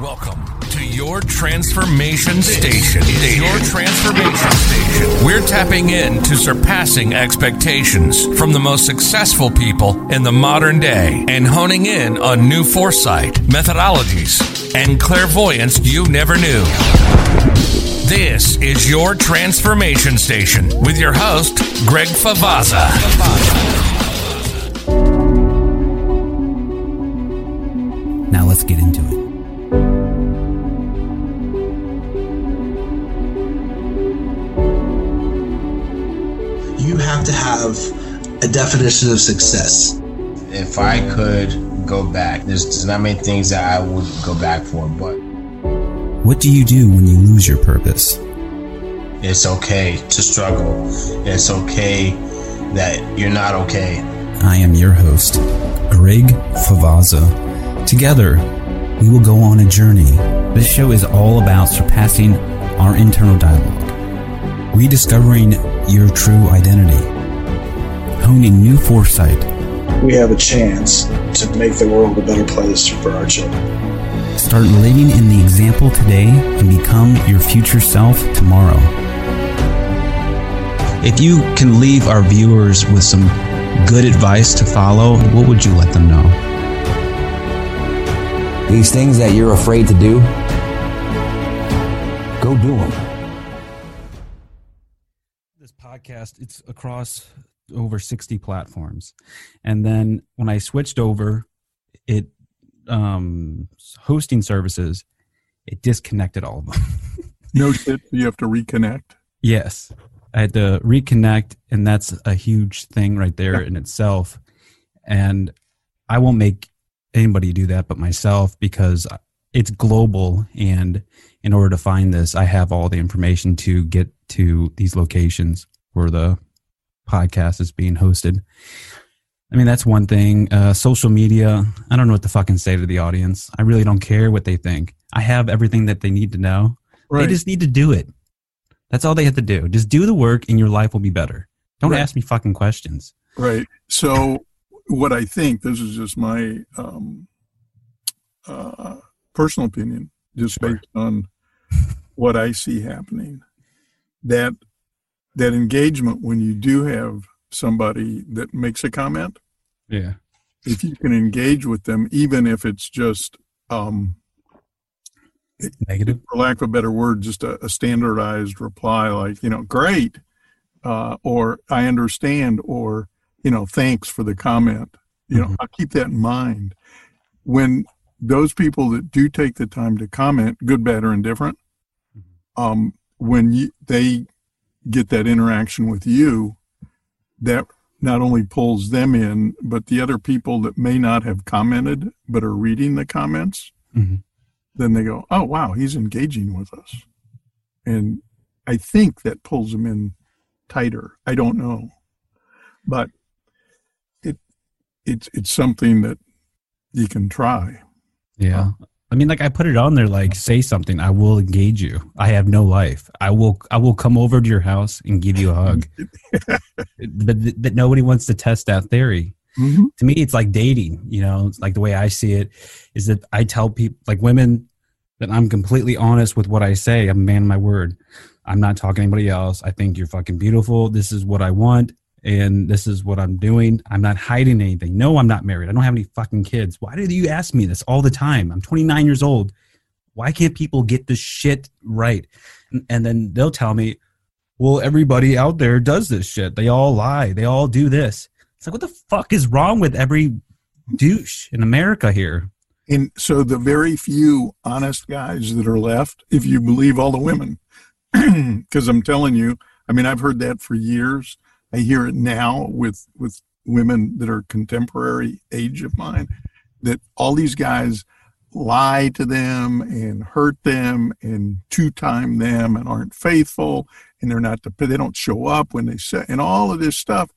Welcome to your transformation station. Your transformation station. We're tapping into surpassing expectations from the most successful people in the modern day and honing in on new foresight, methodologies, and clairvoyance you never knew. This is your transformation station with your host, Greg Favazza. Now let's get into it. Have a definition of success. If I could go back, there's, there's not many things that I would go back for, but What do you do when you lose your purpose? it's okay to struggle. It's okay that you're not okay. I am your host, Greg Favazza. Together, we will go on a journey. This show is all about surpassing our internal dialogue, rediscovering your true identity, honing new foresight, we have a chance to make the world a better place for our children. start living in the example today, and become your future self tomorrow. If you can leave our viewers with some good advice to follow, what would you let them know? These things that you're afraid to do, go do them. this podcast it's across over 60 platforms and then when i switched over it um hosting services it disconnected all of them No shit. You have to reconnect. yes i had to reconnect and that's a huge thing right there in itself and i won't make anybody do that but myself because it's global and in order to find this i have all the information to get to these locations where the podcast is being hosted. I mean that's one thing. Uh, social media i don't know what to fucking say to the audience. I really don't care what they think. I have everything that they need to know. Right. they just need to do it. That's all they have to do. Just do the work and your life will be better. Don't Right. ask me fucking questions. Right. So, what I think this is just my um, uh, personal opinion, just based on what I see happening. That that engagement when you do have somebody that makes a comment, yeah if you can engage with them, even if it's just, um, negative for lack of a better word, just a, a standardized reply like, you know, great, uh, or I understand, or, you know, thanks for the comment. You know, Mhm. I'll keep that in mind. When those people that do take the time to comment, good, bad, or indifferent, um, when you, they get that interaction with you, that not only pulls them in, but the other people that may not have commented but are reading the comments, Mhm. then they go, "Oh wow, he's engaging with us," and I think that pulls them in tighter. I don't know, but it it's it's something that you can try. Yeah. I mean, like I put it on there, like say something. I will engage you. I have no life. I will. I will come over to your house and give you a hug. but th- but nobody wants to test that theory. Mhm. To me, it's like dating. You know, it's like the way I see it is that I tell people, like women, that I'm completely honest with what I say. I'm a man of my word. I'm not talking to anybody else. I think you're fucking beautiful. This is what I want. And this is what I'm doing. I'm not hiding anything. No, I'm not married. I don't have any fucking kids. Why do you ask me this all the time? I'm 29 years old. Why can't people get this shit right? And, and then they'll tell me, well, everybody out there does this shit. They all lie. They all do this. It's like, what the fuck is wrong with every douche in America here? And so the very few honest guys that are left, if you believe all the women, because I'm telling you, I mean, I've heard that for years. I hear it now with with women that are contemporary age of mine, that all these guys lie to them and hurt them and two time them and aren't faithful and they're not the, they don't show up when they say and all of this stuff.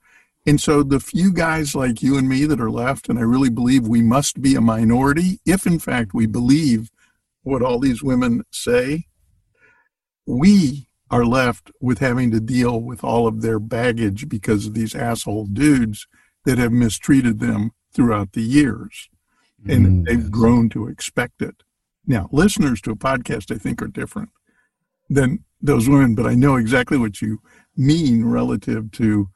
And so the few guys like you and me that are left, and I really believe we must be a minority, if in fact we believe what all these women say, we are left with having to deal with all of their baggage because of these asshole dudes that have mistreated them throughout the years. And Mm, they've yes. grown to expect it. Now, listeners to a podcast, I think, are different than those women, but I know exactly what you mean relative to,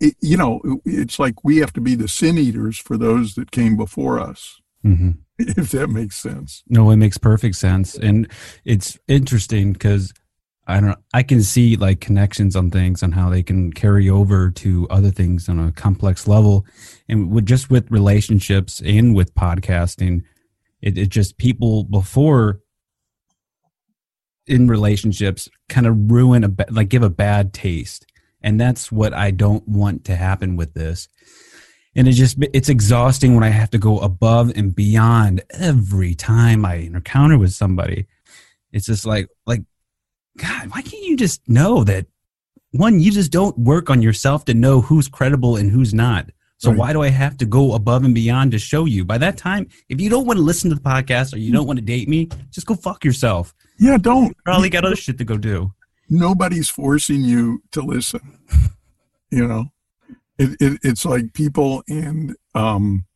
you know, it's like we have to be the sin eaters for those that came before us, Mm-hmm. if that makes sense. No, it makes perfect sense, and it's interesting because I don't. I can see like connections on things on how they can carry over to other things on a complex level, and with just with relationships and with podcasting, it, it just people before in relationships kind of ruin a like give a bad taste, and that's what I don't want to happen with this. And it just it's exhausting when i have to go above and beyond every time i encounter with somebody. It's just like like god why can't you just know that one you just don't work on yourself to know who's credible and who's not so Right. why do i have to go above and beyond to show you by that time if you don't want to listen to the podcast or you don't want to date me just go fuck yourself Yeah, don't. probably got other shit to go do nobody's forcing you to listen. You know, it, it it's like people in um,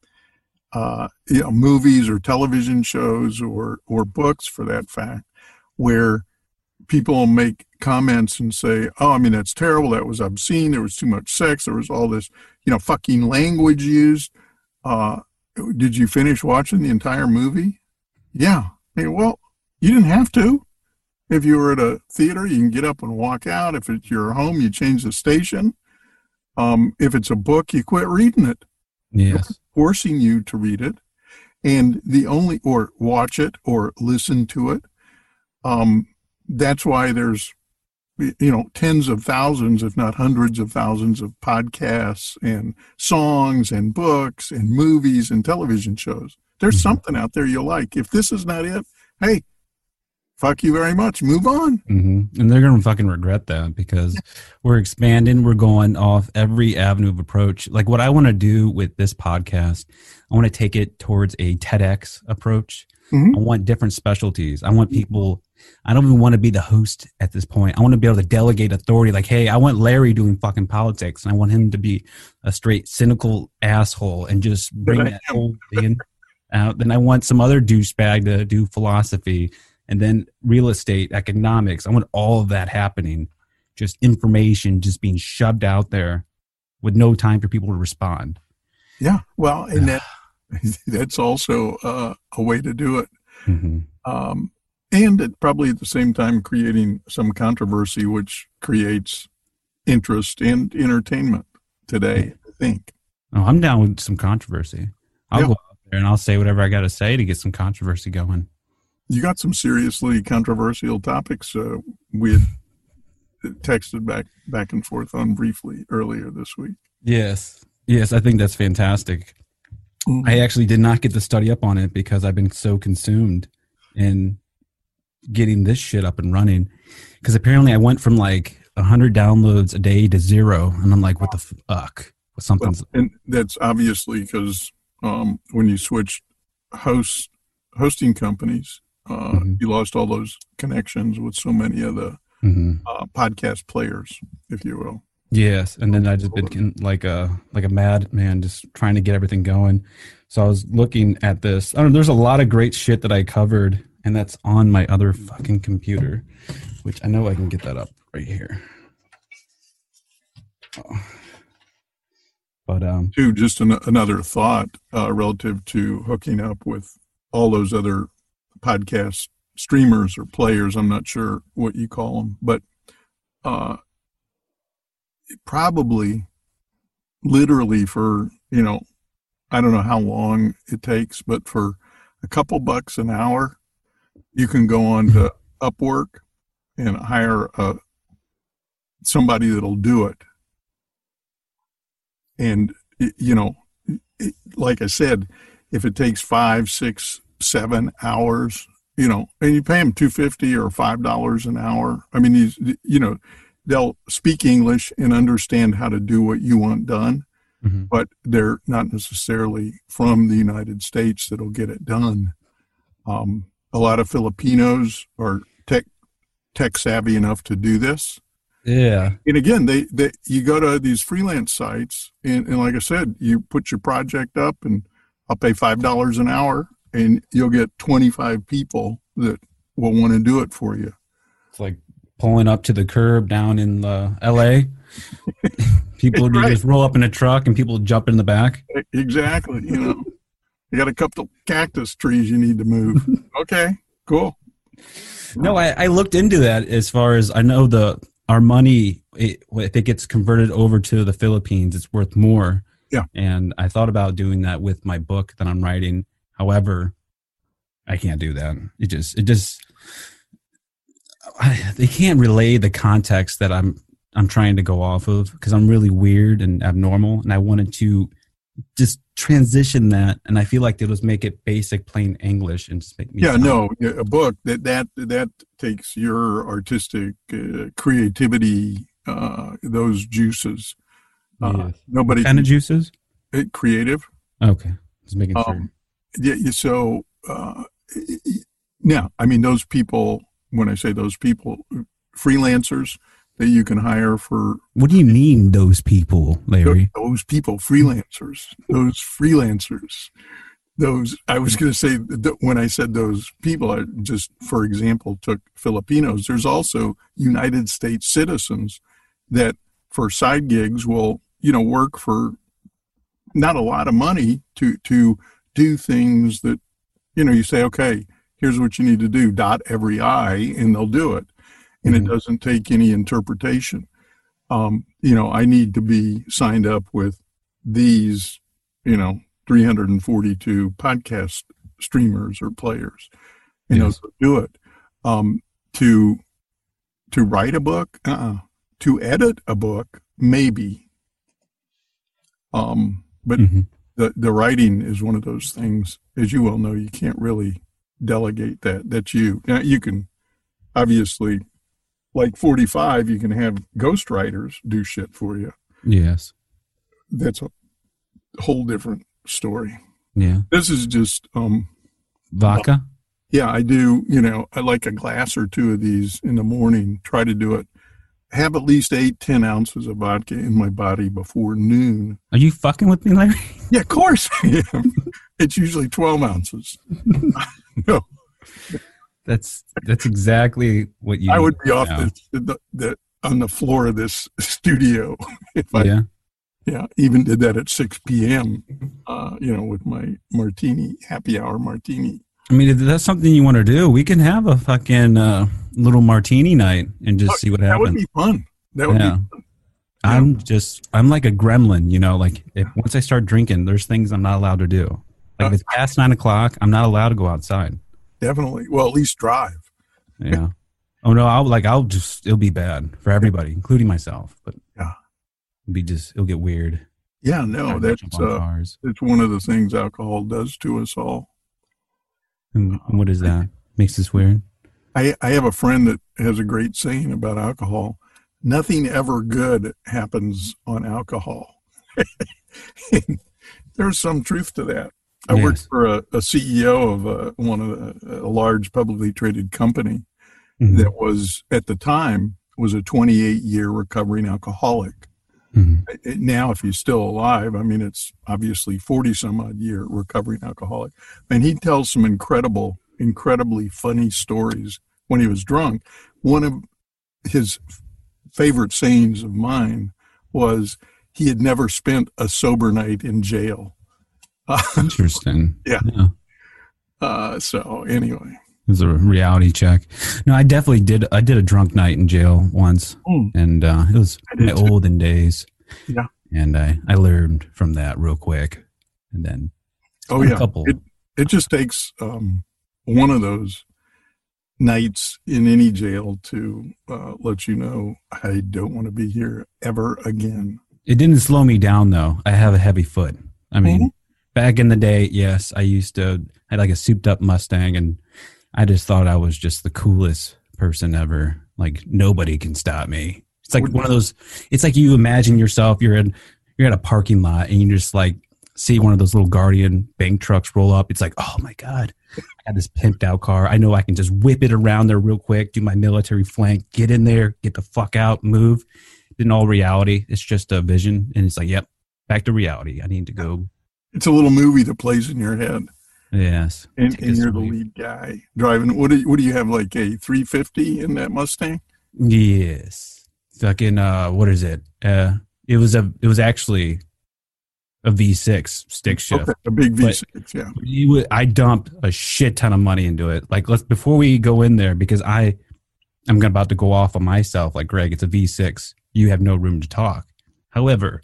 uh, you know movies or television shows or or books for that fact, where people make comments and say, "Oh, I mean that's terrible. That was obscene. There was too much sex. There was all this, you know, fucking language used." Uh, did you finish watching the entire movie? Yeah. Hey, well, you didn't have to. If you were at a theater, you can get up and walk out. If it's your home, you change the station. Um, if it's a book, you quit reading it, yes forcing you to read it, and the only or watch it or listen to it. Um, that's why there's you know tens of thousands, if not hundreds of thousands, of podcasts and songs and books and movies and television shows. There's Mhm. something out there you like. If this is not it, hey, fuck you very much. Move on. hmm And they're gonna fucking regret that because we're expanding. We're going off every avenue of approach. Like what I want to do with this podcast, I want to take it towards a TEDx approach. Mhm. I want different specialties. I want people. I don't even want to be the host at this point. I want to be able to delegate authority. Like, hey, I want Larry doing fucking politics, and I want him to be a straight cynical asshole and just bring that whole thing out. Then I want some other douchebag to do philosophy and then real estate, economics. I want all of that happening. Just information just being shoved out there with no time for people to respond. Yeah, well, and that that's also uh, a way to do it, hmm um, and it probably at the same time creating some controversy, which creates interest and entertainment today. I think. Oh, I'm down with some controversy. I'll Yeah. go out there and I'll say whatever I got to say to get some controversy going. You got some seriously controversial topics uh, we had texted back back and forth on briefly earlier this week. Yes. Yes, I think that's fantastic. I actually did not get the study up on it because I've been so consumed in getting this shit up and running. Because apparently I went from like 100 downloads a day to zero. And I'm like, what the fuck? Something's. and that's obviously because um, when you switch hosts hosting companies, uh, Mhm. you lost all those connections with so many of the Mhm. uh, podcast players, if you will. Yes, and then I just been like a like a madman, just trying to get everything going. So I was looking at this. I don't know. There's a lot of great shit that I covered, and that's on my other fucking computer, which I know I can get that up right here. Oh. But um, Too, just an, another thought uh, relative to hooking up with all those other podcast streamers or players. I'm not sure what you call them, but uh, probably literally for, you know, I don't know how long it takes, but for a couple bucks an hour, you can go on to mm-hmm. Upwork and hire a, somebody that'll do it. And, you know, like I said, if it takes five, six, seven hours, you know, and you pay them two fifty or five dollars an hour. I mean, these, you know, they'll speak English and understand how to do what you want done, mhm. but they're not necessarily from the United States that'll get it done. Um, a lot of Filipinos are tech tech savvy enough to do this yeah, and again, they, they you go to these freelance sites, and, and like I said, you put your project up, and I'll pay five dollars an hour, and you'll get 25 people that will want to do it for you. It's like pulling up to the curb down in uh, L.A. people Right. just roll up in a truck and people jump in the back. Exactly. You know, you got a couple cactus trees you need to move. Okay, cool. No, I, I looked into that as far as I know the our money it, if it gets converted over to the Philippines, it's worth more. Yeah. And I thought about doing that with my book that I'm writing. However, I can't do that. It just it just they can't relay the context that I'm I'm trying to go off of because I'm really weird and abnormal, and I wanted to just transition that, and I feel like they'll just make it basic, plain English, and just make me. Yeah, no, a book that that that takes your artistic uh, creativity, uh, those juices. Uh, Yeah. Nobody kind of juices. uh, creative. Okay, just making sure. Um, yeah, yeah, so uh, now, I mean, those people. When I say those people, freelancers that you can hire for What do you mean, those people, Larry? those people, freelancers, those freelancers, those. I was going to say when I said those people, I just, for example, took Filipinos. There's also United States citizens that, for side gigs, will you know work for not a lot of money to to do things that you know you say, okay, here's what you need to do. Dot every I, and they'll do it, and it Mhm. doesn't take any interpretation um, you know, I need to be signed up with these, you know, 342 podcast streamers or players, you know, Yes. to do it. Um, to to write a book, uh-uh. to edit a book, maybe. Um, but Mhm. the the writing is one of those things, as you well know, you can't really delegate that. That's you. Now you can obviously like 45 you can have ghostwriters do shit for you Yes. that's a whole different story Yeah. this is just um Vodka. yeah i do you know i like a glass or two of these in the morning try to do it have at least eight ten ounces of vodka in my body before noon Are you fucking with me, Larry? yeah of course i am it's usually 12 ounces no That's that's exactly what you. i would be off the, the, the on the floor of this studio if i Yeah. Yeah, even did that at 6 p.m. Uh, you know, with my martini, happy hour martini. I mean, if that's something you want to do, we can have a fucking uh, little martini night and just see what That would happens. be fun. That would Yeah. be fun. I'm just, I'm like a gremlin, you know. Like if once I start drinking, there's things I'm not allowed to do. Like if it's past nine o'clock, I'm not allowed to go outside. definitely. Well, at least drive. Yeah. oh no, I'll like I'll just it'll be bad for everybody, including myself. But Yeah. it'll be just it'll get weird. Yeah, no, that's uh, that's one of the things alcohol does to us all. And what is that? Makes us weird. I I have a friend that has a great saying about alcohol. Nothing ever good happens on alcohol. There's some truth to that. I worked for a, a CEO of a, one of the, a large publicly traded company, Mhm. that was at the time was a 28 year recovering alcoholic. Mhm. It- now, if he's still alive, I mean, it's obviously 40 some odd year recovering alcoholic, and he tells some incredible, incredibly funny stories when he was drunk. One of his favorite sayings of mine was he had never spent a sober night in jail. Interesting. Yeah. yeah. Uh, so anyway, It was a reality check. No, I definitely did. I did a drunk night in jail once, Mm. and uh, it was my too. olden days. Yeah. and I I learned from that real quick, and then oh a yeah, couple. it it just takes um, one of those nights in any jail to uh, let you know I don't want to be here ever again. It didn't slow me down though. I have a heavy foot. I mean, Mhm. Back in the day, yes, I used to I had like a souped up Mustang and I just thought I was just the coolest person ever. Like nobody can stop me. It's like one of those it's like you imagine yourself you're in you're at a parking lot and you just like see one of those little guardian bank trucks roll up. It's like, "Oh my god. I got this pimped out car. I know I can just whip it around there real quick, do my military flank, get in there, get the fuck out, move." In all reality, it's just a vision and it's like, "Yep, back to reality. I need to go It's a little movie that plays in your head. Yes. and, and you're the lead guy driving. What do you, what do you have? Like a 350 in that Mustang? Yes. Fucking uh what is it? Uh it was a it was actually a V6 stick shift. Okay, a big But- V6. yeah. You I dumped a shit ton of money into it. Like let's before we go in there because I I'm about to go off on myself like Greg, it's a V6. You have no room to talk. However,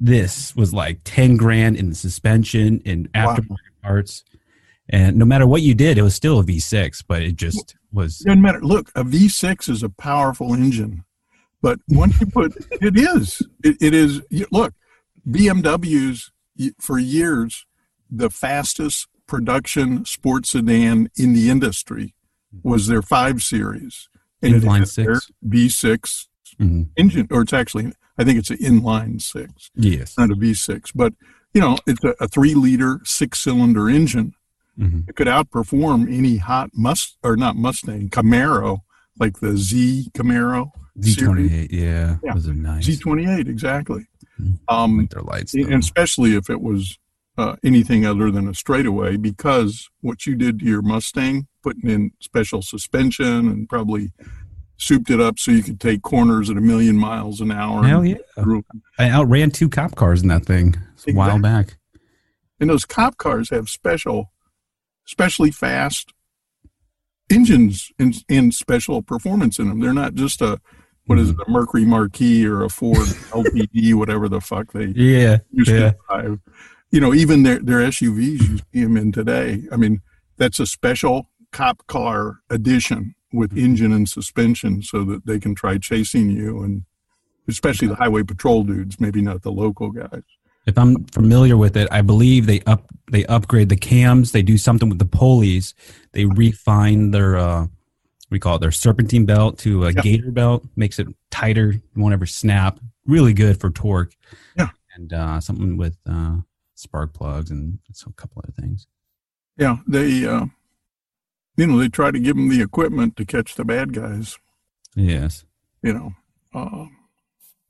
this was like 10 grand in suspension and Wow. aftermarket parts. And no matter what you did, it was still a V6, but it just was Doesn't matter. Look, a V6 is a powerful engine, but once you put it is it, it is. Look, BMWs for years the fastest production sports sedan in the industry was their five series, and Inline their six. V6 Mhm. engine, or it's actually I think it's an inline six. yes. not a V6, but you know, it's a, a three liter, six cylinder engine. Mhm. It could outperform any hot must or not Mustang Camaro, like the Z Camaro, Z28, yeah, Yeah. those are nice. Z28, exactly. Mhm. Um, like their lights. and especially if it was uh, anything other than a straightaway, because what you did to your Mustang, putting in special suspension and probably souped it up so you could take corners at a million miles an hour. Hell yeah. I outran two cop cars in that thing a while back. And those cop cars have special, specially fast engines and, and special performance in them. They're not just a, what is it, Mm-hmm. a Mercury Marquis or a Ford LTD, whatever the fuck they Yeah, used yeah. to drive. You know, even their, their SUVs you see them in today. I mean, that's a special cop car edition with Mm-hmm. engine and suspension so that they can try chasing you and especially the highway patrol dudes, maybe not the local guys. If I'm familiar with it, I believe they up they upgrade the cams. They do something with the pulleys. They refine their uh, we call it their serpentine belt to a Yeah. gator belt. Makes it tighter. Won't ever snap. Really good for torque. Yeah. and uh, something with uh, spark plugs and a couple other things. Yeah, they, uh, you know, they try to give them the equipment to catch the bad guys. Yes, You know, uh,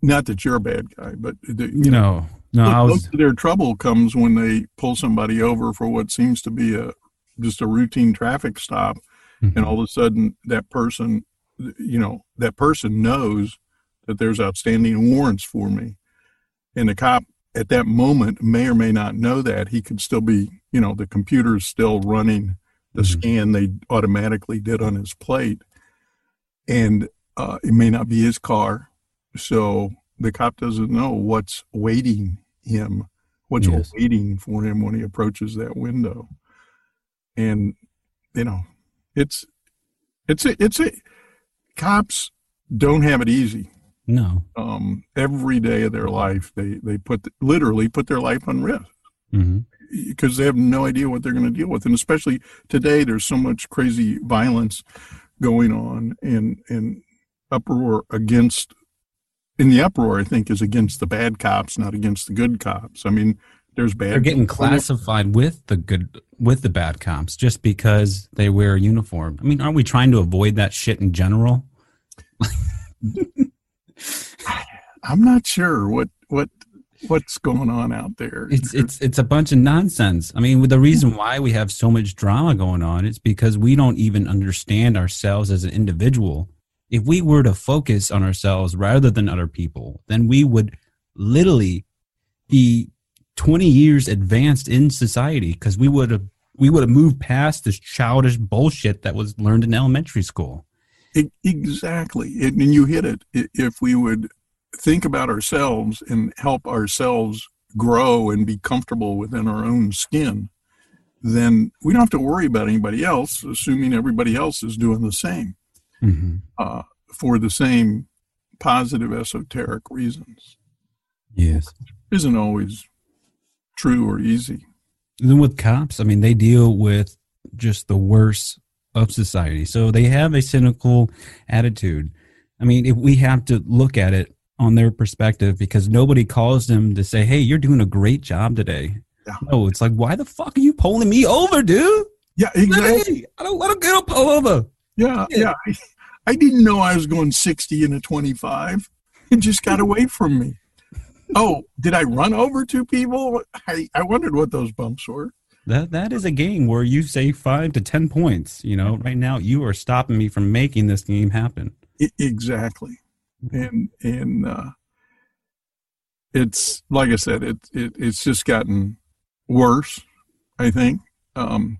not that you're a bad guy, but the, you know. No, I most was. of their trouble comes when they pull somebody over for what seems to be a just a routine traffic stop, Mm-hmm. and all of a sudden that person, you know, that person knows that there's outstanding warrants for me, and the cop at that moment may or may not know that he could still be, you know, the computer's still running the Mhm. scan they automatically did on his plate, and uh, it may not be his car, so the cop doesn't know what's waiting him, what's Yes. waiting for him when he approaches that window, and you know, it's it's a, it's a cops don't have it easy. No. Um, every day of their life, they they put literally put their life on risk hmm because they have no idea what they're going to deal with, and especially today, there's so much crazy violence going on and and uproar against. In the uproar, I think, is against the bad cops, not against the good cops. I mean, there's bad. They're getting classified with the good with the bad cops just because they wear a uniform. I mean, aren't we trying to avoid that shit in general? I'm not sure what what what's going on out there. It's it's it's a bunch of nonsense. I mean, the reason why we have so much drama going on is because we don't even understand ourselves as an individual. If we were to focus on ourselves rather than other people, then we would literally be 20 years advanced in society because we would have we would have moved past this childish bullshit that was learned in elementary school. Exactly, and you hit it. If we would think about ourselves and help ourselves grow and be comfortable within our own skin, then we don't have to worry about anybody else, assuming everybody else is doing the same Mm-hmm. uh, for the same positive esoteric reasons. Yes. Isn't always true or easy. then with cops, I mean, they deal with just the worst of society. So they have a cynical attitude. I mean, if we have to look at it on their perspective, because nobody calls them to say, "Hey, you're doing a great job today." Yeah. No, it's like, why the fuck are you pulling me over, dude? Yeah, exactly. Hey, I don't want to get a pull over. Yeah, Yeah. yeah. I, I didn't know I was going 60 in a 25. It just got away from me. Oh, did I run over two people? I, I wondered what those bumps were. that that is a game where you say five to ten points. You know, right now you are stopping me from making this game happen. Exactly, and and uh, it's like I said, it, it it's just gotten worse. I think. Um,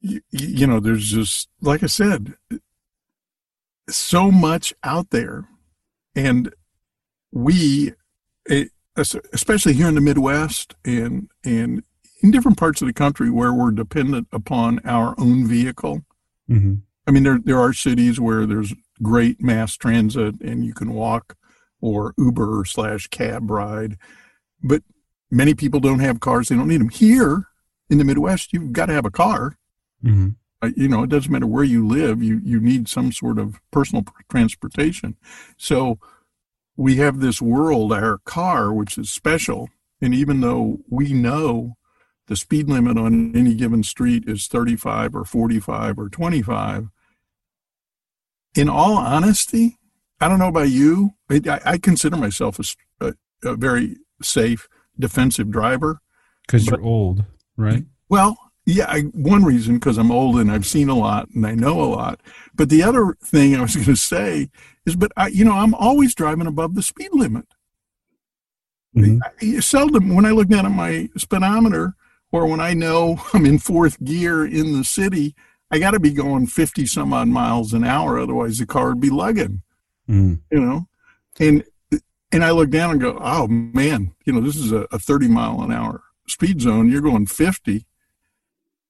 you, you know, there's just like I said, so much out there, and we, it, especially here in the Midwest and and in different parts of the country where we're dependent upon our own vehicle. Mm-hmm. I mean, there there are cities where there's great mass transit and you can walk or Uber slash cab ride, but many people don't have cars. They don't need them. Here in the Midwest, you've got to have a car. Mm-hmm. Uh, you know, it doesn't matter where you live. You you need some sort of personal transportation. So we have this world, our car, which is special. And even though we know the speed limit on any given street is 35 or 45 or 25, in all honesty, I don't know about you, I, I consider myself a, a, a, very safe defensive driver. Because you're old, right? Well, yeah, I, one reason because I'm old and I've seen a lot and I know a lot. But the other thing I was going to say is, but I, you know, I'm always driving above the speed limit. Mhm. I, seldom when I look down at my speedometer or when I know I'm in fourth gear in the city, I got to be going 50 some odd miles an hour. Otherwise the car would be lugging, Mm. you know, and, and I look down and go, oh man, you know, this is a, a 30 mile an hour speed zone. You're going 50.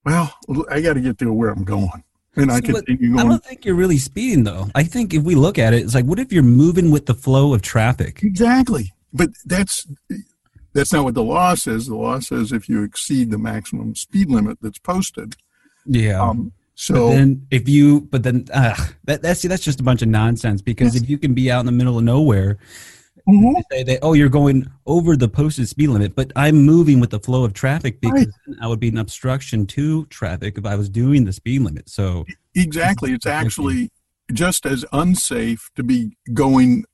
Well, I got to get to where I'm going. And I continue I don't think you're really speeding though. I think if we look at it, it's like, what if you're moving with the flow of traffic? Exactly. But that's that's not what the law says. The law says if you exceed the maximum speed limit that's posted. Yeah. Um, But so then if you, but then uh, that that's that's just a bunch of nonsense because if you can be out in the middle of nowhere, Mhm. say that oh you're going over the posted speed limit, but I'm moving with the flow of traffic because Right. then I would be an obstruction to traffic if I was doing the speed limit. So exactly, it's actually just as unsafe to be going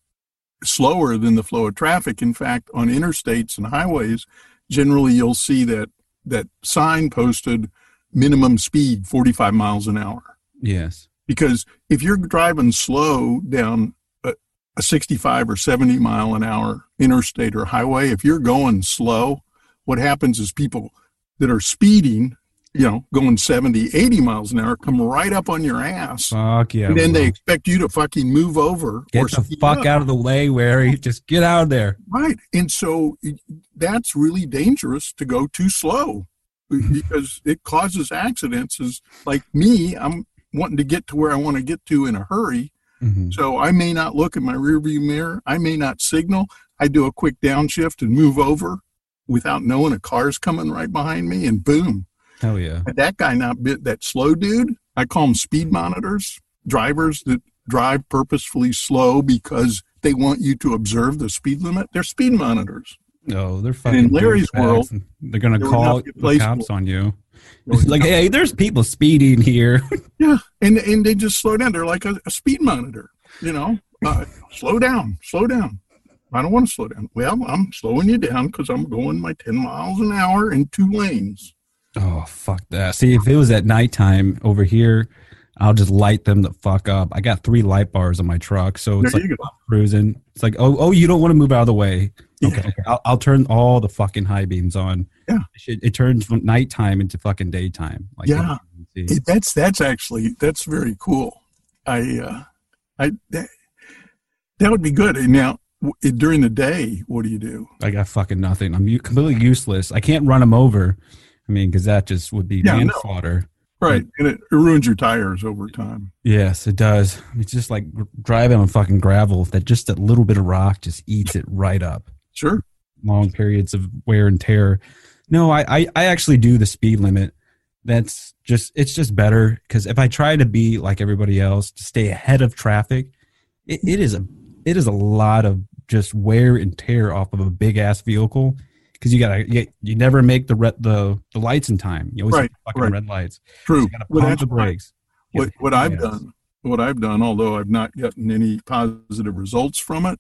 slower than the flow of traffic. In fact, on interstates and highways, generally you'll see that that sign posted minimum speed 45 miles an hour. yes, because if you're driving slow down a, a 65 or 70 mile an hour interstate or highway if you're going slow what happens is people that are speeding you know going 70 80 miles an hour come right up on your ass fuck yeah. and then they expect you to fucking move over get or the fuck up. out of the way, Wary. Just get out of there. Right. And so that's really dangerous to go too slow because it causes accidents. Is like me, I'm wanting to get to where I want to get to in a hurry. Mhm. So I may not look in my rearview mirror. I may not signal. I do a quick downshift and move over without knowing a car's coming right behind me and boom. Hell yeah. And that guy not bit that slow dude. I call them speed monitors, drivers that drive purposefully slow because they want you to observe the speed limit. They're speed monitors. No, they're fucking. In Larry's world, they're gonna call not be a the cops on you. It's like, hey, there's people speeding here. Yeah, and and they just slow down. They're like a, a speed monitor. You know, uh, slow down, slow down. I don't want to slow down. Well, I'm slowing you down because I'm going my 10 miles an hour in two lanes. Oh fuck that! See, if it was at nighttime over here, I'll just light them the fuck up. I got three light bars on my truck, so it's There like cruising. It's like, oh, oh, you don't want to move out of the way. Yeah. Okay, okay. I'll, I'll turn all the fucking high beams on. Yeah. it, it turns from nighttime into fucking daytime. Like Yeah. you can see. It, that's that's actually that's very cool. I uh, I that, that would be good. And now during the day, what do you do? I got fucking nothing. I'm u- completely useless. I can't run them over. I mean, because that just would be Yeah, no. Right, and it, it ruins your tires over time. Yes, it does. It's just like driving on fucking gravel. That just a little bit of rock just eats it right up. Sure. Long periods of wear and tear. No, I I, I actually do the speed limit. That's just it's just better because if I try to be like everybody else to stay ahead of traffic, it, it is a it is a lot of just wear and tear off of a big ass vehicle because you gotta you, you never make the re- the the lights in time. You always Right, fucking right. red lights. True. You gotta pump the brakes. What what I've done, what I've done, although I've not gotten any positive results from it,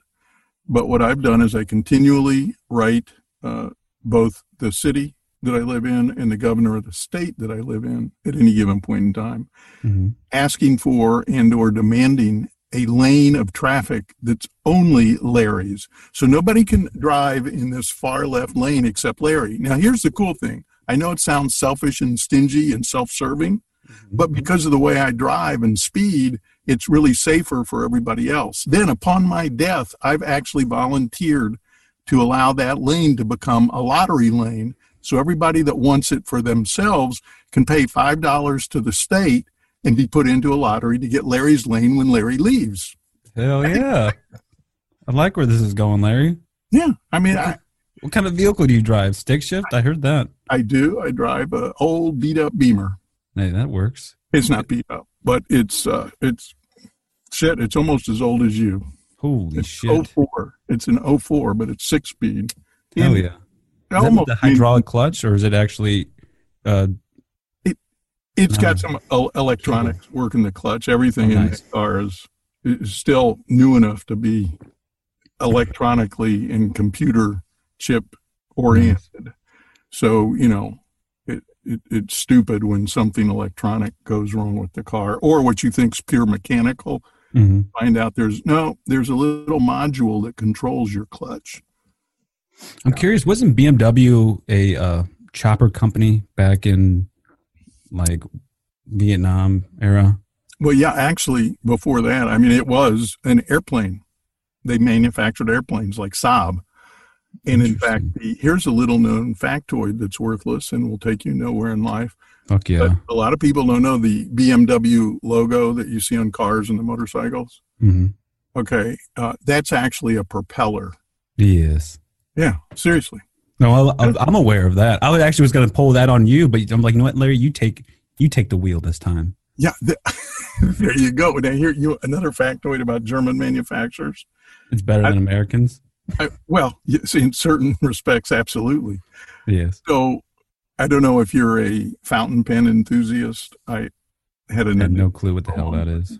but what I've done is I continually write uh, both the city that I live in and the governor of the state that I live in at any given point in time, hmm asking for and or demanding a lane of traffic that's only Larry's. So nobody can drive in this far left lane except Larry. Now here's the cool thing. I know it sounds selfish and stingy and self-serving, mm-hmm. but because of the way I drive and speed, it's really safer for everybody else. Then upon my death, I've actually volunteered to allow that lane to become a lottery lane. So everybody that wants it for themselves can pay $5 to the state and be put into a lottery to get Larry's lane when Larry leaves. Hell yeah. I like where this is going, Larry. Yeah. I mean, I, What kind of vehicle do you drive? Stick shift? I heard that. I do. I drive a old beat up Beamer. Hey, that works. It's not beat up, but it's, uh, it's shit. It's almost as old as you. Holy It's shit. 04. It's an 04, but it's six speed. Hell yeah. Is almost- the hydraulic clutch or is it actually uh It's got Oh. some el- electronics working the clutch. Everything Oh, in nice. the car is, is still new enough to be electronically and computer chip oriented. So, you know, it, it, it's stupid when something electronic goes wrong with the car or what you think's pure mechanical. mhm. Find out there's no, there's a little module that controls your clutch. I'm curious, wasn't BMW a uh, chopper company back in like Vietnam era? Well, yeah, actually, before that, I mean, it was an airplane. They manufactured airplanes like Saab. And in fact, the, here's a little known factoid that's worthless and will take you nowhere in life. Fuck yeah. But a lot of people don't know the BMW logo that you see on cars and the motorcycles. hmm Okay, uh, that's actually a propeller. Yes. Yeah, seriously. No, I, I- I'm aware of that. I was actually was going to pull that on you, but I'm like, you know what, Larry, you take you take the wheel this time. Yeah, the, there you go. Now, here you another factoid about German manufacturers. It's better than Americans. I, well, yes, in certain respects, absolutely. Yes. So I don't know if you're a fountain pen enthusiast. I had I an have no clue what the hell that is.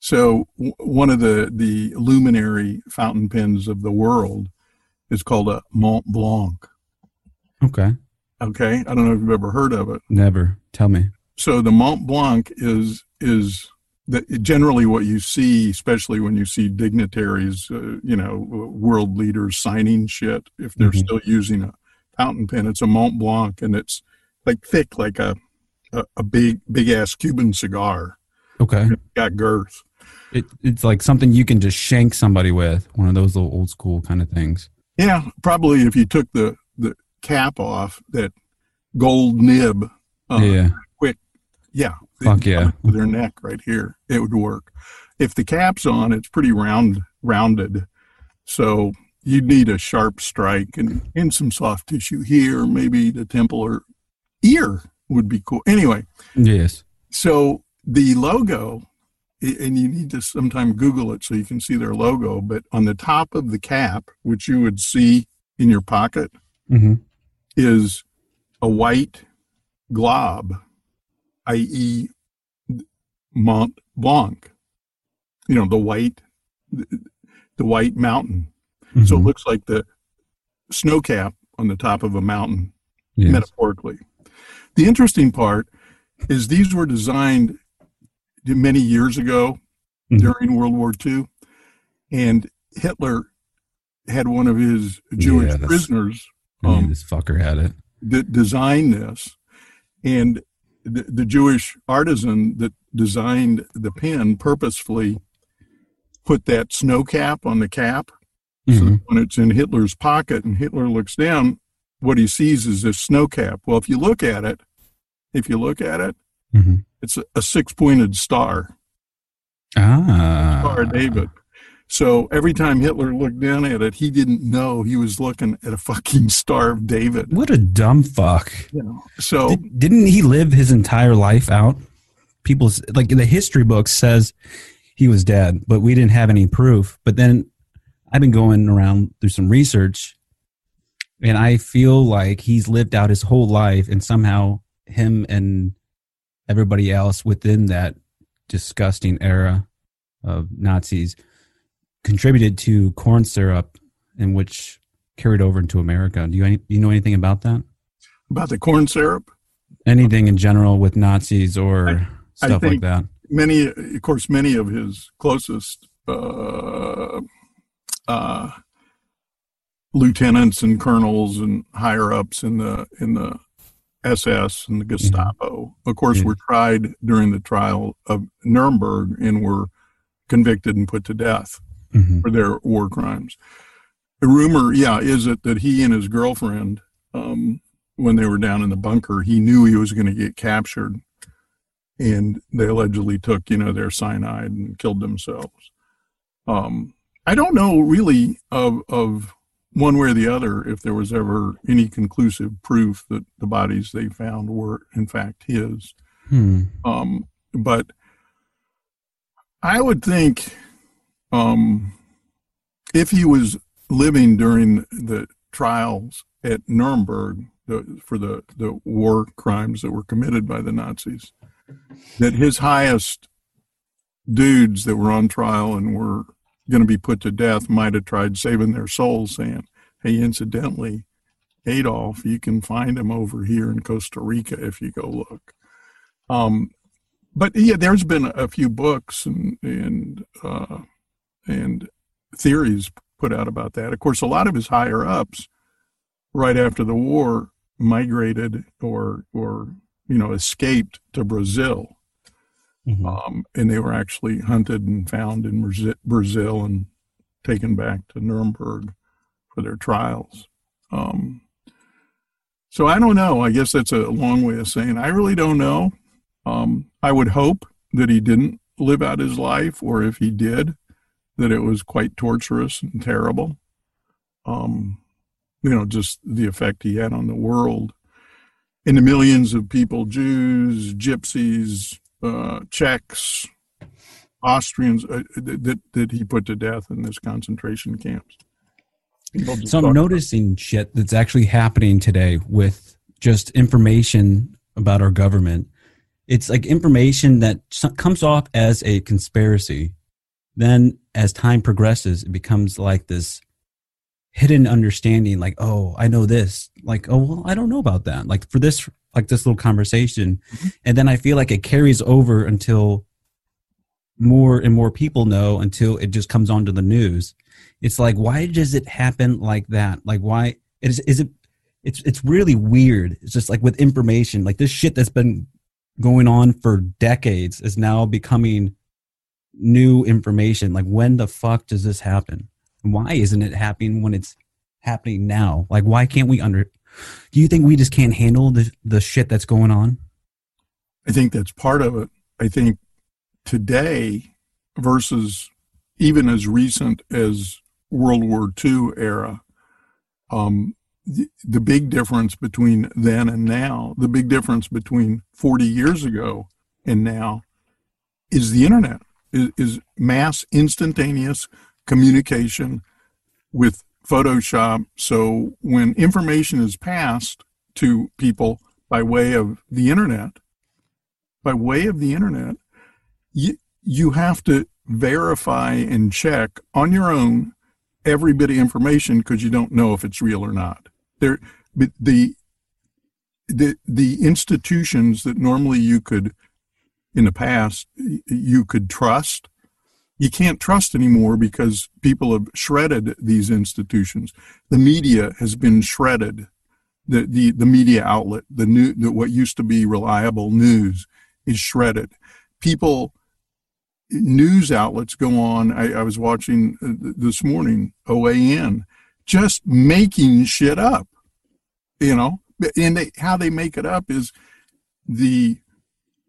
so w- one of the the luminary fountain pens of the world is called a Mont Blanc. Okay. Okay, I don't know if you've ever heard of it. Never. Tell me. So the Mont Blanc is is the, generally what you see, especially when you see dignitaries, uh, you know, world leaders signing shit. If they're Mhm. still using a fountain pen, it's a Mont Blanc, and it's like thick, like a a, a big big ass Cuban cigar. Okay. Got girth. It, it's like something you can just shank somebody with. One of those little old school kind of things. Yeah, probably if you took the the cap off, that gold nib. Uh, yeah. quick. Yeah. Fuck yeah. their neck right here, it would work. If the cap's on, it's pretty round, rounded. So you'd need a sharp strike and, and some soft tissue here, maybe the temple or ear would be cool. Anyway, Yes. so the logo, and you need to sometime Google it so you can see their logo, but on the top of the cap, which you would see in your pocket, hmm is a white glob, i.e., Mont Blanc. You know, the white, the white mountain. So it Mhm. looks like the snow cap on the top of a mountain, Yes. metaphorically. The interesting part is these were designed many years ago Mhm. during World War II, and Hitler had one of his Jewish Yeah, prisoners um, this fucker had it. that designed this and the, the jewish artisan that designed the pen purposefully put that snow cap on the cap so Mhm. that when it's in hitler's pocket and hitler looks down what he sees is this snow cap well if you look at it if you look at it Mhm. it's a, a six-pointed star Ah. star david so every time hitler looked down at it he didn't know he was looking at a fucking star of david What a dumb fuck. you know so Did, didn't he live his entire life out? People s- like the history book says he was dead, but we didn't have any proof. But then I've been going around through some research, and I feel like he's lived out his whole life, and somehow him and everybody else within that disgusting era of Nazis contributed to corn syrup, in which carried over into America. Do you do you know anything about that? About the corn syrup? Anything in general with Nazis or I- I stuff like think- that. Many, of course, many of his closest uh, uh, lieutenants and colonels and higher ups in the in the SS and the Gestapo, of course, Yeah. were tried during the trial of Nuremberg and were convicted and put to death. Mhm. for their war crimes. The rumor, yeah, is it that he and his girlfriend, um, when they were down in the bunker, he knew he was going to get captured, and they allegedly took, you know, their cyanide and killed themselves. Um, I don't know really of of one way or the other if there was ever any conclusive proof that the bodies they found were in fact his. Hmm. Um, but I would think um, if he was living during the trials at Nuremberg the, for the, the war crimes that were committed by the Nazis, that his highest dudes that were on trial and were going to be put to death might have tried saving their souls, saying, Hey, incidentally, Adolf, you can find him over here in Costa Rica if you go look. Um, but yeah, there's been a few books and and uh, and theories put out about that. Of course, a lot of his higher ups, right after the war, migrated or or you know escaped to Brazil, Mhm. um, and they were actually hunted and found in Brazil and taken back to Nuremberg for their trials. Um, so I don't know. I guess that's a long way of saying I really don't know. Um, I would hope that he didn't live out his life, or if he did, that it was quite torturous and terrible. Um, you know, just the effect he had on the world and the millions of people Jews, gypsies, uh, Czechs, Austrians uh, that, that, he put to death in this concentration camps. So I'm noticing shit that's actually happening today with just information about our government. It's like information that comes off as a conspiracy. Then, as time progresses, it becomes like this hidden understanding. Like, oh, I know this. Like, oh, well, I don't know about that. Like for this, like this little conversation, mm-hmm. and then I feel like it carries over until more and more people know until it just comes onto the news. It's like why does it happen like that? Like why is is it it's it's really weird. It's just like with information like this shit that's been going on for decades is now becoming new information. Like when the fuck does this happen? Why isn't it happening when it's happening now? Like why can't we under do you think we just can't handle the the shit that's going on I think that's part of it. I think today versus even as recent as World War II era, um, the, the big difference between then and now, the big difference between 40 years ago and now is the internet, is, is mass instantaneous communication with Photoshop. So when information is passed to people by way of the internet, by way of the internet, you, you have to verify and check on your own every bit of information because you don't know if it's real or not. There, the the the institutions that normally you could in the past you could trust you can't trust anymore because people have shredded these institutions. The media has been shredded. The the, the media outlet the new the, what used to be reliable news is shredded. People news outlets go on i, I was watching uh, this morning OAN just making shit up you know? And they, how they make it up is the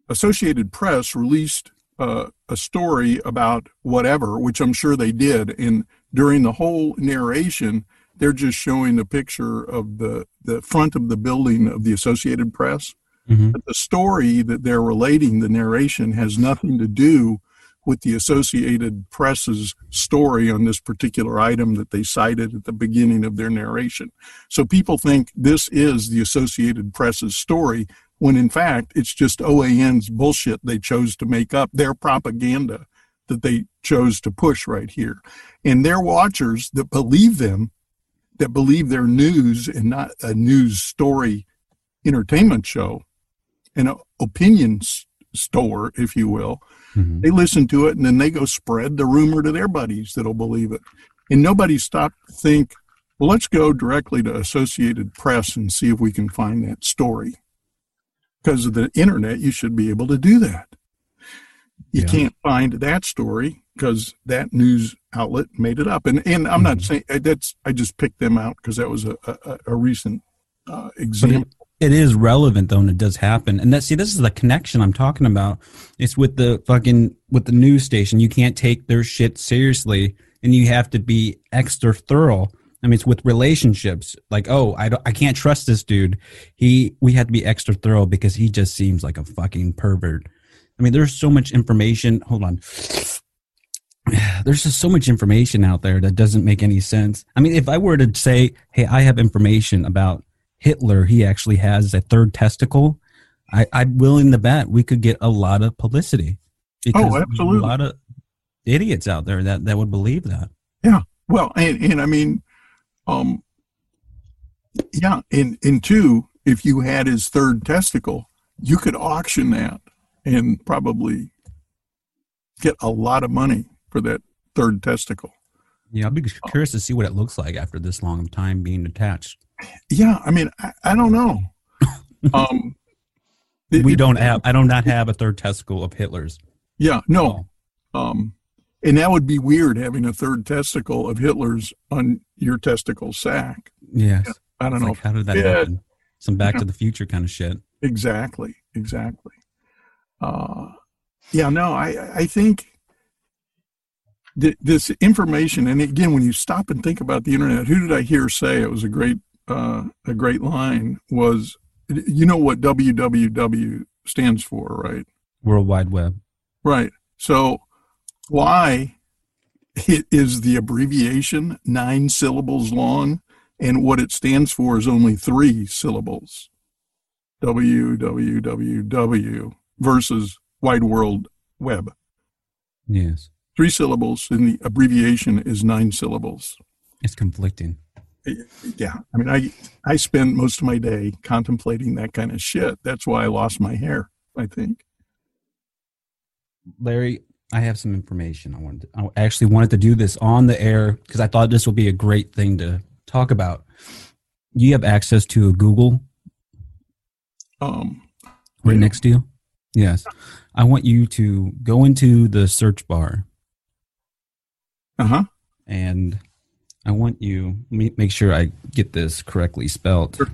associated press released uh, a story about whatever which i'm sure they did. And during the whole narration they're just showing a picture of the the front of the building of the associated press. But the story that they're relating the narration has nothing to do with the Associated Press's story on this particular item that they cited at the beginning of their narration. So people think this is the Associated Press's story, when in fact it's just OAN's bullshit they chose to make up, their propaganda that they chose to push right here. And their watchers that believe them, that believe their news and not a news story entertainment show, an opinion store, if you will. Mhm. They listen to it and then they go spread the rumor to their buddies that'll believe it. And nobody stopped to think, well, let's go directly to Associated Press and see if we can find that story. Because of the internet, you should be able to do that. You Yeah. can't find that story because that news outlet made it up. And and I'm not saying that's I just picked them out because that was a a, a recent uh, example. it, it is relevant though, and it does happen. And that see, this is the connection I'm talking about. It's with the fucking with the news station. You can't take their shit seriously, and you have to be extra thorough. I mean, it's with relationships. Like, oh, I don't, I can't trust this dude. He, we had to be extra thorough because he just seems like a fucking pervert. I mean, there's so much information. Hold on. There's just so much information out there that doesn't make any sense. I mean, if I were to say, hey, I have information about Hitler, he actually has a third testicle, I, I'm willing to bet we could get a lot of publicity. Oh, because there's absolutely. A lot of idiots out there that, that would believe that. Yeah. Well, and, and I mean, um, yeah, and, and two, if you had his third testicle, you could auction that and probably get a lot of money for that third testicle. Yeah, I'll be curious to see what it looks like after this long time being attached. Yeah, I mean, I, I don't know. Um, we it- don't have, I do not have a third testicle of Hitler's. Yeah, no. Um, and that would be weird having a third testicle of Hitler's on your testicle sack. Yes. I don't It's know. like, how did that Yeah. happen? Some Back Yeah. to the Future kind of shit. Exactly, exactly. Uh, yeah, no, I, I think th- this information, and again, when you stop and think about the internet, who did I hear say it was a great, uh, a great line? Was you know what WWW stands for, right? World Wide Web. Right. So why it is the abbreviation nine syllables long and what it stands for is only three syllables. www versus wide world web. Yes. Three syllables and the abbreviation is nine syllables. It's conflicting. Yeah. I mean I I spend most of my day contemplating that kind of shit. That's why I lost my hair, I think. Larry, I have some information. I wanted. To, I actually wanted to do this on the air because I thought this would be a great thing to talk about. You have access to a Google Um right Yeah. next to you. Yes. I want you to go into the search bar uh-huh. and I want you let me make sure I get this correctly spelled. Sure.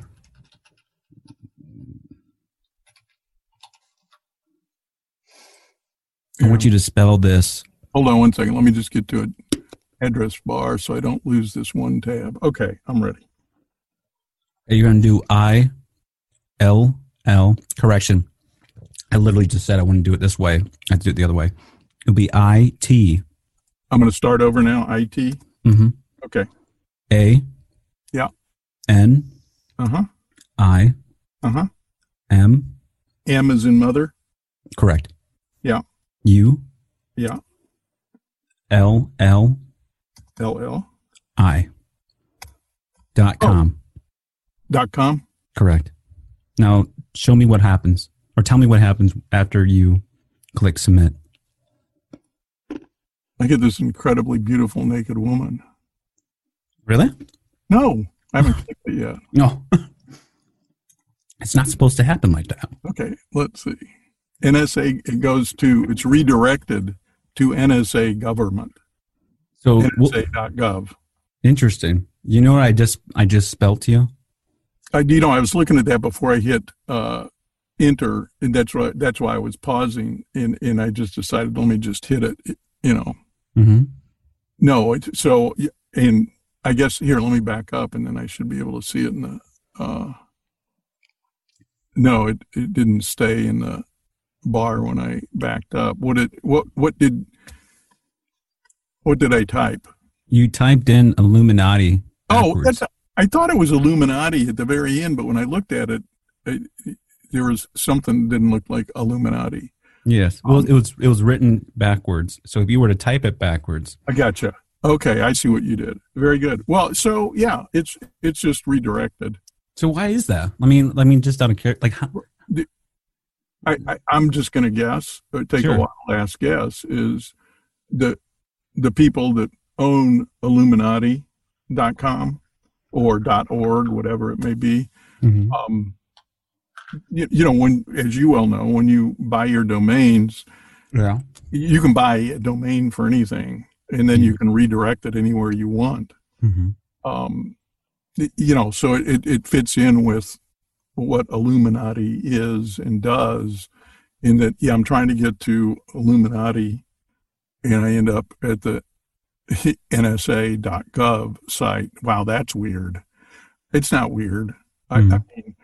I want you to spell this. Hold on one second. Let me just get to an address bar so I don't lose this one tab. Okay, I'm ready. Are You're going to do I L L correction. I literally just said I wouldn't do it this way. I have to do it the other way. It'll be I T I'm going to start over now. IT. mm-hmm, Okay. A Yeah. N Uh huh. I Uh huh. M M is in mother. correct. U Yeah. L L. L L. I. L LL. I dot Oh. com. Dot com. Correct. Now show me what happens, or tell me what happens after you click submit. I get this incredibly beautiful naked woman. Really? No, I haven't clicked it yet. No. it's not supposed to happen like that. Okay, let's see. NSA it goes to it's redirected to NSA government. So NSA.gov. interesting. You know what I just I just spelled to you? I you know I was looking at that before I hit uh, enter, and that's why that's why I was pausing, and and I just decided let me just hit it. You know, Mm-hmm. no. It, so and I guess here let me back up, and then I should be able to see it in the. Uh, no, it it didn't stay in the bar when I backed up. What did what what did what did I type? You typed in Illuminati. Oh, backwards. that's. I thought it was Illuminati at the very end, but when I looked at it, it there was something that didn't look like Illuminati. yes. Well, Um, it was it was written backwards. So if you were to type it backwards, I gotcha. Okay, I see what you did. Very good. Well, so yeah, it's it's just redirected. So why is that? I mean, I mean, just out of care, like, how, I, I I'm just going to guess. Or take Sure. a wild ass guess. Is the the people that own Illuminati.com or .org, whatever it may be. Mhm. Um, you, you know, when as you well know, when you buy your domains, yeah, you can buy a domain for anything, and then you can redirect it anywhere you want. hmm um, you know, so it, it fits in with what Illuminati is and does in that, yeah, I'm trying to get to Illuminati and I end up at the NSA.gov site. Wow, that's weird. It's not weird. I, I Mhm. mean,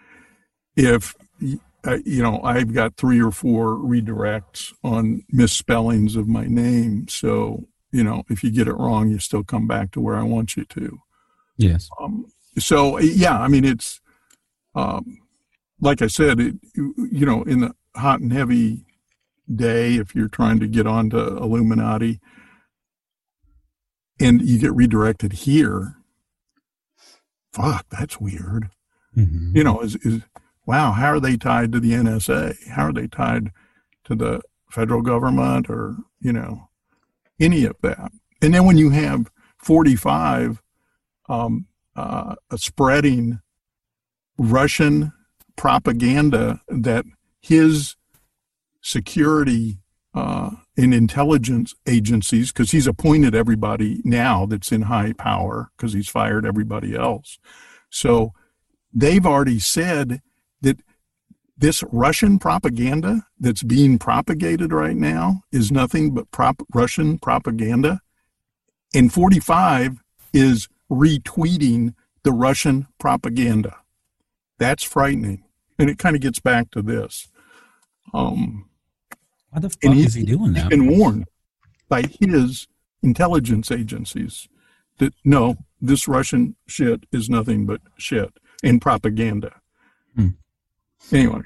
if, you know, I've got three or four redirects on misspellings of my name. So, you know, if you get it wrong, you still come back to where I want you to. yes, Um, so yeah, I mean, it's um, like I said, it, you, know, in the hot and heavy day, if you're trying to get onto Illuminati and you get redirected here, fuck, that's weird. hmm You know, is is wow, how are they tied to the NSA? How are they tied to the federal government or you know any of that? And then when you have 45 um, uh, spreading Russian propaganda that his security uh, and intelligence agencies, because he's appointed everybody now that's in high power, because he's fired everybody else. So they've already said that this Russian propaganda that's being propagated right now is nothing but prop- Russian propaganda. And 45 is retweeting the Russian propaganda. That's frightening. And it kind of gets back to this. Um, why the fuck is he doing he's that? been warned by his intelligence agencies that no, this Russian shit is nothing but shit and propaganda. Hmm. Anyway,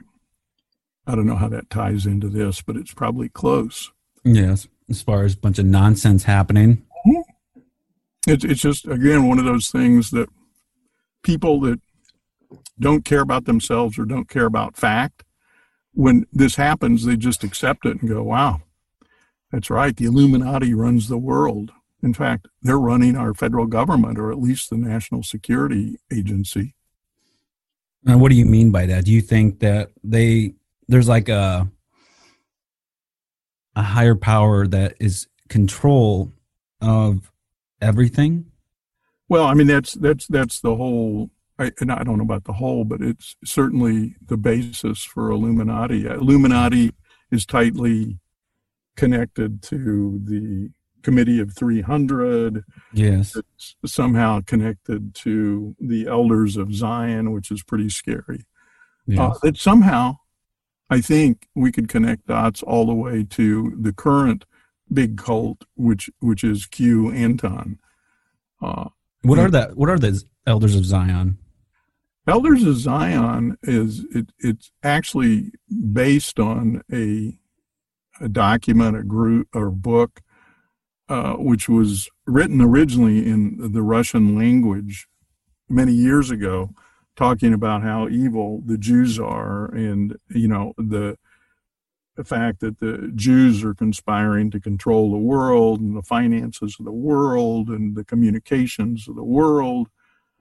I don't know how that ties into this, but it's probably close. Yes, as far as a bunch of nonsense happening. It's it's just again one of those things that people that don't care about themselves or don't care about fact, when this happens, they just accept it and go, "Wow, that's right. The Illuminati runs the world." In fact, they're running our federal government, or at least the National Security Agency. Now, what do you mean by that? Do you think that they there's like a a higher power that is control of everything? Well, I mean that's that's that's the whole. I, and I don't know about the whole, but it's certainly the basis for Illuminati. Illuminati is tightly connected to the Committee of 300. Yes. It's somehow connected to the Elders of Zion, which is pretty scary. yes. Uh, that somehow, I think we could connect dots all the way to the current big cult, which which is QAnon. Uh, what are that? What are the elders of Zion? Elders of Zion is it, it's actually based on a a document, a group or book, uh, which was written originally in the Russian language many years ago, talking about how evil the Jews are, and you know the the fact that the Jews are conspiring to control the world and the finances of the world and the communications of the world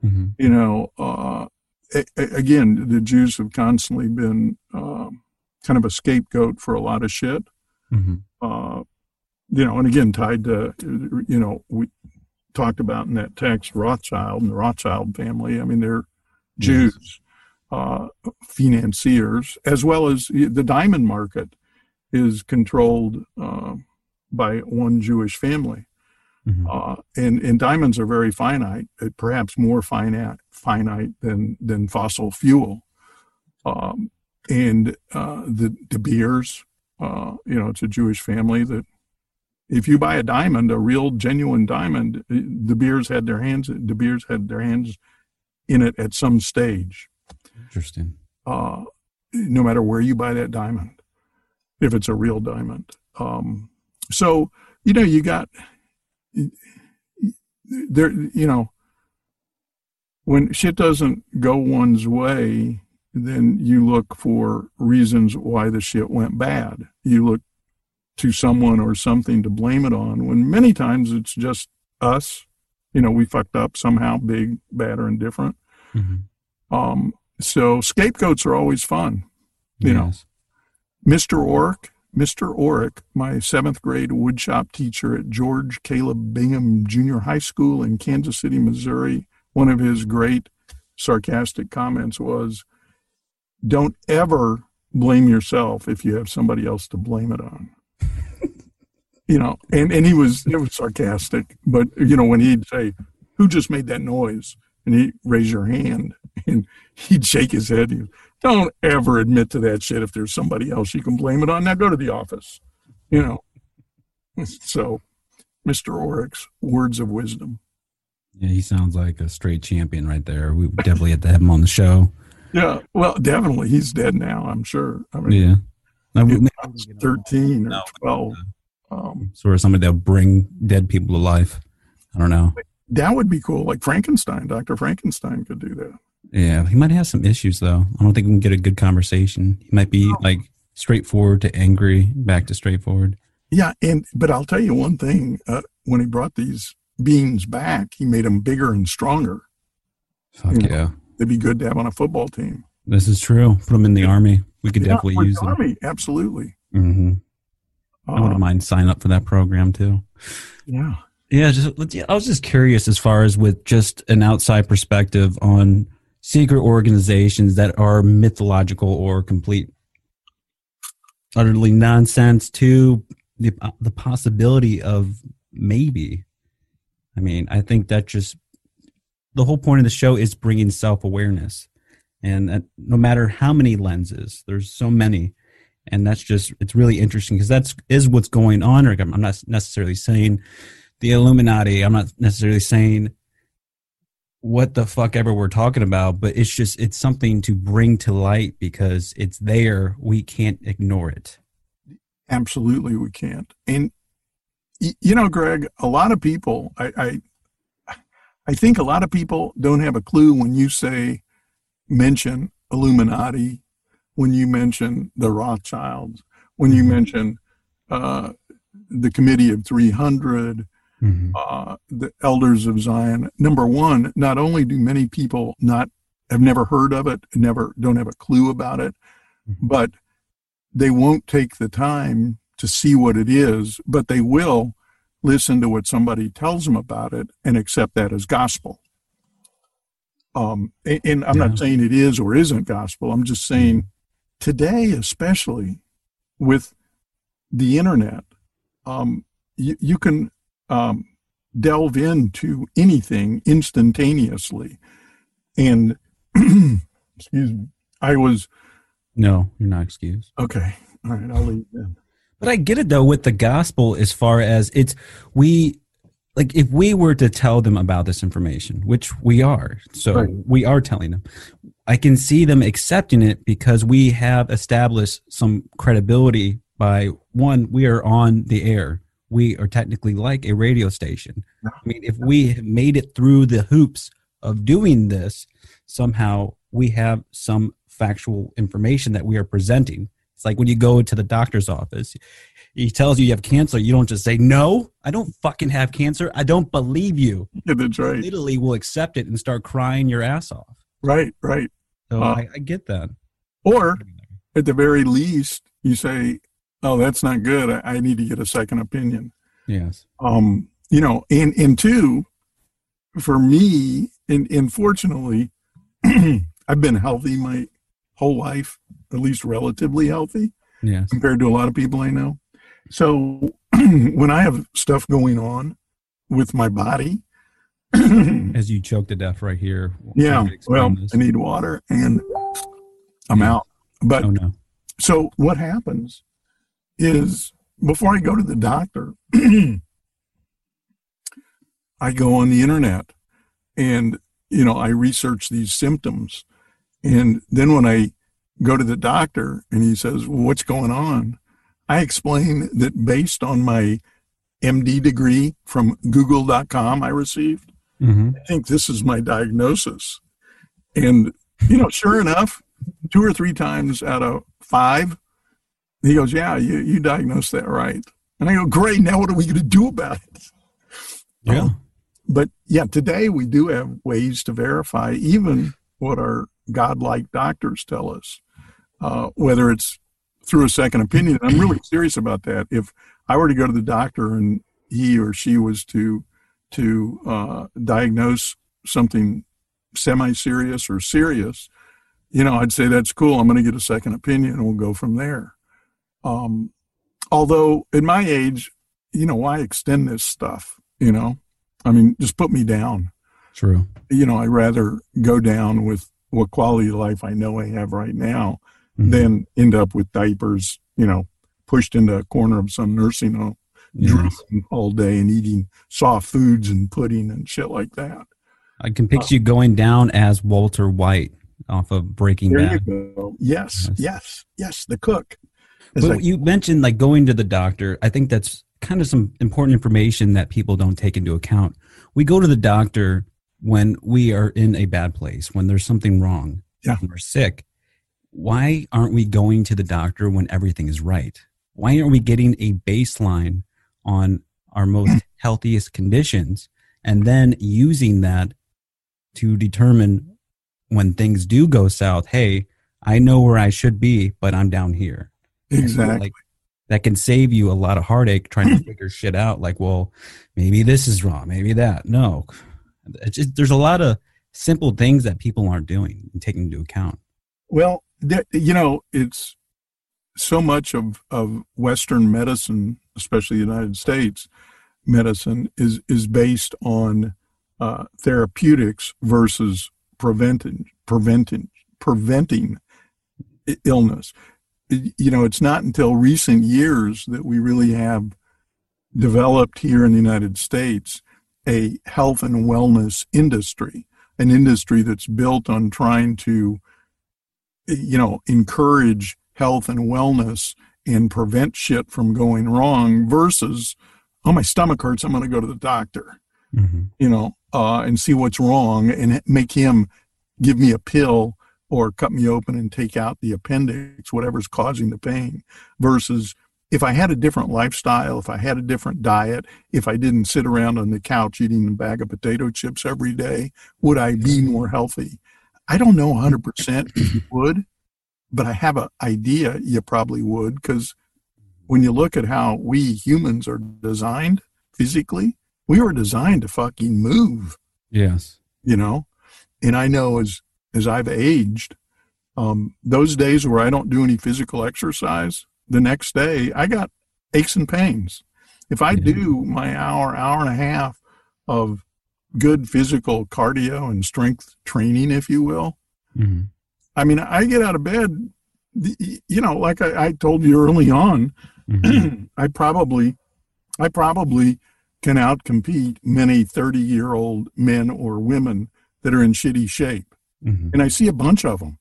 Mm-hmm. you know, uh, again, the Jews have constantly been um, kind of a scapegoat for a lot of shit. Mm-hmm. Uh, you know, and again, tied to, you know, we talked about in that text Rothschild and the Rothschild family. I mean, they're Jews, uh, financiers, as well as the diamond market is controlled uh, by one Jewish family. Mm-hmm. Uh, and, and diamonds are very finite, uh, perhaps more finite, finite than, than fossil fuel. Um, and uh, the De Beers, uh, you know, it's a Jewish family that if you buy a diamond, a real genuine diamond, uh, De Beers had their hands, De Beers had their hands in it at some stage, Interesting. uh, no matter where you buy that diamond, if it's a real diamond. Um, so, you know, you got there, you know, when shit doesn't go one's way, then you look for reasons why the shit went bad. You look to someone or something to blame it on when many times it's just us. You know, we fucked up somehow, big, bad, or indifferent. Mm-hmm. Um, so scapegoats are always fun. You Yes. know, Mr. Orrick, Mr. Orrick, my seventh grade woodshop teacher at George Caleb Bingham Junior High School in Kansas City, Missouri, one of his great sarcastic comments was, Don't ever blame yourself if you have somebody else to blame it on. you know, and, and he was it was sarcastic, but you know, when he'd say, Who just made that noise? And he'd raise your hand and he'd shake his head. He, Don't ever admit to that shit if there's somebody else you can blame it on. Now go to the office. You know. So Mr. Orrick's, words of wisdom. Yeah, he sounds like a straight champion right there. We definitely have to have him on the show. Yeah, well, definitely. He's dead now, I'm sure. I mean, Yeah. Now, he we- was 13 or 12. Um, sort of somebody that'll bring dead people to life. I don't know. that would be cool. Like Frankenstein, Dr. Frankenstein could do that. Yeah, he might have some issues though. I don't think we can get a good conversation. He might be like straightforward to angry, back to straightforward. Yeah, and but I'll tell you one thing. Uh, when he brought these beans back, he made them bigger and stronger. Fuck Yeah. yeah. They'd be good to have on a football team. This is true. Put them in the army. We could Yeah, definitely use the them. Army, absolutely. hmm I wouldn't Uh, mind signing up for that program too. yeah. Yeah, just yeah, I was just curious as far as with just an outside perspective on secret organizations that are mythological or complete utterly nonsense to the the possibility of maybe. I mean, I think that just the whole point of the show is bringing self awareness, and that no matter how many lenses, there's so many, and that's just it's really interesting because that's is what's going on. I'm not necessarily saying the Illuminati. I'm not necessarily saying what the fuck ever we're talking about, but it's just it's something to bring to light because it's there. We can't ignore it. Absolutely, we can't. And you know, Greg, a lot of people, I, I, I think a lot of people don't have a clue when you say mention Illuminati, when you mention the Rothschilds, when you mention uh, the Committee of 300, uh, the Elders of Zion. Number one, not only do many people not have never heard of it, never don't have a clue about it, but they won't take the time to see what it is, but they will listen to what somebody tells them about it and accept that as gospel. Um, and, and I'm Yeah. not saying it is or isn't gospel. I'm just saying today, especially with the internet, um, you, you can um, delve into anything instantaneously. And excuse me, I was No, you're not excused. okay. All right, I'll leave then. But I get it though with the gospel as far as it's we like if we were to tell them about this information, which we are, so Right. we are telling them. I can see them accepting it because we have established some credibility by one, we are on the air. We are technically like a radio station. I mean, if we have made it through the hoops of doing this, somehow we have some factual information that we are presenting. It's like when you go to the doctor's office, he tells you you have cancer. You don't just say, No, I don't fucking have cancer. I don't believe you. Yeah, that's right. Literally will accept it and start crying your ass off. Right, right. So Uh, I, I get that. Or at the very least, you say, "Oh, that's not good. I, I need to get a second opinion." Yes. Um, you know, and and two, for me, and, and fortunately, I've been healthy my whole life, at least relatively healthy Yes. compared to a lot of people I know. So when I have stuff going on with my body, As you choke to death right here. yeah, Trying to explain well, this. I need water and I'm Yeah. out. But Oh no. so what happens is before I go to the doctor, I go on the internet and you know I research these symptoms, and then when I go to the doctor and he says, well, "What's going on?" I explain that based on my MD degree from Google.com I received, Mm-hmm. I think this is my diagnosis. And, you know, sure enough, two or three times out of five, he goes, Yeah, you, you diagnosed that right. And I go, Great, now what are we going to do about it? Yeah. Um, but yeah, today we do have ways to verify even what our godlike doctors tell us, uh, whether it's through a second opinion. I'm really serious about that. If I were to go to the doctor and he or she was to to uh, diagnose something semi-serious or serious, you know, I'd say that's cool. I'm going to get a second opinion, and we'll go from there. Um, although at my age, you know, why extend this stuff? You know, I mean, just put me down. True. You know, I'd rather go down with what quality of life I know I have right now Mhm. than end up with diapers, you know, pushed into a corner of some nursing home, Yes. drooling all day and eating soft foods and pudding and shit like that. I can picture you going down as Walter White off of Breaking There Bad. you go. Yes, Yes. yes, yes. The cook. But like, you mentioned like going to the doctor. I think that's kind of some important information that people don't take into account. We go to the doctor when we are in a bad place, when there's something wrong, Yeah. when we're sick. Why aren't we going to the doctor when everything is right? Why aren't we getting a baseline on our most healthiest conditions and then using that to determine when things do go south? Hey, I know where I should be, but I'm down here. Feel exactly. like that can save you a lot of heartache trying to figure shit out. Like, well, maybe this is wrong, maybe that. No, just, there's a lot of simple things that people aren't doing and taking into account. Well, you know, it's so much of, of Western medicine, especially the United States medicine, is is based on uh, therapeutics versus preventing preventing preventing illness. You know, it's not until recent years that we really have developed here in the United States a health and wellness industry, an industry that's built on trying to you know, encourage health and wellness and prevent shit from going wrong versus, oh, my stomach hurts, I'm going to go to the doctor, you know, uh, and see what's wrong and make him give me a pill or cut me open and take out the appendix, whatever's causing the pain, versus if I had a different lifestyle, if I had a different diet, if I didn't sit around on the couch eating a bag of potato chips every day, would I be more healthy? I don't know 100% if you would, but I have an idea you probably would because when you look at how we humans are designed physically, we were designed to fucking move, Yes. you know? And I know as, as I've aged, um, those days where I don't do any physical exercise, the next day I got aches and pains. If I do my hour, hour and a half of good physical cardio and strength training, if you will, Mhm. I mean, I get out of bed, you know, like I, I told you early on, Mhm. I probably, I probably can outcompete many 30 year old men or women that are in shitty shape. Mhm. And I see a bunch of them.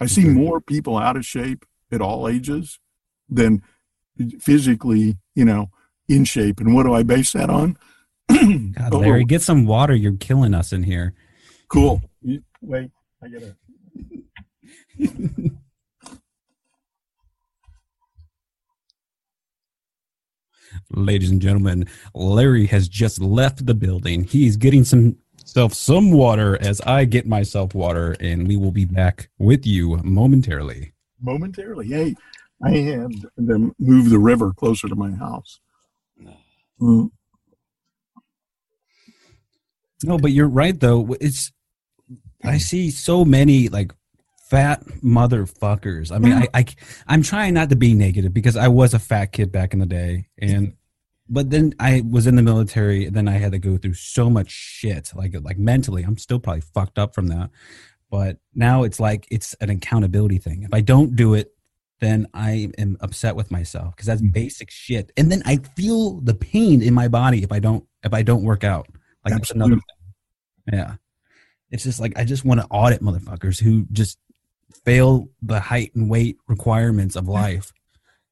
I see Okay. more people out of shape at all ages than physically, you know, in shape. And what do I base that on? God, Oh, Larry, get some water. You're killing us in here. cool. Wait, I gotta. Ladies and gentlemen, Larry has just left the building. He's getting some self some water as I get myself water, and we will be back with you momentarily. momentarily. Hey, I had them move the river closer to my house. Mm, No, but you're right though. It's I see so many like fat motherfuckers. I mean, I, I I'm trying not to be negative because I was a fat kid back in the day, and but then I was in the military. And then I had to go through so much shit, like like mentally. I'm still probably fucked up from that. But now it's like it's an accountability thing. If I don't do it, then I am upset with myself because that's mm-hmm. basic shit. And then I feel the pain in my body if I don't if I don't work out. Like that's another thing. Yeah. It's just like I just want to audit motherfuckers who just fail the height and weight requirements of life.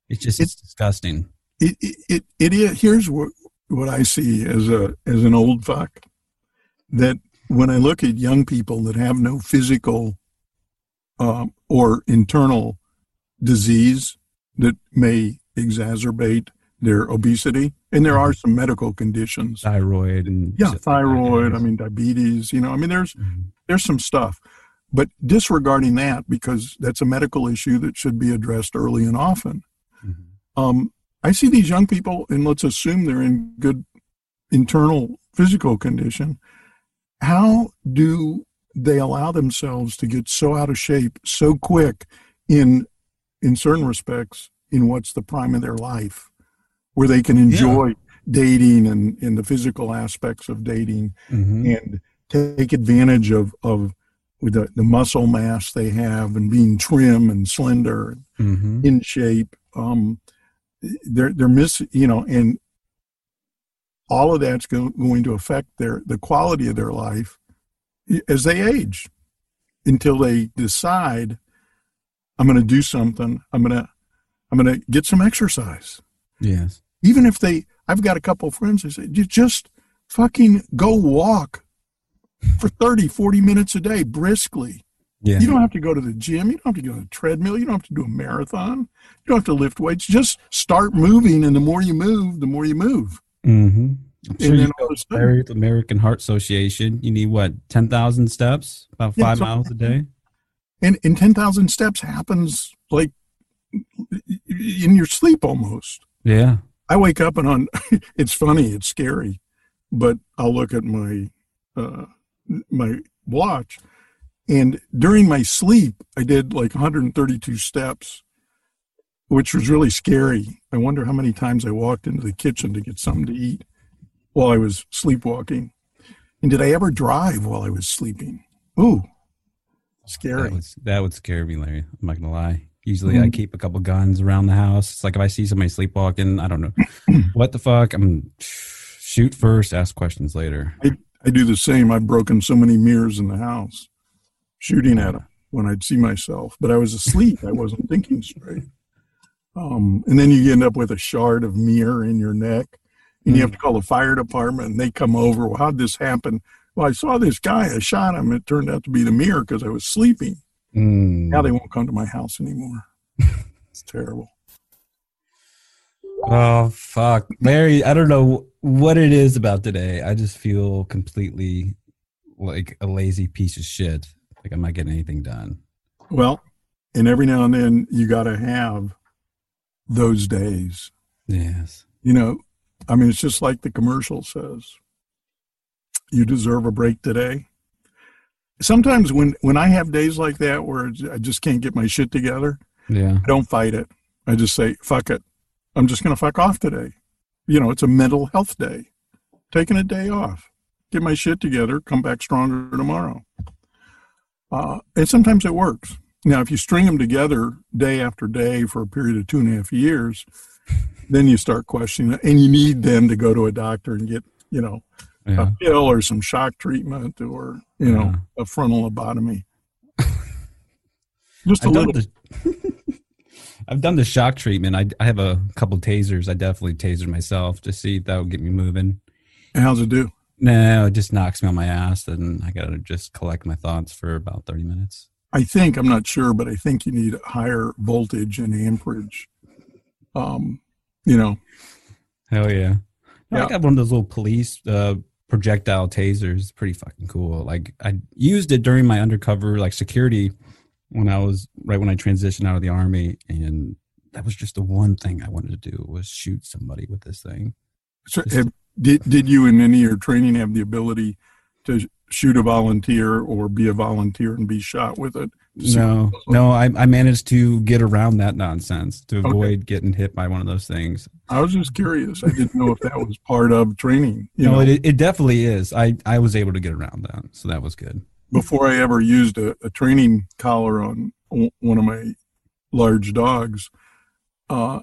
It's just it's disgusting. It, it, it, it is. Here's what what I see as a as an old fuck. that when I look at young people that have no physical um, or internal disease that may exacerbate their obesity, and there are some medical conditions, Thyroid and yeah, shit like that, thyroid. I mean, diabetes. You know, I mean, there's Mhm. there's some stuff, but disregarding that because that's a medical issue that should be addressed early and often. Mhm. Um, I see these young people, and let's assume they're in good internal physical condition. How do they allow themselves to get so out of shape so quick in in certain respects in what's the prime of their life where they can enjoy dating and, and the physical aspects of dating Mhm. and take advantage of of the, the muscle mass they have and being trim and slender Mhm. in shape um they're they're miss you know and all of that's go, going to affect their the quality of their life as they age until they decide i'm going to do something. I'm going to i'm going to get some exercise. Yes. even if they i've got a couple of friends that say just fucking go walk for 30 40 minutes a day briskly Yeah. you don't have to go to the gym. You don't have to go to the treadmill. You don't have to do a marathon. You don't have to lift weights. Just start moving, and the more you move, the more you move. Mm-hmm. I'm sure And you then all of a to sudden- American Heart Association. You need what, ten thousand steps, about Yeah, five something miles a day. And and ten thousand steps happens like in your sleep almost. Yeah. I wake up and on. It's funny. It's scary, but I'll look at my uh, my watch, and during my sleep, I did like 132 steps, which was really scary. I wonder how many times I walked into the kitchen to get something to eat while I was sleepwalking, and did I ever drive while I was sleeping? Ooh, scary. That would, that would scare me, Larry. I'm not gonna lie. Usually, I Mhm. keep a couple guns around the house. It's like if I see somebody sleepwalking, I don't know what the fuck. I'm shoot first, ask questions later. I do the same. I've broken so many mirrors in the house, shooting at them when I'd see myself. But I was asleep. I wasn't thinking straight. Um, and then you end up with a shard of mirror in your neck, and you have to call the fire department, and they come over. Well, how'd this happen? Well, I saw this guy. I shot him. It turned out to be the mirror because I was sleeping. Mm. Now they won't come to my house anymore. it's terrible. Oh fuck, Larry! I don't know what it is about today. I just feel completely like a lazy piece of shit. Like I'm not getting anything done. Well, and every now and then you got to have those days. Yes. You know, I mean, it's just like the commercial says. You deserve a break today. Sometimes when when I have days like that where I just can't get my shit together, Yeah. I don't fight it. I just say, "Fuck it. I'm just going to fuck off today." You know, it's a mental health day. Taking a day off. Get my shit together, come back stronger tomorrow. Uh, and sometimes it works. Now, if you string them together day after day for a period of two and a half years, then you start questioning and you need then to go to a doctor and get, you know, Yeah. a pill or some shock treatment or, you know, a frontal lobotomy. Just a I've done little. the I've done the shock treatment. I, I have a couple tasers. I definitely tasered myself to see if that would get me moving. How's it do? No, it just knocks me on my ass, and I gotta just collect my thoughts for about thirty minutes. I think I'm not sure, but I think you need higher voltage and amperage. Um, you know, Hell yeah! No, Yeah. I got one of those little police uh, projectile tasers. Pretty fucking cool. Like I used it during my undercover like security when I was right when I transitioned out of the army, and that was just the one thing I wanted to do was shoot somebody with this thing. so have, did did you in any of your training have the ability to shoot a volunteer or be a volunteer and be shot with it? No, what it goes no, I, I managed to get around that nonsense to Okay. avoid getting hit by one of those things. I was just curious. I didn't know if that was part of training. You no, know, it, it definitely is. I, I was able to get around that, so that was good. before I ever used a, a training collar on one of my large dogs, uh,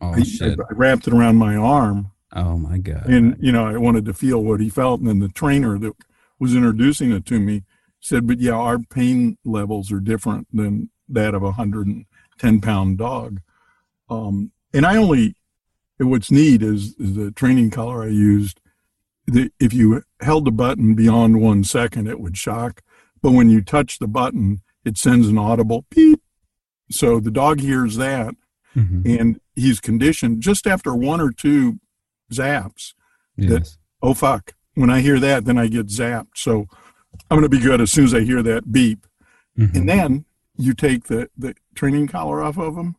Oh I, shit! I wrapped it around my arm, Oh my god! and you know I wanted to feel what he felt. And then the trainer that was introducing it to me said, "But yeah, our pain levels are different than that of a hundred and ten pound dog." Um, and I only, what's neat is, is the training collar I used the, if you held the button beyond one second, it would shock. But when you touch the button, it sends an audible beep. So the dog hears that Mhm. and he's conditioned just after one or two zaps that, Yes. oh fuck, when I hear that, then I get zapped. So I'm going to be good as soon as I hear that beep. Mhm. And then you take the, the training collar off of him,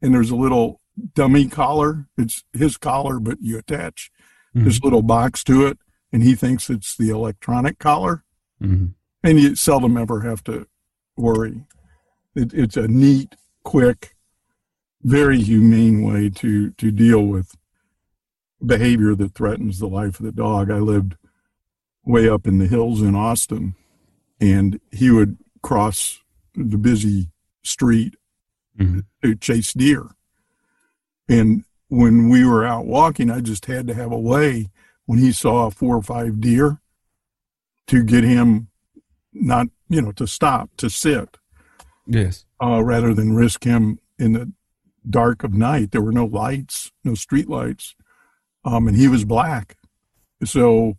and there's a little dummy collar. It's his collar, but you attach this little box to it, and he thinks it's the electronic collar. Mhm. And you seldom ever have to worry. It, it's a neat, quick, very humane way to, to deal with behavior that threatens the life of the dog. I lived way up in the hills in Austin, and he would cross the busy street Mhm. to chase deer. And when we were out walking, I just had to have a way when he saw four or five deer to get him not, you know, to stop, to sit, Yes. uh, rather than risk him in the dark of night. There were no lights, no street lights. Um, and he was black. So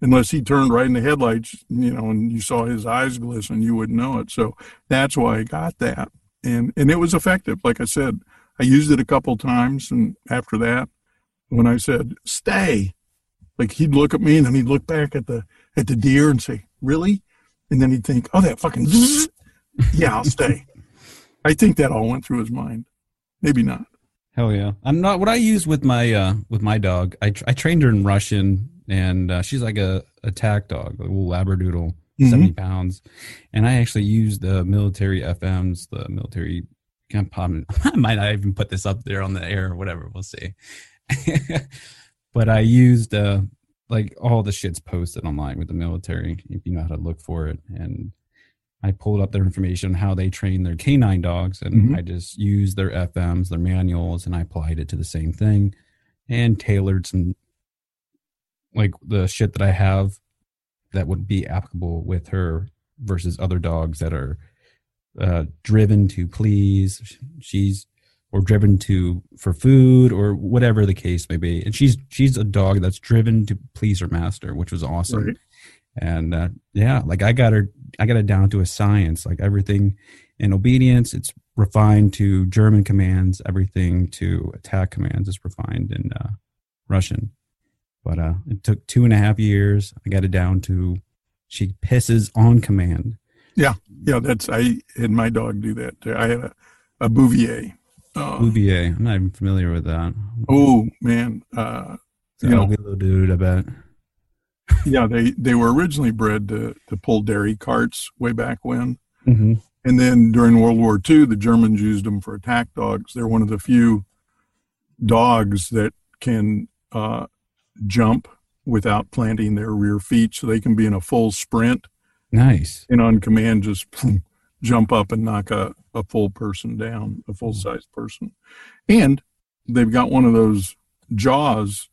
unless he turned right in the headlights, you know, and you saw his eyes glisten, you wouldn't know it. So that's why I got that. And, and it was effective. Like I said, I used it a couple times. And after that, when I said, stay, like he'd look at me and then he'd look back at the, at the deer and say, really? And then he'd think, oh, that fucking, yeah, I'll stay. I think that all went through his mind. Maybe not. Hell yeah! I'm not what I use with my uh with my dog. I tr- I trained her in Russian, and uh, she's like a attack dog, a little labradoodle, Mhm. seventy pounds. And I actually use the military FMs, the military. Can't pardon- I might not even put this up there on the air or whatever. We'll see. but I used uh like all the shit's posted online with the military if you know how to look for it and I pulled up their information on how they train their canine dogs, and Mhm. I just used their FMs, their manuals, and I applied it to the same thing, and tailored some like the shit that I have that would be applicable with her versus other dogs that are uh, driven to please. She's or driven to for food or whatever the case may be, and she's she's a dog that's driven to please her master, which was awesome Right. and uh, yeah like i got her i got it down to a science like everything in obedience it's refined to german commands everything to attack commands is refined in uh, russian but uh, it took two and a half years i got it down to she pisses on command Yeah, yeah, that's I had my dog do that. I had a, a Bouvier. Uh, Bouvier. i'm not even familiar with that oh man, uh, you know- little dude i bet yeah, they they were originally bred to to pull dairy carts way back when, mm-hmm. and then during World War II, the Germans used them for attack dogs. They're one of the few dogs that can uh, jump without planting their rear feet, so they can be in a full sprint nice and on command just jump up and knock a, a full person down, a full sized person. And they've got one of those jaws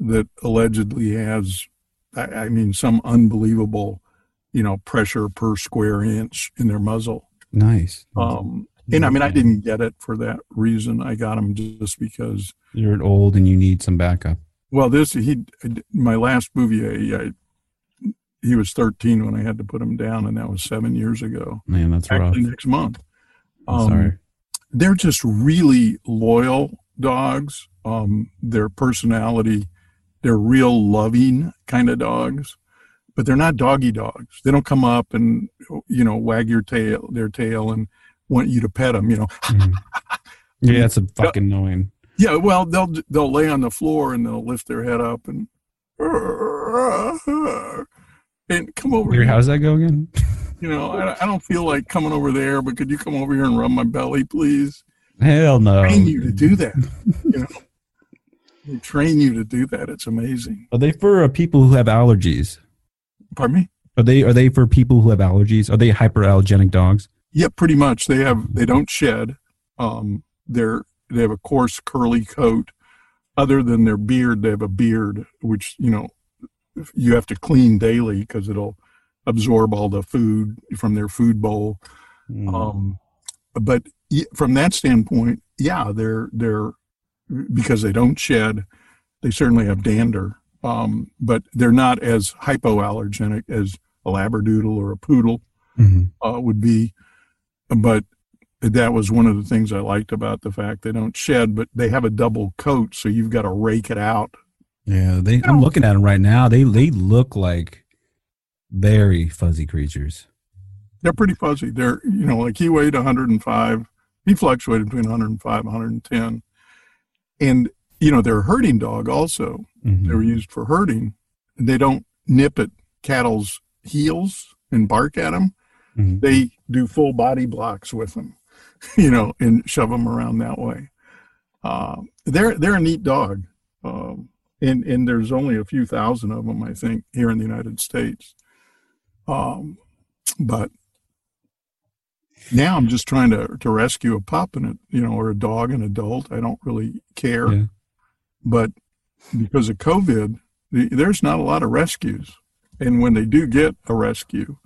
that allegedly has, I, I mean, some unbelievable, you know, pressure per square inch in their muzzle. nice Um, and I mean, I didn't get it for that reason. I got them just because you're old and you need some backup well, this he my last Bouvier, I, he was 13 when I had to put him down, and that was seven years ago. man that's rough next month. Um, sorry They're just really loyal dogs. Um, their personality, they're real loving kind of dogs, but they're not doggy dogs. They don't come up and you know wag your tail, their tail, and want you to pet them. You know, Mhm. yeah that's a fucking annoying Yeah, well, they'll they'll lay on the floor and they'll lift their head up and and come over Here, how's that go again? You know, I, I don't feel like coming over there, but could you come over here and rub my belly, please? Hell no. I Train you to do that. You know, they train you to do that. It's amazing. Are they for uh, people who have allergies? Pardon me? Are they are they for people who have allergies? Are they hyperallergenic dogs? Yeah, pretty much. They have they don't shed. Um, they're they have a coarse curly coat. Other than their beard, they have a beard, which you know you have to clean daily because it'll absorb all the food from their food bowl. Um, but from that standpoint, yeah, they're they're because they don't shed. They certainly have dander. um, but they're not as hypoallergenic as a labradoodle or a poodle Mhm. uh, would be. But that was one of the things I liked about the fact they don't shed, but they have a double coat, so you've got to rake it out. Yeah, they. I'm looking at them right now. They they look like very fuzzy creatures. They're pretty fuzzy. They're you know like he weighed 105. He fluctuated between 105 and 110, and you know they're a herding dog also. Mhm. They were used for herding. They don't nip at cattle's heels and bark at them. Mhm. They do full body blocks with them, you know, and shove them around that way. Uh, they're they're a neat dog, um, and and there's only a few thousand of them, I think, here in the United States. Um, but now I'm just trying to to rescue a pup and a you know or a dog an adult. I don't really care, Yeah. but because of COVID, the, there's not a lot of rescues, and when they do get a rescue,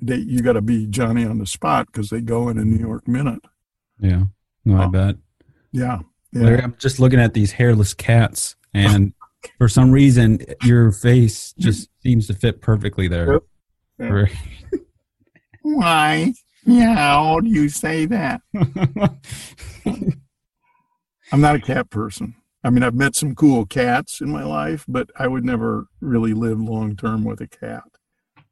they you got to be Johnny on the spot because they go in a New York minute. Yeah. No, I Oh. bet. Yeah, Larry, yeah. I'm just looking at these hairless cats, and for some reason, your face just seems to fit perfectly there. Yep. For- Why? How do you say that? I'm not a cat person. I mean, I've met some cool cats in my life, but I would never really live long term with a cat.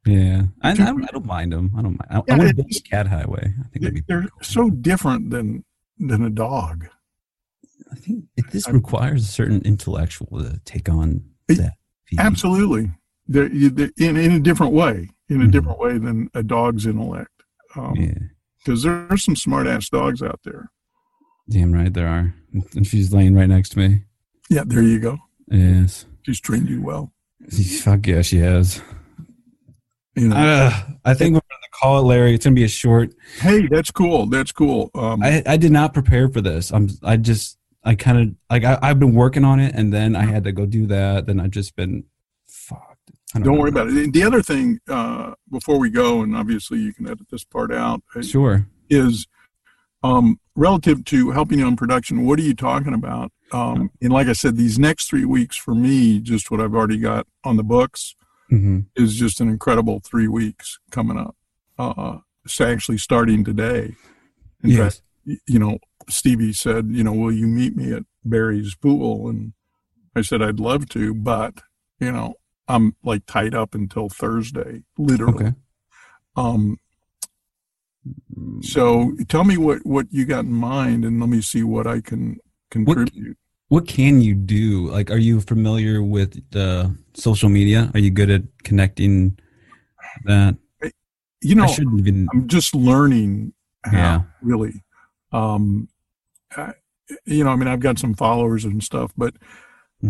yeah, I, I, don't, I don't mind them. I don't mind. I, Yeah, I want to build a cat highway. I think that'd. They're so different than than a dog. I think it, this requires a certain intellectual to take on It- that. feat. Absolutely, they're, they're in in a different way, in a Mhm. different way than a dog's intellect. Because Yeah, there's some smart ass dogs out there. damn right there are. And she's laying right next to me. Yeah, there you go. Yes. She's trained you well. Fuck yeah, she has. You know. Uh, I think we're going to call it, Larry. It's going to be a short. hey, that's cool. That's cool. Um, I, I did not prepare for this. I'm. I just. I kind of like. I, I've been working on it, and then I had to go do that. Then I've just been I Don't worry about it. The other thing, uh, before we go, and obviously you can edit this part out, uh, Sure. is um, relative to helping you on production. What are you talking about? Um, and like I said, these next three weeks for me, just what I've already got on the books, hmm is just an incredible three weeks coming up. Uh, it's actually starting today. In Yes. fact, you know, Stevie said, you know, will you meet me at Barry's pool? And I said, I'd love to, but, you know, I'm like tied up until Thursday, literally. Okay. Um, so tell me what, what you got in mind and let me see what I can contribute. What can you do? Like, are you familiar with the social media? Are you good at connecting that? You know, I shouldn't even. I'm just learning how Yeah. really. Um, I, you know, I mean, I've got some followers and stuff, but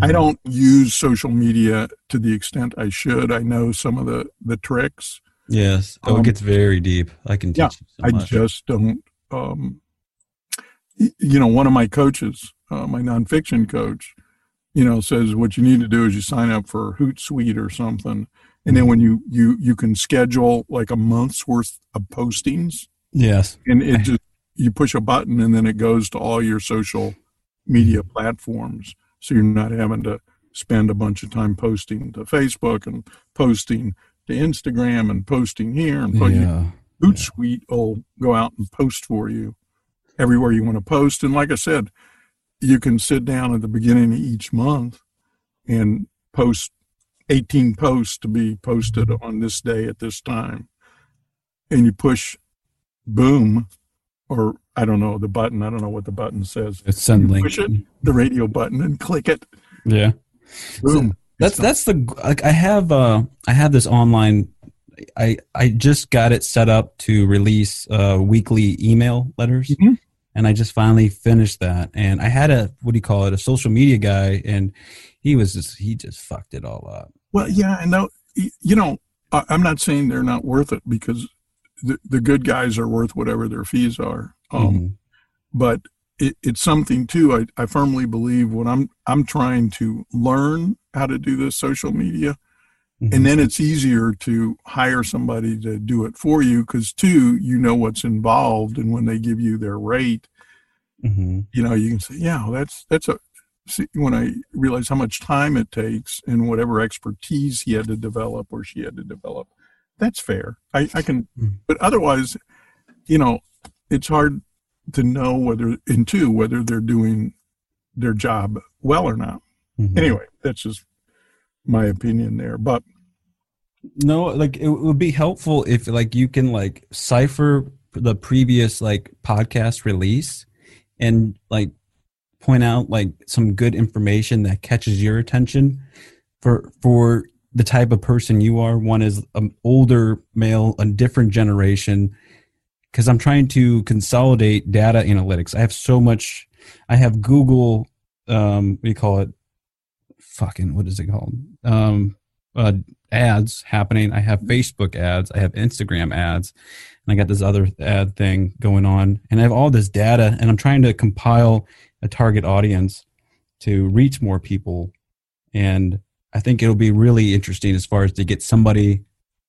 I Mhm. don't use social media to the extent I should. I know some of the the tricks. Yes. Oh, Um, it gets very deep. I can teach yeah, you so I just don't. Um, you know, one of my coaches, uh, my nonfiction coach, you know, says what you need to do is you sign up for Hootsuite or something, and then when you you you can schedule like a month's worth of postings, yes. and it just you push a button and then it goes to all your social media platforms so you're not having to spend a bunch of time posting to facebook and posting to instagram and posting here and put Yeah. hootsuite will go out and post for you everywhere you want to post. And like i said you can sit down at the beginning of each month and post 18 posts to be posted on this day at this time. And you push boom or I don't know the button. I don't know what the button says. It's send link. Push it, the radio button, and click it. Yeah. Boom. That's that's the like I have uh I have this online I I just got it set up to release uh weekly email letters Mhm. and I just finally finished that and I had a what do you call it a social media guy and he was just he just fucked it all up. Well, yeah, and no, y- you know, I'm not saying they're not worth it because the the good guys are worth whatever their fees are. Um, Mhm. But it, it's something too. I, I firmly believe when I'm I'm trying to learn how to do this social media, Mhm. and then it's easier to hire somebody to do it for you because two, you know what's involved, and when they give you their rate, Mhm. you know you can say, yeah, well, that's that's a see, when I realized how much time it takes and whatever expertise he had to develop or she had to develop, that's fair. I, I can, Mm. but otherwise, you know, it's hard to know whether, and two, whether they're doing their job well or not. Mhm. Anyway, that's just my opinion there. But no like it would be helpful if like you can like cipher the previous like podcast release and like point out like some good information that catches your attention for for the type of person you are one is an older male a different generation because i'm trying to consolidate data analytics i have so much i have google um what do you call it fucking what is it called um uh, ads happening. I have Facebook ads. I have Instagram ads. And I got this other ad thing going on. And I have all this data and I'm trying to compile a target audience to reach more people. And I think it'll be really interesting as far as to get somebody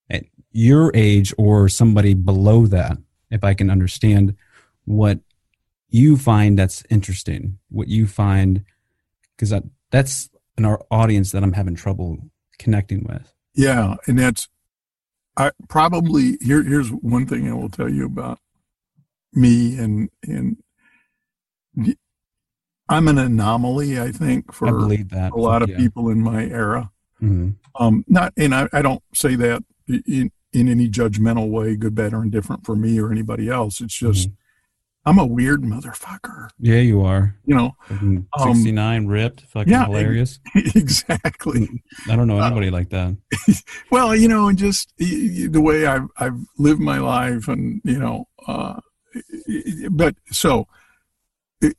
at your age or somebody below that, if I can understand what you find that's interesting, what you find, because that, that's an our audience that I'm having trouble connecting with. yeah, and that's, I probably, here, here's one thing I will tell you about me and, and I'm an anomaly, I think, for a lot of Yeah. people in my era. Mhm. Um, not, and I, I don't say that in, in any judgmental way, good, bad, or indifferent for me or anybody else. It's just, I'm a weird motherfucker, Yeah, you are. you know? Um, 69, ripped, fucking yeah, hilarious. exactly. I don't know uh, anybody like that. Well, you know, and just the way I've, I've lived my life and, you know, uh, but so,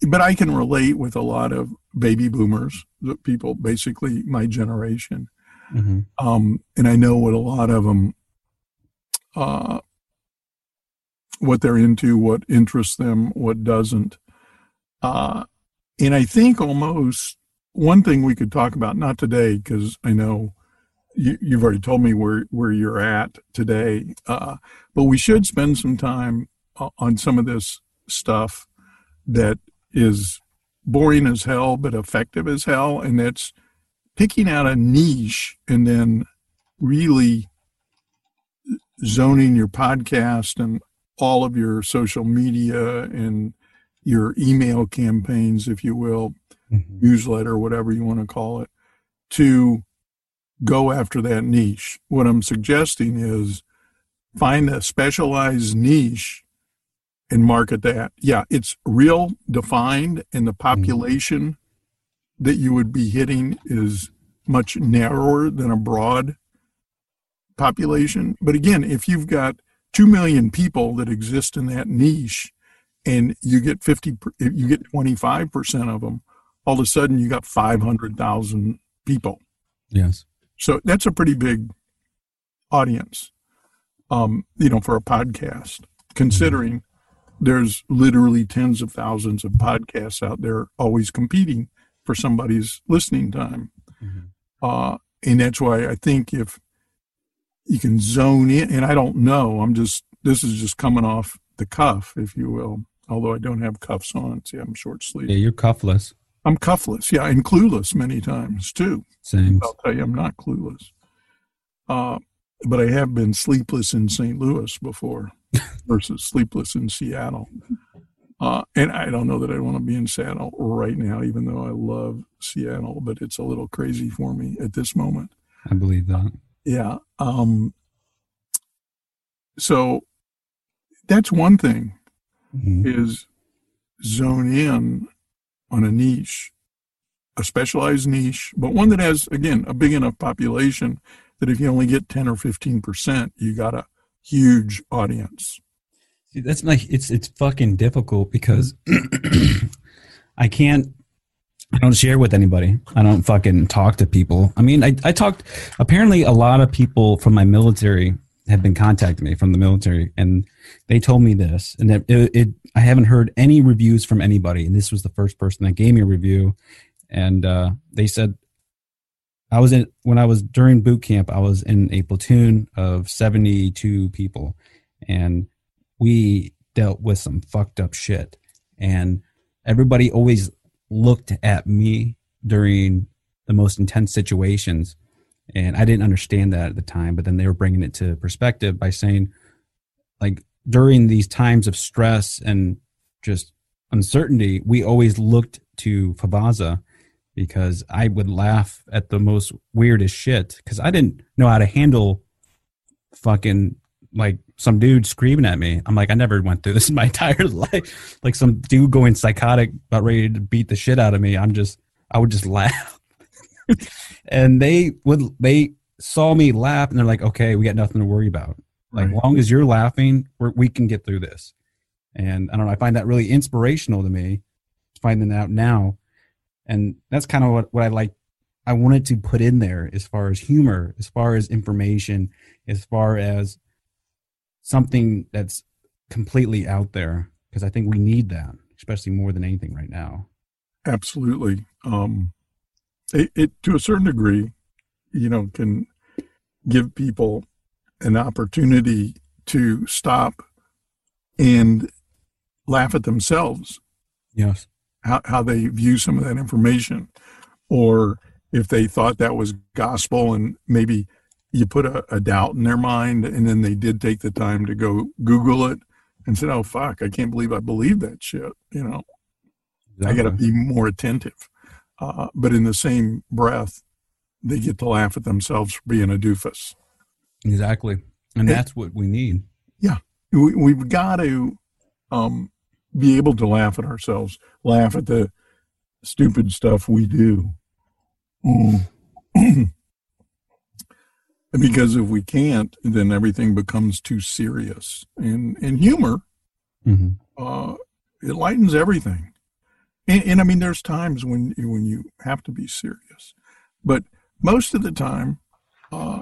but I can relate with a lot of baby boomers, the people basically my generation. hmm um, and I know what a lot of them, uh, what they're into, what interests them, what doesn't. Uh, and I think almost one thing we could talk about, not today, because I know you, you've already told me where, where you're at today, uh, but we should spend some time on some of this stuff that is boring as hell, but effective as hell. And that's picking out a niche and then really zoning your podcast and all of your social media and your email campaigns, if you will, hmm newsletter, whatever you want to call it, to go after that niche. What I'm suggesting is find a specialized niche and market that. Yeah, it's real defined, and the population that you would be hitting is much narrower than a broad population. But again, if you've got 2 million people that exist in that niche and you get 50, you get 25% of them, all of a sudden you got 500,000 people. Yes. So that's a pretty big audience, um, you know, for a podcast, considering there's literally tens of thousands of podcasts out there always competing for somebody's listening time. Mhm. Uh, and that's why I think if you can zone in, and I don't know, I'm just, this is just coming off the cuff, if you will, although I don't have cuffs on. See, I'm short sleeved. Yeah, you're cuffless. I'm cuffless, yeah, and clueless many times too. Same. I'll tell you, I'm not clueless. Uh, but I have been sleepless in St. Louis before versus sleepless in Seattle. Uh, and I don't know that I want to be in Seattle right now, even though I love Seattle, but it's a little crazy for me at this moment. I believe that. Yeah. Um, so that's one thing Mhm. is zone in on a niche, a specialized niche, but one that has, again, a big enough population that if you only get 10 or 15%, you got a huge audience. See, that's my, it's it's fucking difficult because I can't I don't share with anybody. I don't fucking talk to people. I mean, I, I talked apparently a lot of people from my military have been contacting me from the military and they told me this and that it, it I haven't heard any reviews from anybody and this was the first person that gave me a review and uh, they said I was in when I was during boot camp I was in a platoon of 72 people and we dealt with some fucked up shit and everybody always looked at me during the most intense situations. And I didn't understand that at the time, but then they were bringing it to perspective by saying, like, during these times of stress and just uncertainty, we always looked to Favazza because I would laugh at the most weirdest shit because I didn't know how to handle fucking like some dude screaming at me. I'm like, I never went through this in my entire life. Like some dude going psychotic, about ready to beat the shit out of me. I'm just, I would just laugh. and they would, they saw me laugh and they're like, okay, we got nothing to worry about. Like, right. long as you're laughing, we're, we can get through this. And I don't know, I find that really inspirational to me, finding out now. And that's kind of what, what I like. I wanted to put in there as far as humor, as far as information, as far as something that's completely out there because I think we need that, especially more than anything right now. Absolutely. Um, it, it to a certain degree, you know, can give people an opportunity to stop and laugh at themselves. Yes. How, how they view some of that information, or if they thought that was gospel and maybe you put a, a, doubt in their mind and then they did take the time to go google it and said oh fuck i can't believe i believe that shit you know? Exactly. i got to be more attentive. Uh, but in the same breath they get to laugh at themselves for being a doofus. Exactly. And that's what we need. Yeah. We, have got to um, be able to laugh at ourselves laugh at the stupid stuff we do mm. because if we can't, then everything becomes too serious. And and humor, mm-hmm. uh, it lightens everything. And, and I mean, there's times when when you have to be serious, but most of the time, uh,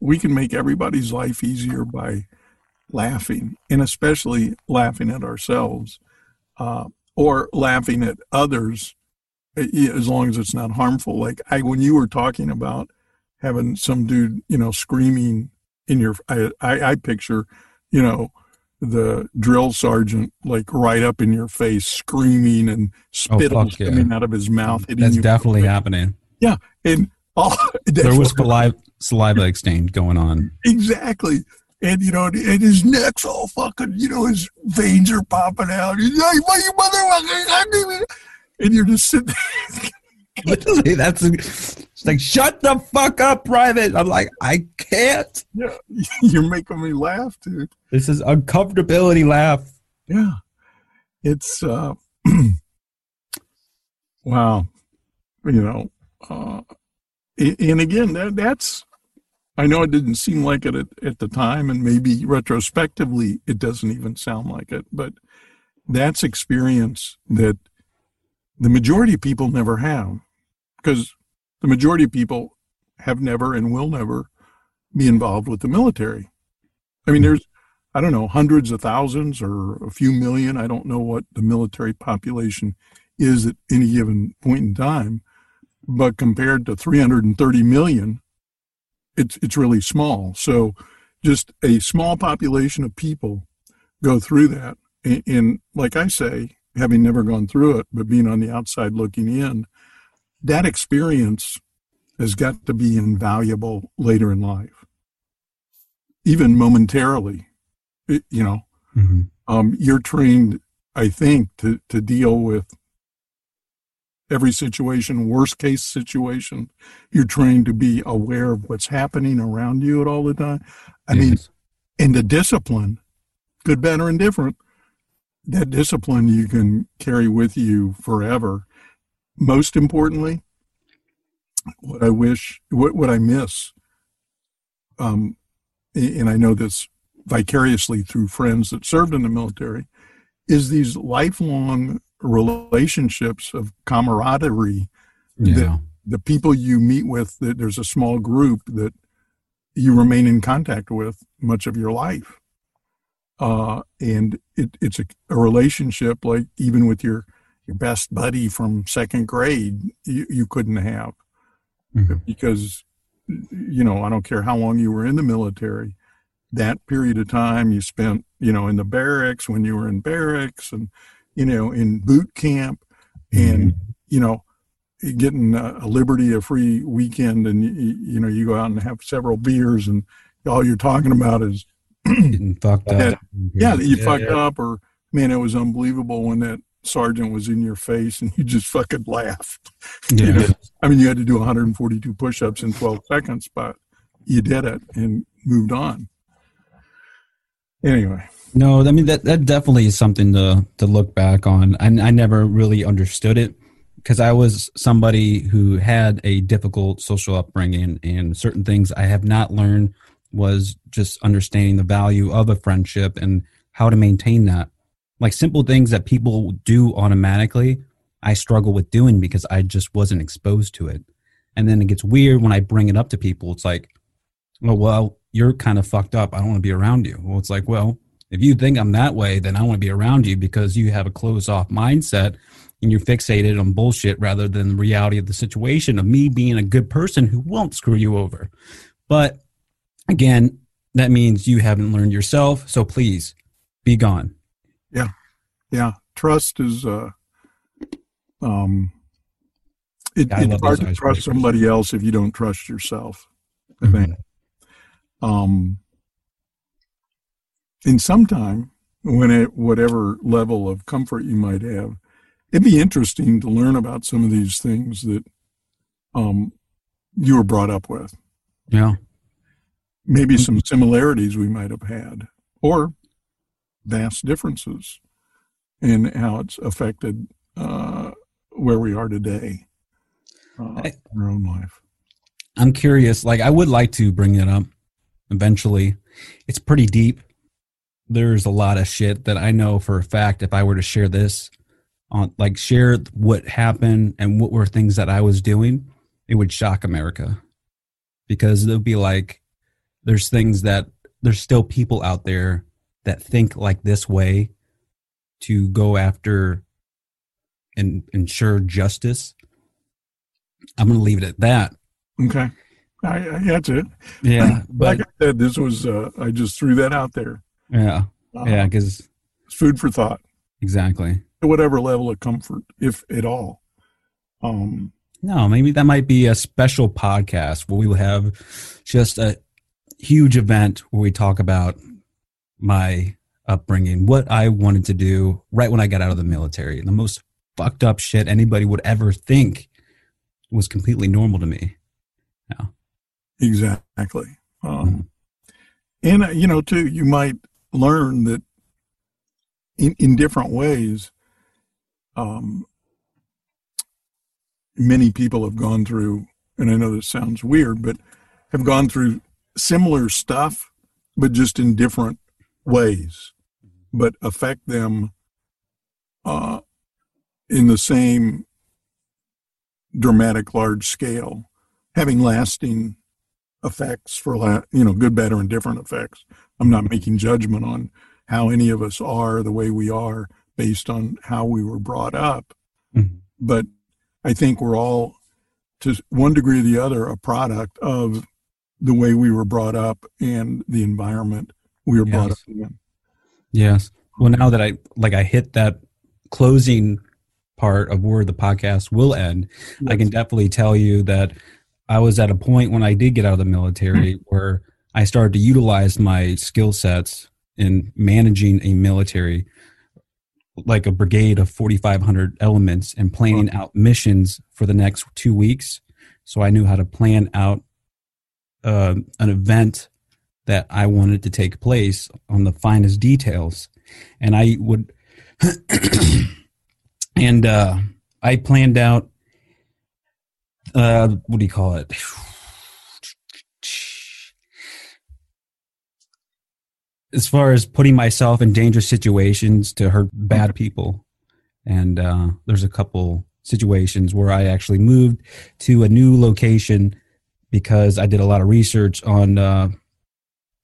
we can make everybody's life easier by laughing, and especially laughing at ourselves, uh, or laughing at others, as long as it's not harmful. Like I, when you were talking about having some dude, you know, screaming in your, I, I, I picture, you know, the drill sergeant like right up in your face, screaming and spit oh, yeah. coming out of his mouth. That's definitely happening. Yeah, and all there was saliva, saliva exchange going on. Exactly, and you know, and his neck's all fucking, you know, his veins are popping out. He's like, "You motherfucker!" And you're just sitting. Literally, that's it's like shut the fuck up, private. I'm like, I can't. Yeah, you're making me laugh, dude. This is uncomfortability laugh. Yeah, it's uh, wow. You know, uh, and again, that, that's. I know it didn't seem like it at, at the time, and maybe retrospectively, it doesn't even sound like it. But that's experience that the majority of people never have because the majority of people have never and will never be involved with the military. I mean, there's, I don't know, hundreds of thousands or a few million. I don't know what the military population is at any given point in time, but compared to 330 million, it's it's really small. So, just a small population of people go through that, and, and like I say, having never gone through it, but being on the outside looking in, that experience has got to be invaluable later in life, even momentarily. It, you know, mm-hmm. um, you're trained, I think, to, to deal with every situation, worst case situation. You're trained to be aware of what's happening around you at all the time. I yes. mean, in the discipline, good, bad, or indifferent, that discipline you can carry with you forever. Most importantly, what I wish, what, what I miss, um, and I know this vicariously through friends that served in the military, is these lifelong relationships of camaraderie yeah. that the people you meet with, that there's a small group that you remain in contact with much of your life. Uh, and it, it's a, a, relationship like even with your your best buddy from second grade you, you couldn't have mm-hmm. because you know i don't care how long you were in the military that period of time you spent you know in the barracks when you were in barracks and you know in boot camp and mm-hmm. you know getting a, a liberty, a free weekend, and you, you know you go out and have several beers, and all you're talking about is Getting fucked up. that- yeah, that you Yeah, fucked yeah. up, or man, it was unbelievable when that sergeant was in your face and you just fucking laughed. Yeah. You know, I mean, you had to do 142 push-ups in 12 seconds, but you did it and moved on. Anyway, No, I mean that that definitely is something to to look back on. I I never really understood it because I was somebody who had a difficult social upbringing, and certain things I have not learned was just understanding the value of a friendship and how to maintain that. Like simple things that people do automatically, I struggle with doing because I just wasn't exposed to it. And then it gets weird when I bring it up to people. It's like, oh well, you're kind of fucked up. I don't want to be around you. Well, it's like, well, if you think I'm that way, then I want to be around you because you have a closed off mindset and you're fixated on bullshit rather than the reality of the situation of me being a good person who won't screw you over. But again, that means you haven't learned yourself. So please be gone. yeah, Yeah. trust is uh, um, it, Yeah, it's hard to trust somebody else if you don't trust yourself. I Mhm. think. Um, and sometime when at whatever level of comfort you might have, it'd be interesting to learn about some of these things that um, you were brought up with. Yeah. Maybe some similarities we might have had, or vast differences in how it's affected uh, where we are today uh, I- in our own life. I'm curious. Like, I would like to bring it up eventually. It's pretty deep. There's a lot of shit that I know for a fact. If I were to share this, on like share what happened and what were things that I was doing, it would shock America because they'll be like, there's things that there's still people out there that think like this way to go after and ensure justice. I'm going to leave it at that. Okay. I, I, that's it. Yeah, but like I said, this was, uh, I just threw that out there. Yeah, Uh, yeah, because It's food for thought exactly. at whatever level of comfort, if at all. Um, No, maybe that might be a special podcast where we will have just a huge event where we talk about my upbringing, what I wanted to do right when I got out of the military, the most fucked up shit anybody would ever think was completely normal to me. Yeah. Exactly. Um, Mhm. and, uh, you know, too, you might learn that in, in different ways, um, many people have gone through, and I know this sounds weird, but have gone through similar stuff, but just in different ways, but affect them uh, in the same dramatic, large scale, having lasting effects for you know good, bad, or indifferent effects. I'm not making judgment on how any of us are the way we are based on how we were brought up, Mhm. but I think we're all, to one degree or the other, a product of the way we were brought up and the environment we were brought up in. Yes. Well, now that I like I hit that closing part of where the podcast will end, I can definitely tell you that I was at a point when I did get out of the military where I started to utilize my skill sets in managing a military like a brigade of 4500 elements and planning out missions for the next 2 weeks. So I knew how to plan out uh, an event that I wanted to take place on the finest details. And I would, and uh, I planned out, uh, what do you call it? As far as putting myself in dangerous situations to hurt bad people. And uh, there's a couple situations where I actually moved to a new location because I did a lot of research on uh,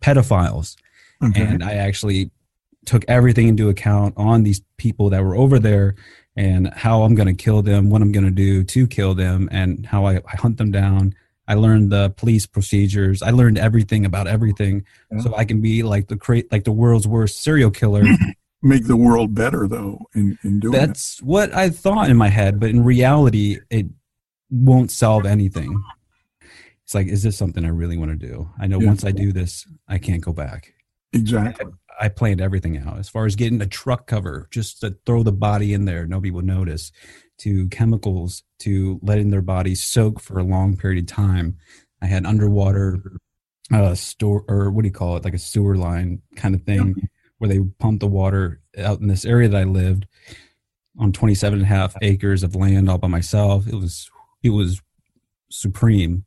pedophiles Okay. and I actually took everything into account on these people that were over there and how I'm going to kill them, what I'm going to do to kill them, and how I, I hunt them down. I learned the police procedures. I learned everything about everything, Yeah. so I can be like the create like the world's worst serial killer. Make the world better though in, in doing it. That's what I thought in my head, but in reality, it won't solve anything. It's like, is this something I really want to do? I know Yeah. once I do this, I can't go back. Exactly. I planned everything out as far as getting a truck cover just to throw the body in there, nobody will notice, to chemicals, to letting their bodies soak for a long period of time. I had underwater uh, store or what do you call it, like a sewer line kind of thing, where they pump the water out in this area that I lived on 27 and a half acres of land all by myself. It was it was supreme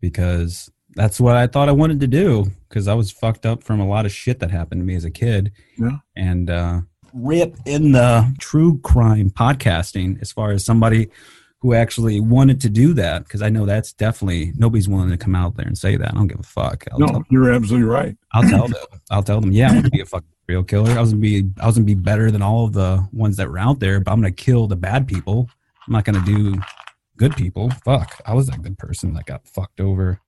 because that's what I thought I wanted to do because I was fucked up from a lot of shit that happened to me as a kid. Yeah. And uh, rip in the true crime podcasting as far as somebody who actually wanted to do that because I know that's definitely nobody's willing to come out there and say that. I don't give a fuck. I'll, No, you're absolutely right. I'll tell them. I'll tell them. Yeah, I'm gonna be a fucking real killer. I was gonna be. I was gonna be better than all of the ones that were out there, but I'm gonna kill the bad people. I'm not gonna do good people. Fuck. I was that good person that got fucked over.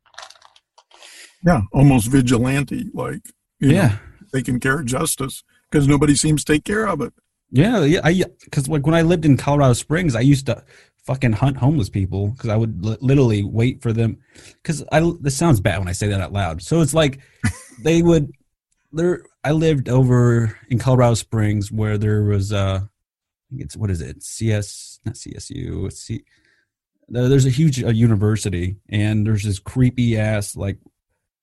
Yeah, almost vigilante, like Yeah. know, taking care of justice because nobody seems to take care of it. Yeah, yeah. I because like when I lived in Colorado Springs, I used to fucking hunt homeless people because I would li- literally wait for them. Because I this sounds bad when I say that out loud. So it's like they would. There, I lived over in Colorado Springs where there was uh, think it's what is it? CS not CSU. It's C. there- There's a huge uh, university, and there's this creepy ass like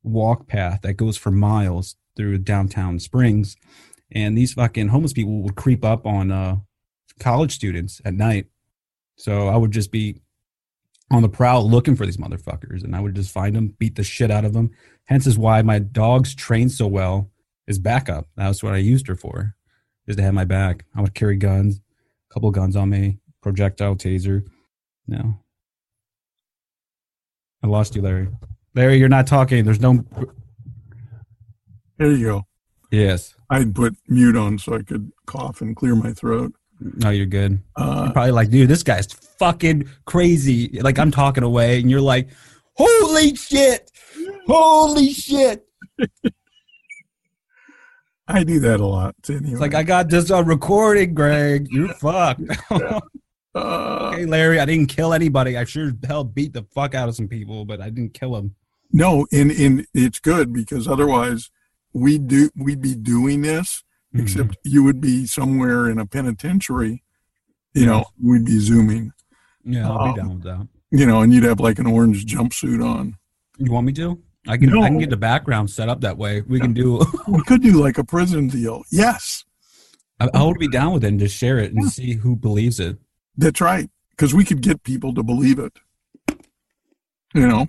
walk path that goes for miles through downtown Springs and these fucking homeless people would creep up on uh, college students at night. So I would just be on the prowl looking for these motherfuckers, and I would just find them, beat the shit out of them. Hence is why my dog's trained so well is backup. That's what I used her for, is to have my back. I would carry guns, a couple guns on me, projectile taser. No, I lost you, Larry. Larry, you're not talking. There's no. There you go. Yes. I'd put mute on so I could cough and clear my throat. No, you're good. Uh, You're probably like, dude, this guy's fucking crazy. Like I'm talking away, and you're like, holy shit, holy shit. I do that a lot. Anyway. It's like I got this on recording, Greg. You're fucked. Uh, okay, Larry, I didn't kill anybody. I sure as hell beat the fuck out of some people, but I didn't kill them. no, and and it's good because otherwise we do we'd be doing this, Mm-hmm. except you would be somewhere in a penitentiary. You know, we'd be zooming. Yeah, I'll Um, be down with that. You know, and you'd have like an orange jumpsuit on. You want me to? I can. I can get the background set up that way. We can do. We could do like a prison deal. Yes, I, I would be down with it and just share it and see who believes it. that's right. Because we could get people to believe it. You know,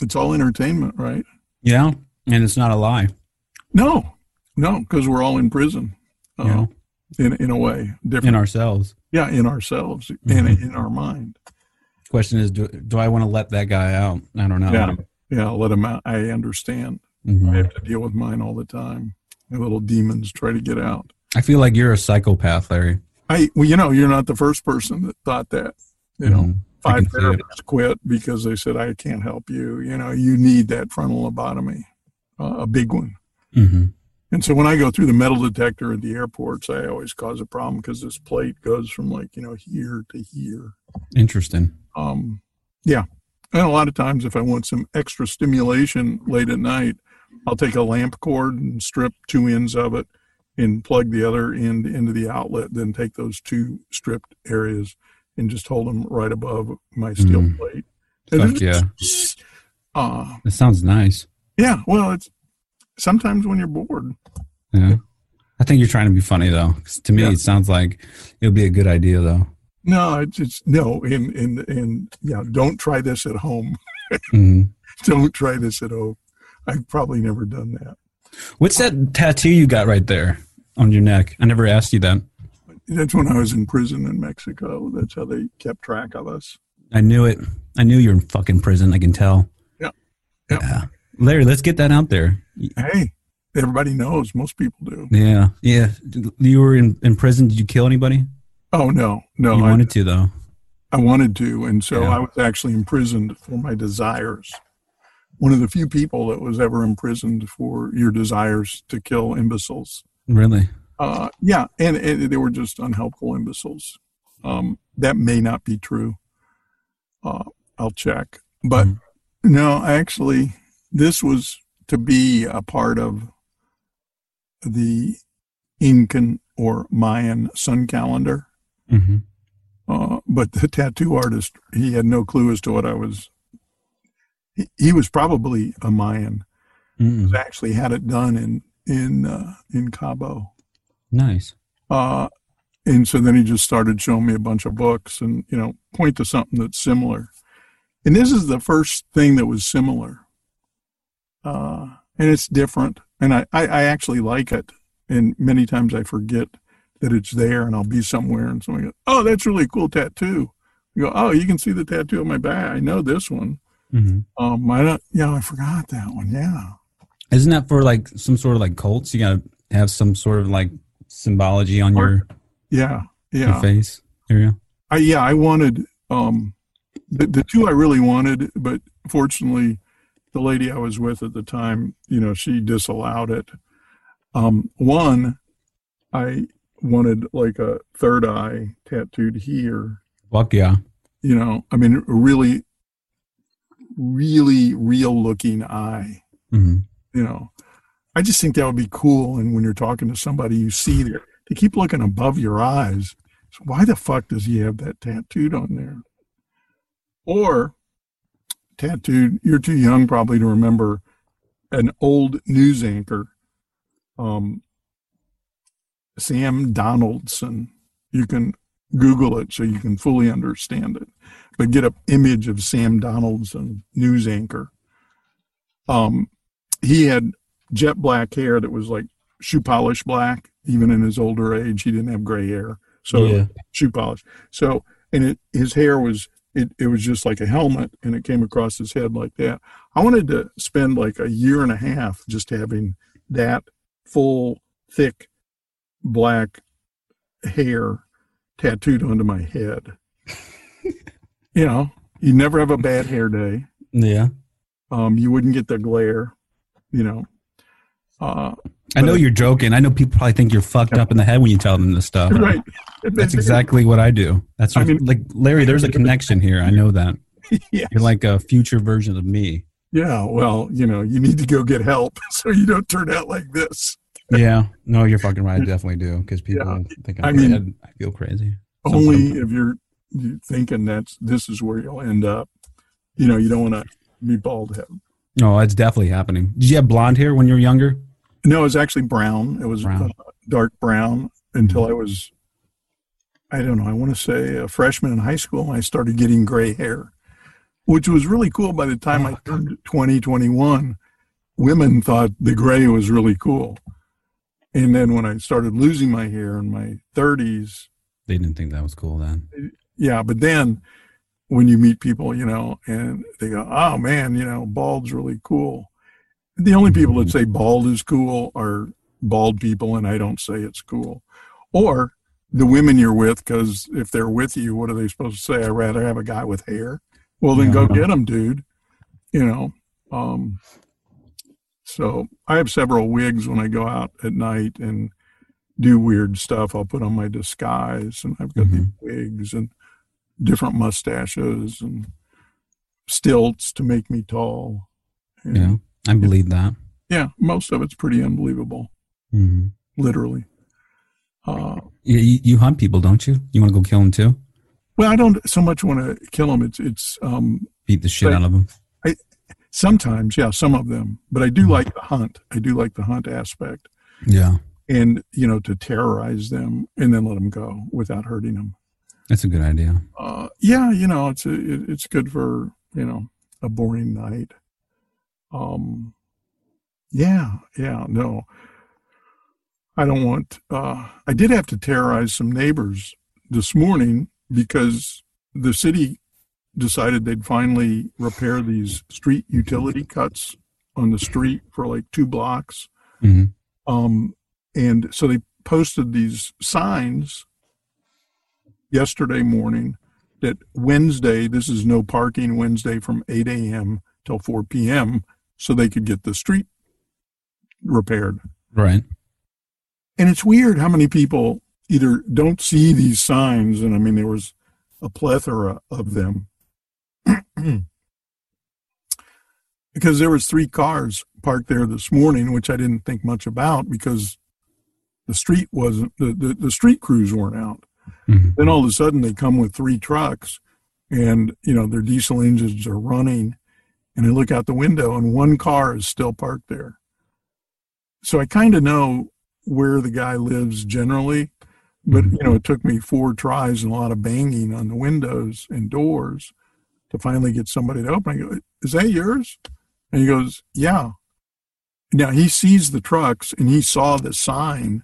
it's all entertainment, right? Yeah, and it's not a lie. No, no, because we're all in prison. Uh, know, in in a way, different. in ourselves. yeah, in ourselves, Mhm. and in our mind. Question is, do, do I want to let that guy out? I don't know. Yeah, yeah. Let him out. I understand. Mhm. I have to deal with mine all the time. My little demons try to get out. I feel like you're a psychopath, Larry. I well, you know, you're not the first person that thought that. You know, Mhm. I five can see it. therapists quit because they said I can't help you. You know, you need that frontal lobotomy, uh, a big one. Mhm. And so when I go through the metal detector at the airports, I always cause a problem because this plate goes from like you know here to here. Interesting. Um, yeah, and a lot of times if I want some extra stimulation late at night, I'll take a lamp cord and strip two ends of it and plug the other end into the outlet. Then take those two stripped areas and just hold them right above my steel Mm. plate. Fuck yeah. Uh, That sounds nice. Yeah. Well, it's sometimes when you're bored. Yeah. I think you're trying to be funny though. to me, Yeah. it sounds like it would be a good idea though. No, it's, it's no, and and and yeah. Don't try this at home. Mhm. don't try this at home. I've probably never done that. What's that tattoo you got right there on your neck? I never asked you that. That's when I was in prison in Mexico. That's how they kept track of us. I knew it. I knew you're in fucking prison. I can tell. Yeah. Yeah. Yeah. Larry, let's get that out there. Hey, everybody knows. Most people do. Yeah. Yeah. You were in, in prison. Did you kill anybody? Oh no, no. you I, wanted to though. I wanted to, and so Yeah. I was actually imprisoned for my desires. One of the few people that was ever imprisoned for your desires to kill imbeciles. Really? Uh, yeah, and, and they were just unhelpful imbeciles. Um, that may not be true. Uh, I'll check. But no, I actually, this was to be a part of the Incan or Mayan sun calendar. Mm-hmm. Uh, but the tattoo artist, he had no clue as to what I was. He, he was probably a Mayan. He actually had it done in in uh, in Cabo. Nice. Uh, and so then he just started showing me a bunch of books and you know point to something that's similar. And this is the first thing that was similar. Uh, and it's different, and I, I I actually like it. And many times I forget that it's there, and I'll be somewhere, and somebody goes, "Oh, that's really cool tattoo." You go, "Oh, you can see the tattoo on my back. I know this one." Mm-hmm. Um, I don't. Yeah, I forgot that one. Yeah. Isn't that for like some sort of like cults? You gotta have some sort of like symbology on your, Yeah. your Yeah. face area. I yeah, I wanted um the, the two I really wanted, but fortunately the lady I was with at the time, you know, she disallowed it. Um one I wanted like a third eye tattooed here, Fuck yeah. you know, I mean a really really real looking eye, Mm-hmm. you know. I just think that would be cool and when you're talking to somebody you see there, to keep looking above your eyes. So why the fuck does he have that tattooed on there? Or tattooed, you're too young probably to remember an old news anchor, um, Sam Donaldson. You can Google it so you can fully understand it. But get an image of Sam Donaldson, news anchor. Um, he had jet black hair that was like shoe polish black. Even in his older age, he didn't have gray hair. So Yeah. shoe polish. So and it his hair was it, it was just like a helmet and it came across his head like that. I wanted to spend like a year and a half just having that full thick black hair tattooed onto my head. you know, you never have a bad hair day. Yeah. Um, you wouldn't get the glare, you know. Uh, I know you're joking. I know people probably think you're fucked up in the head when you tell them this stuff. right. That's exactly what I do. That's I mean- like Larry. There's a connection here. I know that Yes. you're like a future version of me. Yeah, well, you know, you need to go get help so you don't turn out like this. Yeah. No, you're fucking right. I definitely do because people Yeah. think I I'm mean- dead. I feel crazy. Only Sometimes. if you're, you're thinking that's this is where you'll end up. You know, you don't want to be bald head. No, it's definitely happening. Did you have blonde hair when you were younger? No, it was actually brown. It was Brown. Uh, dark brown until I was, I don't know, I want to say a freshman in high school. I started getting gray hair, which was really cool. By the time I turned 20, 21, women thought the gray was really cool. And then when I started losing my hair in my 30s, They didn't think that was cool then. yeah, but then when you meet people, you know, and they go, oh man, you know, bald's really cool. The only people that say bald is cool are bald people, and I don't say it's cool. Or the women you're with, because if they're with you, what are they supposed to say? I'd rather have a guy with hair. Well, then go get him, dude. You know, um, so I have several wigs when I go out at night and do weird stuff. I'll put on my disguise, and I've got these wigs and different mustaches and stilts to make me tall. And Yeah, I believe that. yeah, most of it's pretty unbelievable, hmm literally. Uh, You, you, you hunt people, don't you? You want to go kill them too? well, I don't so much want to kill them. It's it's um, Beat the shit out of them. I, sometimes, yeah, some of them, but I do like the hunt. I do like the hunt aspect, Yeah, and you know, to terrorize them and then let them go without hurting them. That's a good idea. uh, yeah, you know, it's a, it, it's good for you know a boring night. Um, yeah, yeah, no, I don't want. Uh, I did have to terrorize some neighbors this morning because the city decided they'd finally repair these street utility cuts on the street for like two blocks. hmm Um, and so they posted these signs yesterday morning that Wednesday, this is no parking Wednesday from 8 a.m. till 4 p.m. so they could get the street repaired. Right. And it's weird how many people either don't see these signs, and I mean, there was a plethora of them, because there was three cars parked there this morning, which I didn't think much about because the street wasn't the, the, the street crews weren't out. Mhm. Then all of a sudden they come with three trucks and you know their diesel engines are running and I look out the window and one car is still parked there. So I kind of know where the guy lives generally, but you know it took me four tries and a lot of banging on the windows and doors to finally get somebody to open. I go, "Is that yours?" And he goes, "Yeah." Now he sees the trucks and he saw the sign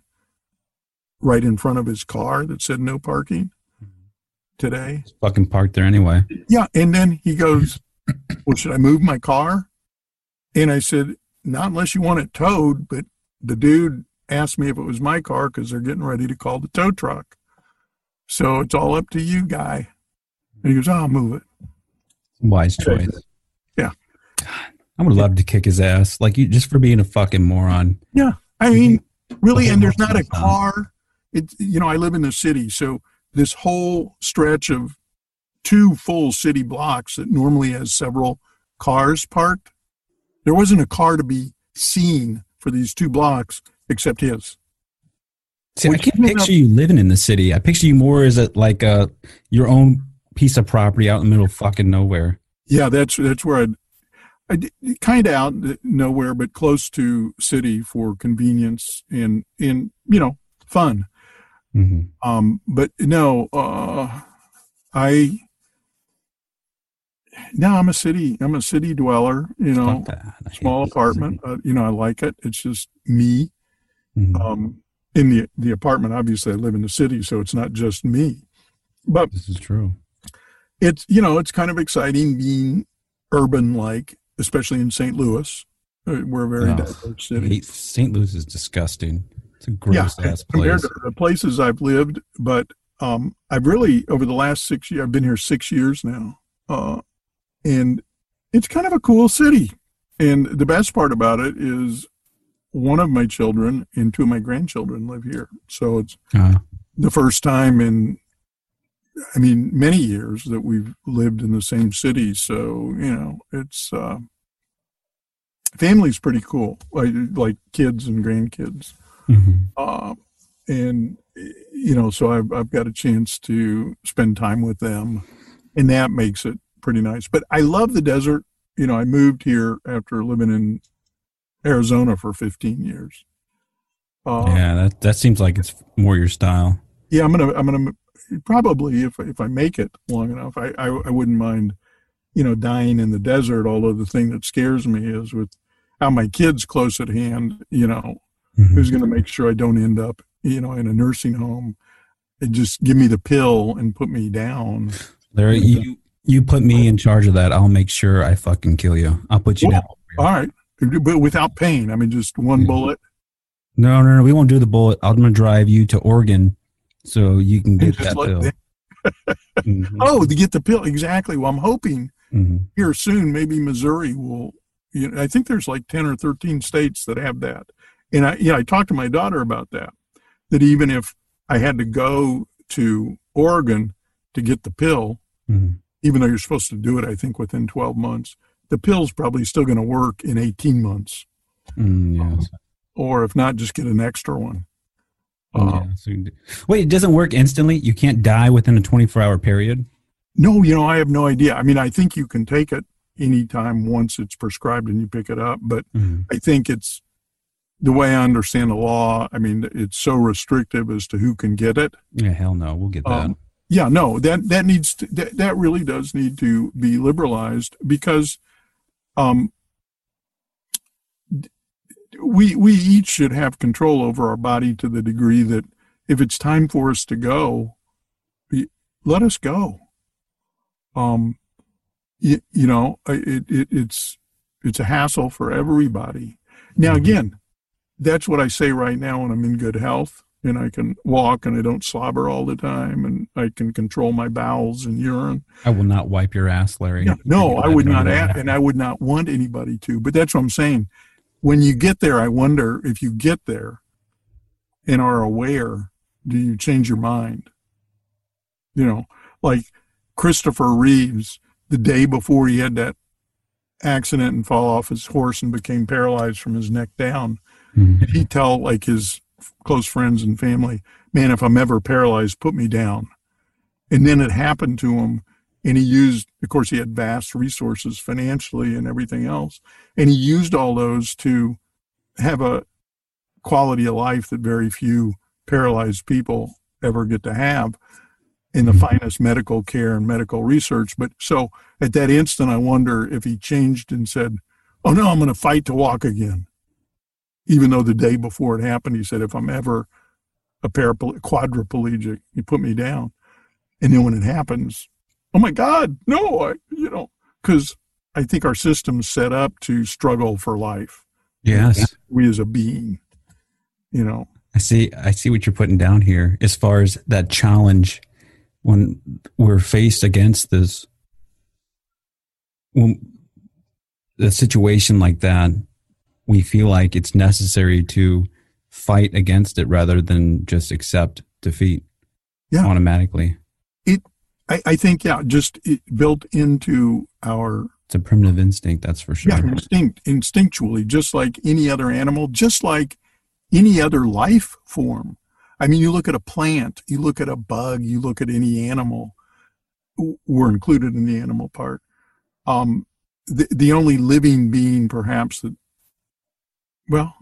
right in front of his car that said no parking today. Fucking parked there anyway. Yeah. And then he goes, Well, should I move my car? And I said, Not unless you want it towed. But the dude asked me if it was my car because they're getting ready to call the tow truck. So it's all up to you, guy. And he goes, I'll move it. Wise choice. Yeah. I would love to kick his ass, like you, just for being a fucking moron. Yeah. I mean, really, and there's not a car. It, you know, I live in the city. So this whole stretch of two full city blocks that normally has several cars parked, there wasn't a car to be seen for these two blocks except his. See, I can't picture up- you living in the city. I picture you more as a, like a your own piece of property out in the middle of fucking nowhere. Yeah, that's that's where I'd, I kind of out nowhere, but close to city for convenience and and you know fun. Hmm Um, but no, uh, I no, I'm a city. I'm a city dweller. You know, Fuck that. I hate small apartment. Uh, you know, I like it. It's just me. Mhm. Um, in the the apartment, obviously, I live in the city, so it's not just me. But This is true. it's you know, it's kind of exciting being urban, like especially in St. Louis. Uh, We're a very Oh, diverse city. St. Louis is disgusting. It's a gross ass compared place. to the places I've lived, but um, I've really over the last six years, I've been here six years now, uh, and it's kind of a cool city. And the best part about it is one of my children and two of my grandchildren live here, so it's Uh, the first time in, I mean, many years that we've lived in the same city. So you know, it's uh, family's pretty cool, like like kids and grandkids mhm. uh, and you know, so I've I've got a chance to spend time with them, and that makes it pretty nice. But I love the desert. You know, I moved here after living in Arizona for 15 years. Uh, yeah. yeah, that that seems like it's more your style. Yeah, I'm gonna I'm gonna probably if if I make it long enough, I, I I wouldn't mind, you know, dying in the desert. Although the thing that scares me is with how my kids close at hand. You know, Mhm. who's going to make sure I don't end up, you know, in a nursing home and just give me the pill and put me down. Larry, you you put me in charge of that. I'll make sure I fucking kill you. I'll put you Well, down. All right. But without pain. I mean, just one Yeah. bullet. No, no, no. We won't do the bullet. I'm gonna drive you to Oregon so you can get that pill. Mhm. oh, to get the pill. Exactly. Well, I'm hoping Mhm. here soon, maybe Missouri will, you know, I think there's like 10 or 13 states that have that. And I, yeah, I talked to my daughter about that, that even if I had to go to Oregon to get the pill, Mhm. even though you're supposed to do it, I think within 12 months, the pill's probably still going to work in 18 months. Mm, yes. Or if not, just get an extra one. Uh, Yeah, so you Wait, it doesn't work instantly. You can't die within a 24 hour period. No, you know, I have no idea. I mean, I think you can take it anytime once it's prescribed and you pick it up, but Mhm. I think it's the way I understand the law. I mean, it's so restrictive as to who can get it. Yeah, hell no. We'll get that. Um, yeah, no, that that needs to, that that really does need to be liberalized because, um, we we each should have control over our body to the degree that if it's time for us to go, let us go. Um, you, you know, it, it it's it's a hassle for everybody. Now Mhm. again, that's what I say right now when I'm in good health and I can walk and I don't slobber all the time and I can control my bowels and urine. I will not wipe your ass, Larry. Yeah, no, I would not, ask, ask, and I would not want anybody to. But that's what I'm saying. When you get there, I wonder if you get there and are aware, do you change your mind? You know, like Christopher Reeves, the day before he had that accident and fall off his horse and became paralyzed from his neck down. Mhm. He'd tell like his close friends and family, man, if I'm ever paralyzed, put me down. And then it happened to him. And he used, of course, he had vast resources financially and everything else. And he used all those to have a quality of life that very few paralyzed people ever get to have in the finest medical care and medical research. But so at that instant, I wonder if he changed and said, Oh no, I'm going to fight to walk again. Even though the day before it happened, he said, If I'm ever a paraplegic, quadriplegic, you put me down. And then when it happens, oh my God, no, I, you know, because I think our system's set up to struggle for life. Yes. We as a being, you know. I see. I see what you're putting down here as far as that challenge when we're faced against this. When a situation like that, we feel like it's necessary to fight against it rather than just accept defeat Yeah. automatically. It, I, I think, yeah, just it built into our It's a primitive instinct, that's for sure. Yeah, instinct, instinctually, just like any other animal, just like any other life form. I mean, you look at a plant, you look at a bug, you look at any animal. We're included in the animal part. Um, the the only living being, perhaps that, well,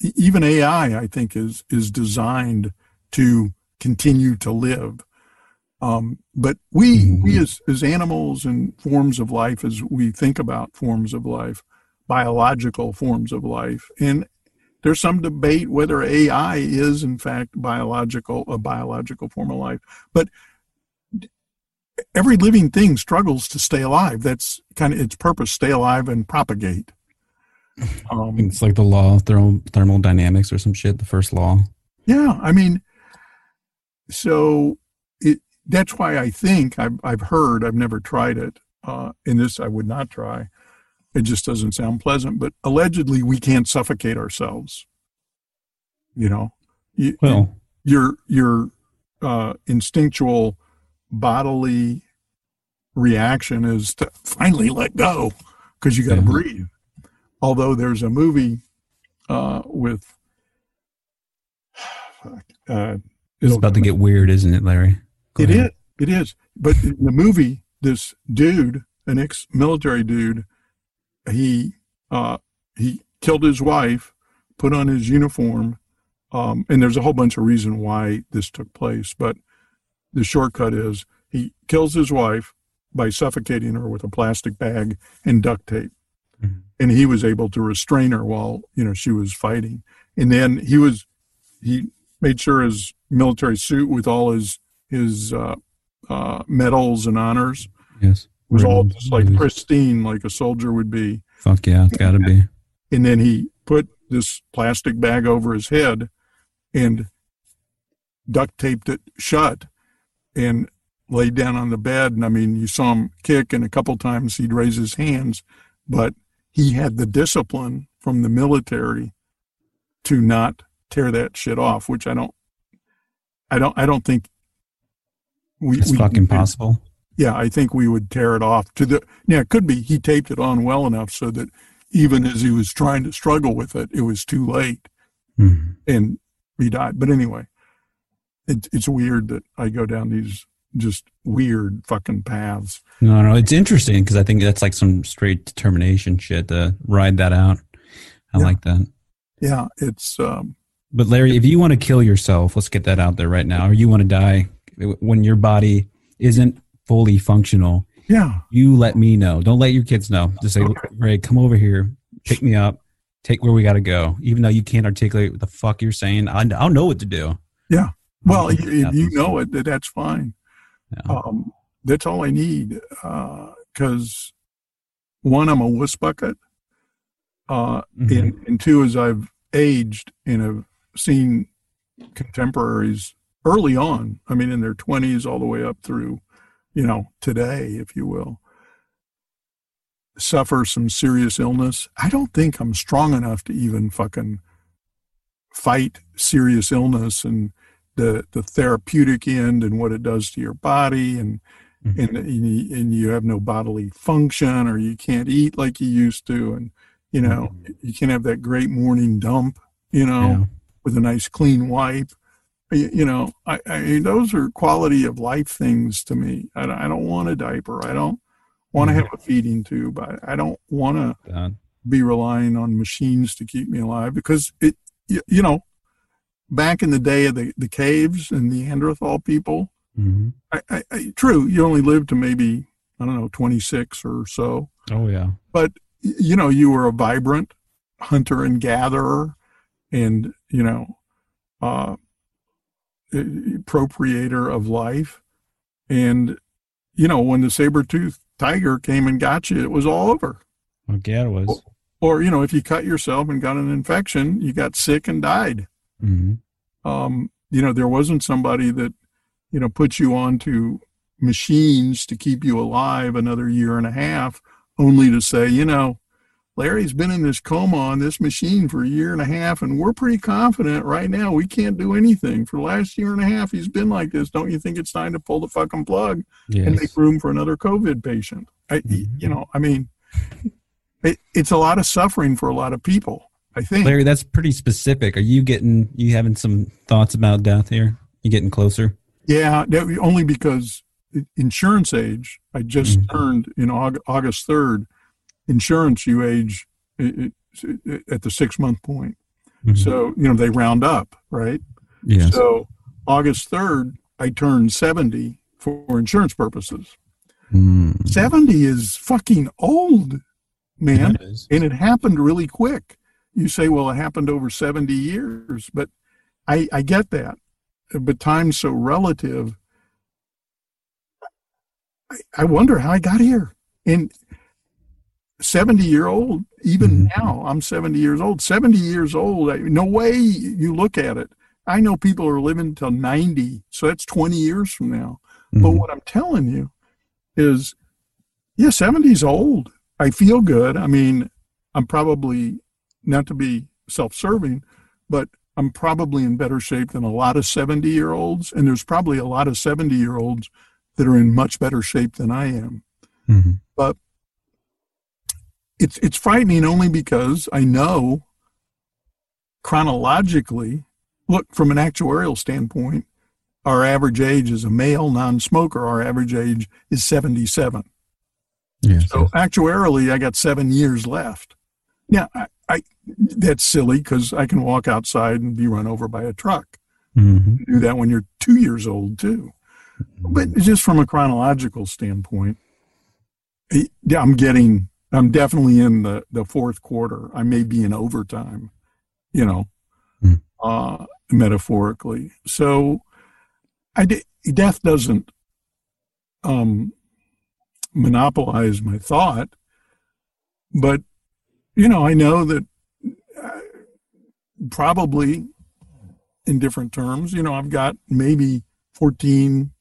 even AI, I think, is is designed to continue to live. Um, but we we Mhm. as as animals and forms of life, as we think about forms of life, biological forms of life, and there's some debate whether AI is in fact biological a biological form of life, but every living thing struggles to stay alive. That's kind of its purpose: stay alive and propagate. Um, It's like the law of thermal, thermodynamics or some shit, the first law. Yeah, I mean, so it that's why I think I've I've heard I've never tried it. Uh, and this I would not try. It just doesn't sound pleasant. But allegedly, we can't suffocate ourselves. You know, you, Well, your your uh, instinctual bodily reaction is to finally let go because you got to Yeah. breathe. Although there's a movie uh, with uh, it's about to get weird, isn't it, Larry? Go It ahead. is. It is. But in the movie, this dude, an ex-military dude, he uh, he killed his wife, put on his uniform, um, and there's a whole bunch of reason why this took place. But the shortcut is he kills his wife by suffocating her with a plastic bag and duct tape, Mhm. and he was able to restrain her while you know she was fighting. And then he was he made sure his military suit with all his his uh, uh, medals and honors Yes. was all just like pristine, like a soldier would be. Fuck yeah, it's gotta be. And then he put this plastic bag over his head and duct taped it shut and laid down on the bed. And I mean, you saw him kick, and a couple times he'd raise his hands, but he had the discipline from the military to not tear that shit off, which I don't, I don't, I don't think we, It's we- fucking possible. yeah, I think we would tear it off to the. Yeah, it could be he taped it on well enough so that even as he was trying to struggle with it, it was too late Mhm. and he died. But anyway, it, it's weird that I go down these just weird fucking paths. No, no, it's interesting because I think that's like some straight determination shit to ride that out. I Yeah. like that. Yeah, it's um, But Larry, if you want to kill yourself, let's get that out there right now, or you want to die when your body isn't fully functional, yeah, you let me know. Don't let your kids know. Just say, Ray, come over here, pick me up, take where we got to go. Even though you can't articulate what the fuck you're saying, I, I'll know what to do. yeah. Well, if make if happen. you know it, that that's fine. Yeah. Um, that's all I need. Because one, I'm a wuss bucket. Uh, Mhm. and, and two, as I've aged and have seen contemporaries early on, I mean, in their 20s all the way up through, you know, today, if you will, suffer some serious illness. I don't think I'm strong enough to even fucking fight serious illness and the, the therapeutic end and what it does to your body and mm-hmm. and, and you have no bodily function or you can't eat like you used to and you know mm-hmm. you can have that great morning dump you know yeah. with a nice clean wipe you, you know I, I, those are quality of life things to me i, I don't want a diaper i don't want to mm-hmm. have a feeding tube i, I don't want to be relying on machines to keep me alive because it you, you know back in the day of the, the caves and Neanderthal people, mm-hmm. I, I, I, true, you only lived to maybe, I don't know, 26 or so. Oh, yeah. But, you know, you were a vibrant hunter and gatherer and, you know, uh, appropriator of life. And, you know, when the saber-toothed tiger came and got you, it was all over. Okay, it was. Or, or, you know, if you cut yourself and got an infection, you got sick and died. Mm-hmm. Um, you know, there wasn't somebody that, you know, put you onto machines to keep you alive another year and a half, only to say, you know, Larry's been in this coma on this machine for a year and a half, and we're pretty confident right now we can't do anything. For the last year and a half, he's been like this. Don't you think it's time to pull the fucking plug yes. and make room for another COVID patient? I, mm-hmm. You know, I mean, it, it's a lot of suffering for a lot of people. I think. Larry, that's pretty specific. Are you getting, you having some thoughts about death here? You getting closer? Yeah, only because insurance age, I just mm-hmm. turned in August 3rd, insurance you age at the six month point. Mm-hmm. So, you know, they round up, right? Yes. So August 3rd, I turned 70 for insurance purposes. Mm. 70 is fucking old, man. And it happened really quick you say, well, it happened over 70 years, but I, I get that. But time's so relative. I, I wonder how I got here. And 70 year old, even mm-hmm. now, I'm 70 years old. 70 years old, I, no way you look at it. I know people are living till 90, so that's 20 years from now. Mm-hmm. But what I'm telling you is, yeah, 70 old. I feel good. I mean, I'm probably not to be self-serving, but I'm probably in better shape than a lot of 70 year olds. And there's probably a lot of 70 year olds that are in much better shape than I am. Mm-hmm. But it's, it's frightening only because I know chronologically, look, from an actuarial standpoint, our average age as a male non smoker, our average age is 77. Yes, so yes. actuarially, I got seven years left. Now, I, I that's silly because I can walk outside and be run over by a truck. Mm-hmm. Do that when you're two years old too. But just from a chronological standpoint, I'm getting, I'm definitely in the, the fourth quarter. I may be in overtime, you know, mm. uh, metaphorically. So I, death doesn't um, monopolize my thought, but you know, I know that uh, probably in different terms, you know, I've got maybe 14,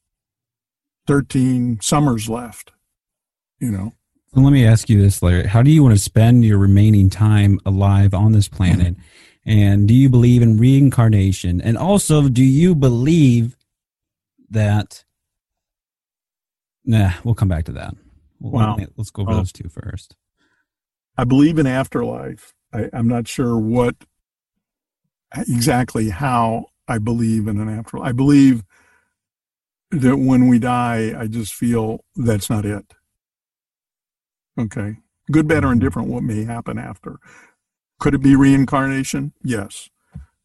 13 summers left, you know. So let me ask you this, Larry. How do you want to spend your remaining time alive on this planet? And do you believe in reincarnation? And also, do you believe that? Nah, we'll come back to that. Well, wow. Let's go over well, those two first. I believe in afterlife. I, I'm not sure what exactly how I believe in an afterlife. I believe that when we die, I just feel that's not it. Okay. Good, bad, or mm-hmm. indifferent, what may happen after. Could it be reincarnation? Yes.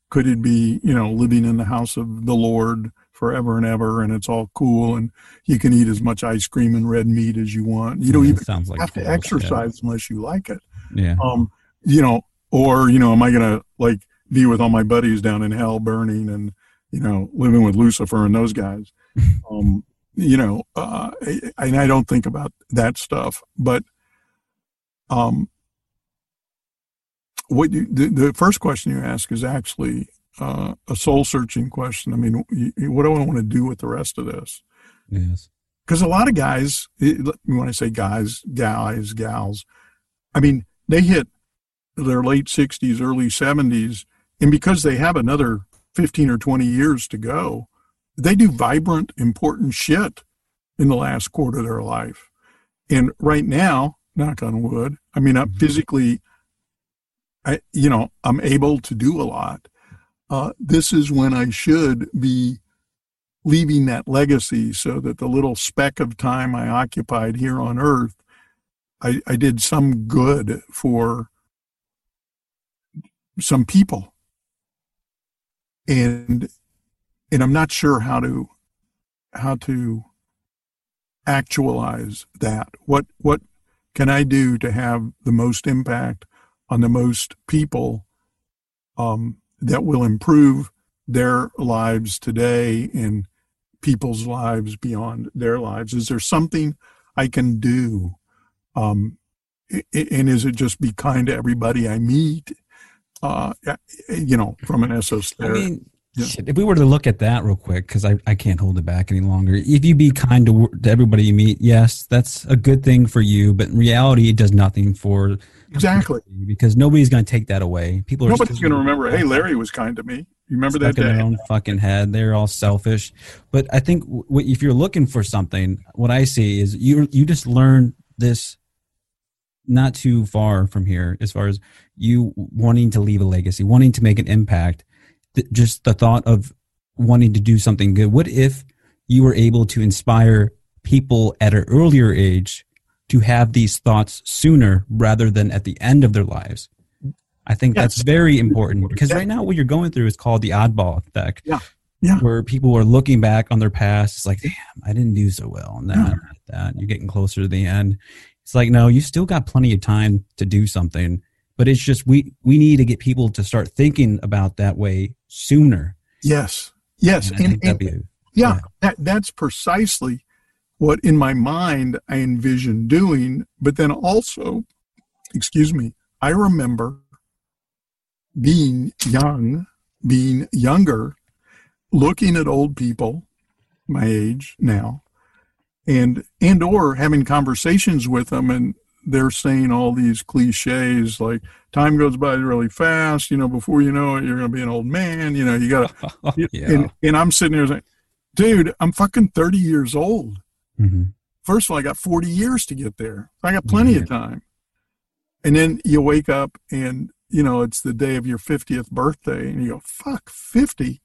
Could it be, you know, living in the house of the Lord forever and ever and it's all cool and you can eat as much ice cream and red meat as you want. You don't yeah, even sounds like have to exercise yeah. unless you like it. Yeah. Um, you know, or, you know, am I going to like be with all my buddies down in hell burning and, you know, living with Lucifer and those guys? um, you know, uh, and I don't think about that stuff, but, um, what you, the, the first question you ask is actually uh, a soul searching question. I mean, what do I want to do with the rest of this? Yes. Because a lot of guys, when I say guys, guys, gals, I mean, they hit their late 60s, early 70s, and because they have another 15 or 20 years to go, they do vibrant, important shit in the last quarter of their life. And right now, knock on wood, I mean, I'm physically, I, you know, I'm able to do a lot. Uh, this is when I should be leaving that legacy so that the little speck of time I occupied here on earth, I, I did some good for some people. And and I'm not sure how to how to actualize that. What what can I do to have the most impact on the most people um, that will improve their lives today and people's lives beyond their lives? Is there something I can do? Um, and is it just be kind to everybody I meet? Uh, you know, from an esoteric. I mean, yeah. If we were to look at that real quick, because I, I can't hold it back any longer. If you be kind to, to everybody you meet, yes, that's a good thing for you. But in reality, it does nothing for exactly because nobody's going to take that away. People are nobody's going to remember. Hey, Larry was kind to me. You remember that day? In their own fucking head. They're all selfish. But I think w- if you're looking for something, what I see is you you just learn this not too far from here as far as you wanting to leave a legacy, wanting to make an impact th- just the thought of wanting to do something good. What if you were able to inspire people at an earlier age to have these thoughts sooner rather than at the end of their lives? I think yes. that's very important because right now what you're going through is called the oddball effect. Yeah. Yeah. Where people are looking back on their past, it's like, damn, I didn't do so well on that, yeah. that. You're getting closer to the end. It's like, no, you still got plenty of time to do something but it's just we we need to get people to start thinking about that way sooner yes yes and, and, and yeah that, that's precisely what in my mind i envision doing but then also excuse me i remember being young being younger looking at old people my age now and and or having conversations with them and they're saying all these cliches like time goes by really fast you know before you know it you're going to be an old man you know you got to oh, yeah. and, and, i'm sitting there saying dude i'm fucking 30 years old mm-hmm. first of all i got 40 years to get there i got plenty mm-hmm. of time and then you wake up and you know it's the day of your 50th birthday and you go fuck 50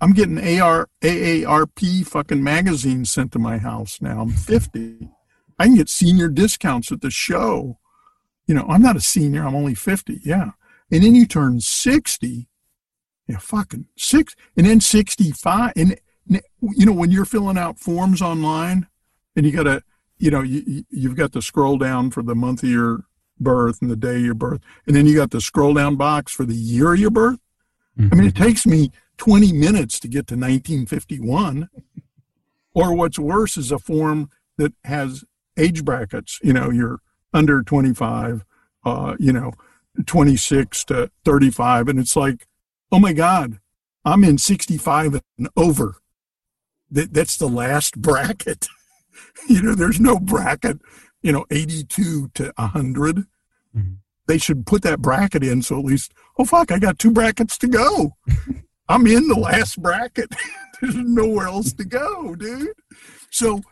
i'm getting AR, aarp fucking magazines sent to my house now i'm 50 I can get senior discounts at the show. You know, I'm not a senior, I'm only 50. Yeah. And then you turn 60. Yeah, fucking six. And then 65. And, you know, when you're filling out forms online and you got to, you know, you, you've got to scroll down for the month of your birth and the day of your birth. And then you got the scroll down box for the year of your birth. Mm-hmm. I mean, it mm-hmm. takes me 20 minutes to get to 1951. or what's worse is a form that has age brackets. You know, you're under 25, uh, you know, 26 to 35. And it's like, oh my God, I'm in 65 and over. That, that's the last bracket. you know, there's no bracket, you know, 82 to 100. Mm-hmm. They should put that bracket in so at least, oh fuck, I got two brackets to go. I'm in the last bracket. There's nowhere else to go, dude. So,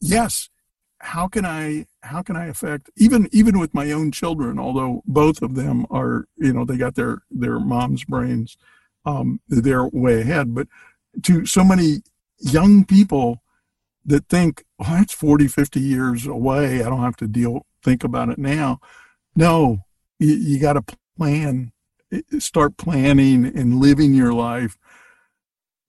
yes, how can I how can I affect even even with my own children, although both of them are you know they got their their mom's brains, um, they're way ahead. But to so many young people that think, oh, that's 40, 50 years away. I don't have to deal think about it now. No, you, you got to plan, start planning and living your life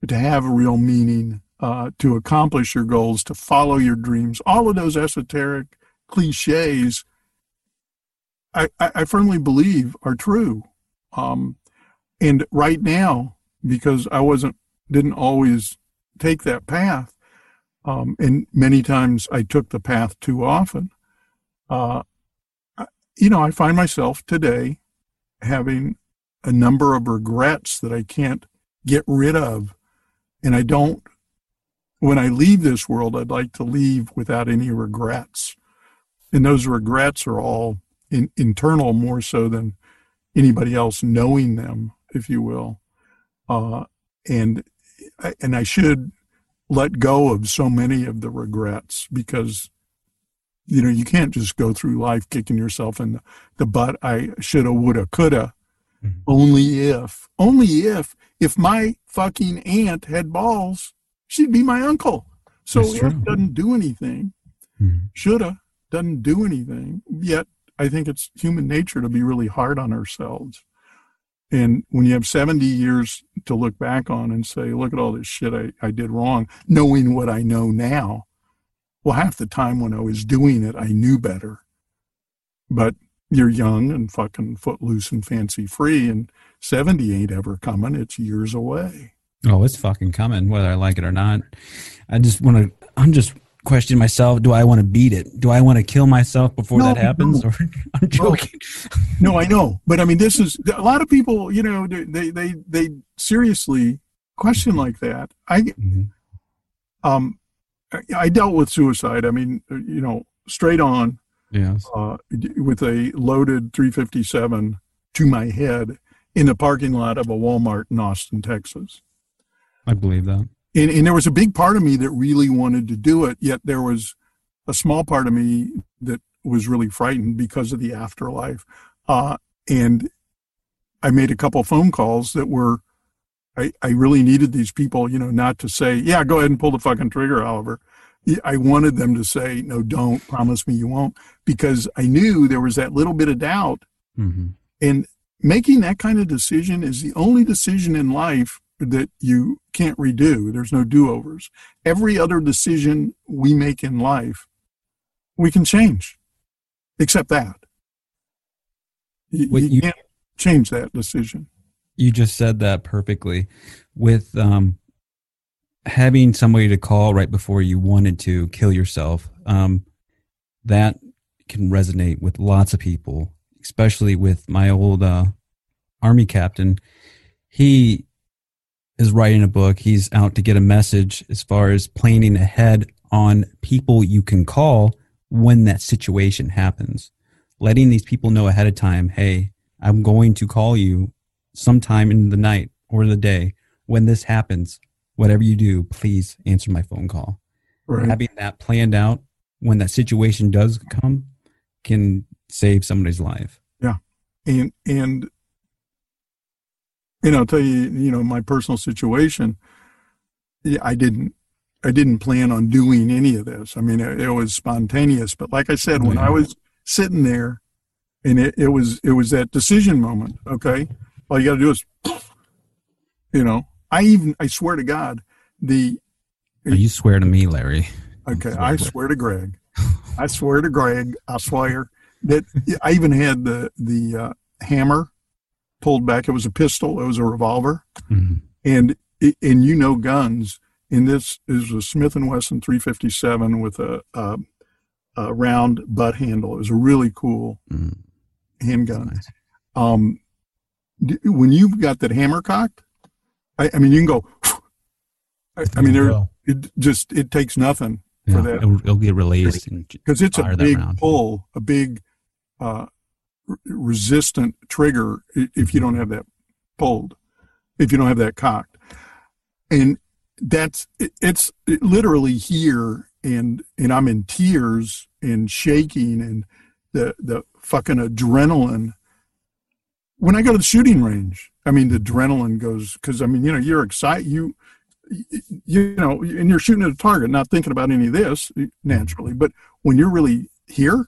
to have a real meaning uh, to accomplish your goals, to follow your dreams, all of those esoteric cliches, I, I firmly believe are true. Um, and right now, because I wasn't, didn't always take that path, um, and many times I took the path too often, uh, you know, I find myself today having a number of regrets that I can't get rid of. And I don't when I leave this world, I'd like to leave without any regrets. And those regrets are all in, internal more so than anybody else knowing them, if you will. Uh, and and I should let go of so many of the regrets because you know you can't just go through life kicking yourself in the, the butt. I shoulda woulda coulda. Mhm. only if only if if my fucking aunt had balls she'd be my uncle. So if doesn't do anything Mhm. shoulda doesn't do anything yet i think it's human nature to be really hard on ourselves and when you have 70 years to look back on and say look at all this shit i, I did wrong knowing what i know now well half the time when i was doing it i knew better but you're young and fucking footloose and fancy free and 70 ain't ever coming it's years away Oh, it's fucking coming, whether I like it or not. I just want to. I'm just questioning myself. Do I want to beat it? Do I want to kill myself before No, that happens? no. Or I'm joking. no i know but i mean this is a lot of people you know they they they seriously question like that i Mhm. um I- i dealt with suicide i mean you know straight on Yes. uh with a loaded 357 to my head in the parking lot of a walmart in austin texas I believe that. And, and there was a big part of me that really wanted to do it yet there was a small part of me that was really frightened because of the afterlife. Uh, and i made a couple phone calls that were I, I really needed these people you know not to say yeah go ahead and pull the fucking trigger oliver. I wanted them to say no don't promise me you won't because i knew there was that little bit of doubt. Hmm and making that kind of decision is the only decision in life that you can't redo. There's no do overs. Every other decision we make in life, we can change, except that. You, you you- can't change that decision. You just said that perfectly. With um, having somebody to call right before you wanted to kill yourself, um, that can resonate with lots of people, especially with my old uh, army captain. He is writing a book. He's out to get a message as far as planning ahead on people you can call when that situation happens. Letting these people know ahead of time, hey, I'm going to call you sometime in the night or the day when this happens. Whatever you do, please answer my phone call. Right. Having that planned out when that situation does come can save somebody's life. Yeah. And and and I'll tell you, you know, my personal situation. yeah, I didn't, I didn't plan on doing any of this. I mean, it, it was spontaneous. But like I said, when I was sitting there, and it, it was it was that decision moment. Okay, all you got to do is, you know, I even I swear to God, the Oh, you swear to me, Larry. Okay, I swear to Greg. I swear to Greg. I swear that I even had the the uh, hammer pulled back. It was a pistol. It was a revolver, Mhm. and and you know guns. And this is a Smith and Wesson 357 with a, a, a round butt handle. It was a really cool Mm. handgun. Nice. Um, d- when you've got that hammer cocked, I, I mean, you can go. I, I mean, there it just it takes nothing for that it'll, it'll get released. Because it's a big pull, a big uh, resistant trigger if you don't have that pulled, if you don't have that cocked, and that's it's literally here, and and I'm in tears and shaking, and the the fucking adrenaline. When I go to the shooting range, I mean the adrenaline goes because I mean you know you're excited you you know, and you're shooting at a target, not thinking about any of this mm-hmm. naturally. But when you're really here,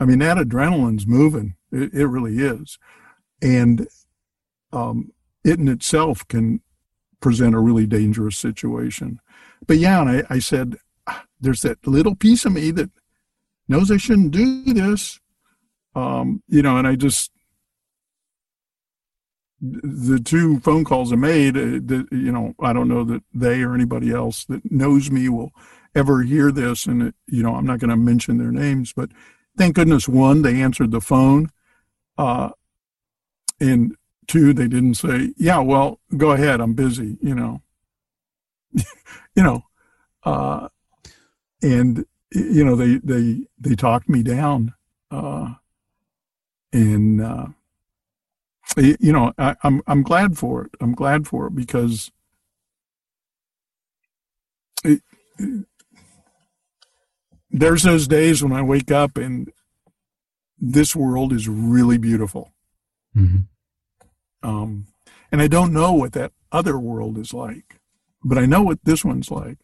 I mean, that adrenaline's moving. It, it really is, and um, it in itself can present a really dangerous situation. But yeah, and I, I said, "Ah, there's that little piece of me that knows I shouldn't do this, um, you know, and I just the two phone calls I made, uh, that you know, I don't know that they or anybody else that knows me will ever hear this, and it, you know, I'm not going to mention their names, but thank goodness one, they answered the phone, uh, and two, they didn't say, yeah, well, go ahead, I'm busy, you know, you know, uh, and you know, they they they talked me down, uh, and. Uh, you know I, i'm i'm glad for it i'm glad for it because it, there's those days when I wake up and this world is really beautiful. Mhm. Um, and I don't know what that other world is like, but I know what this one's like.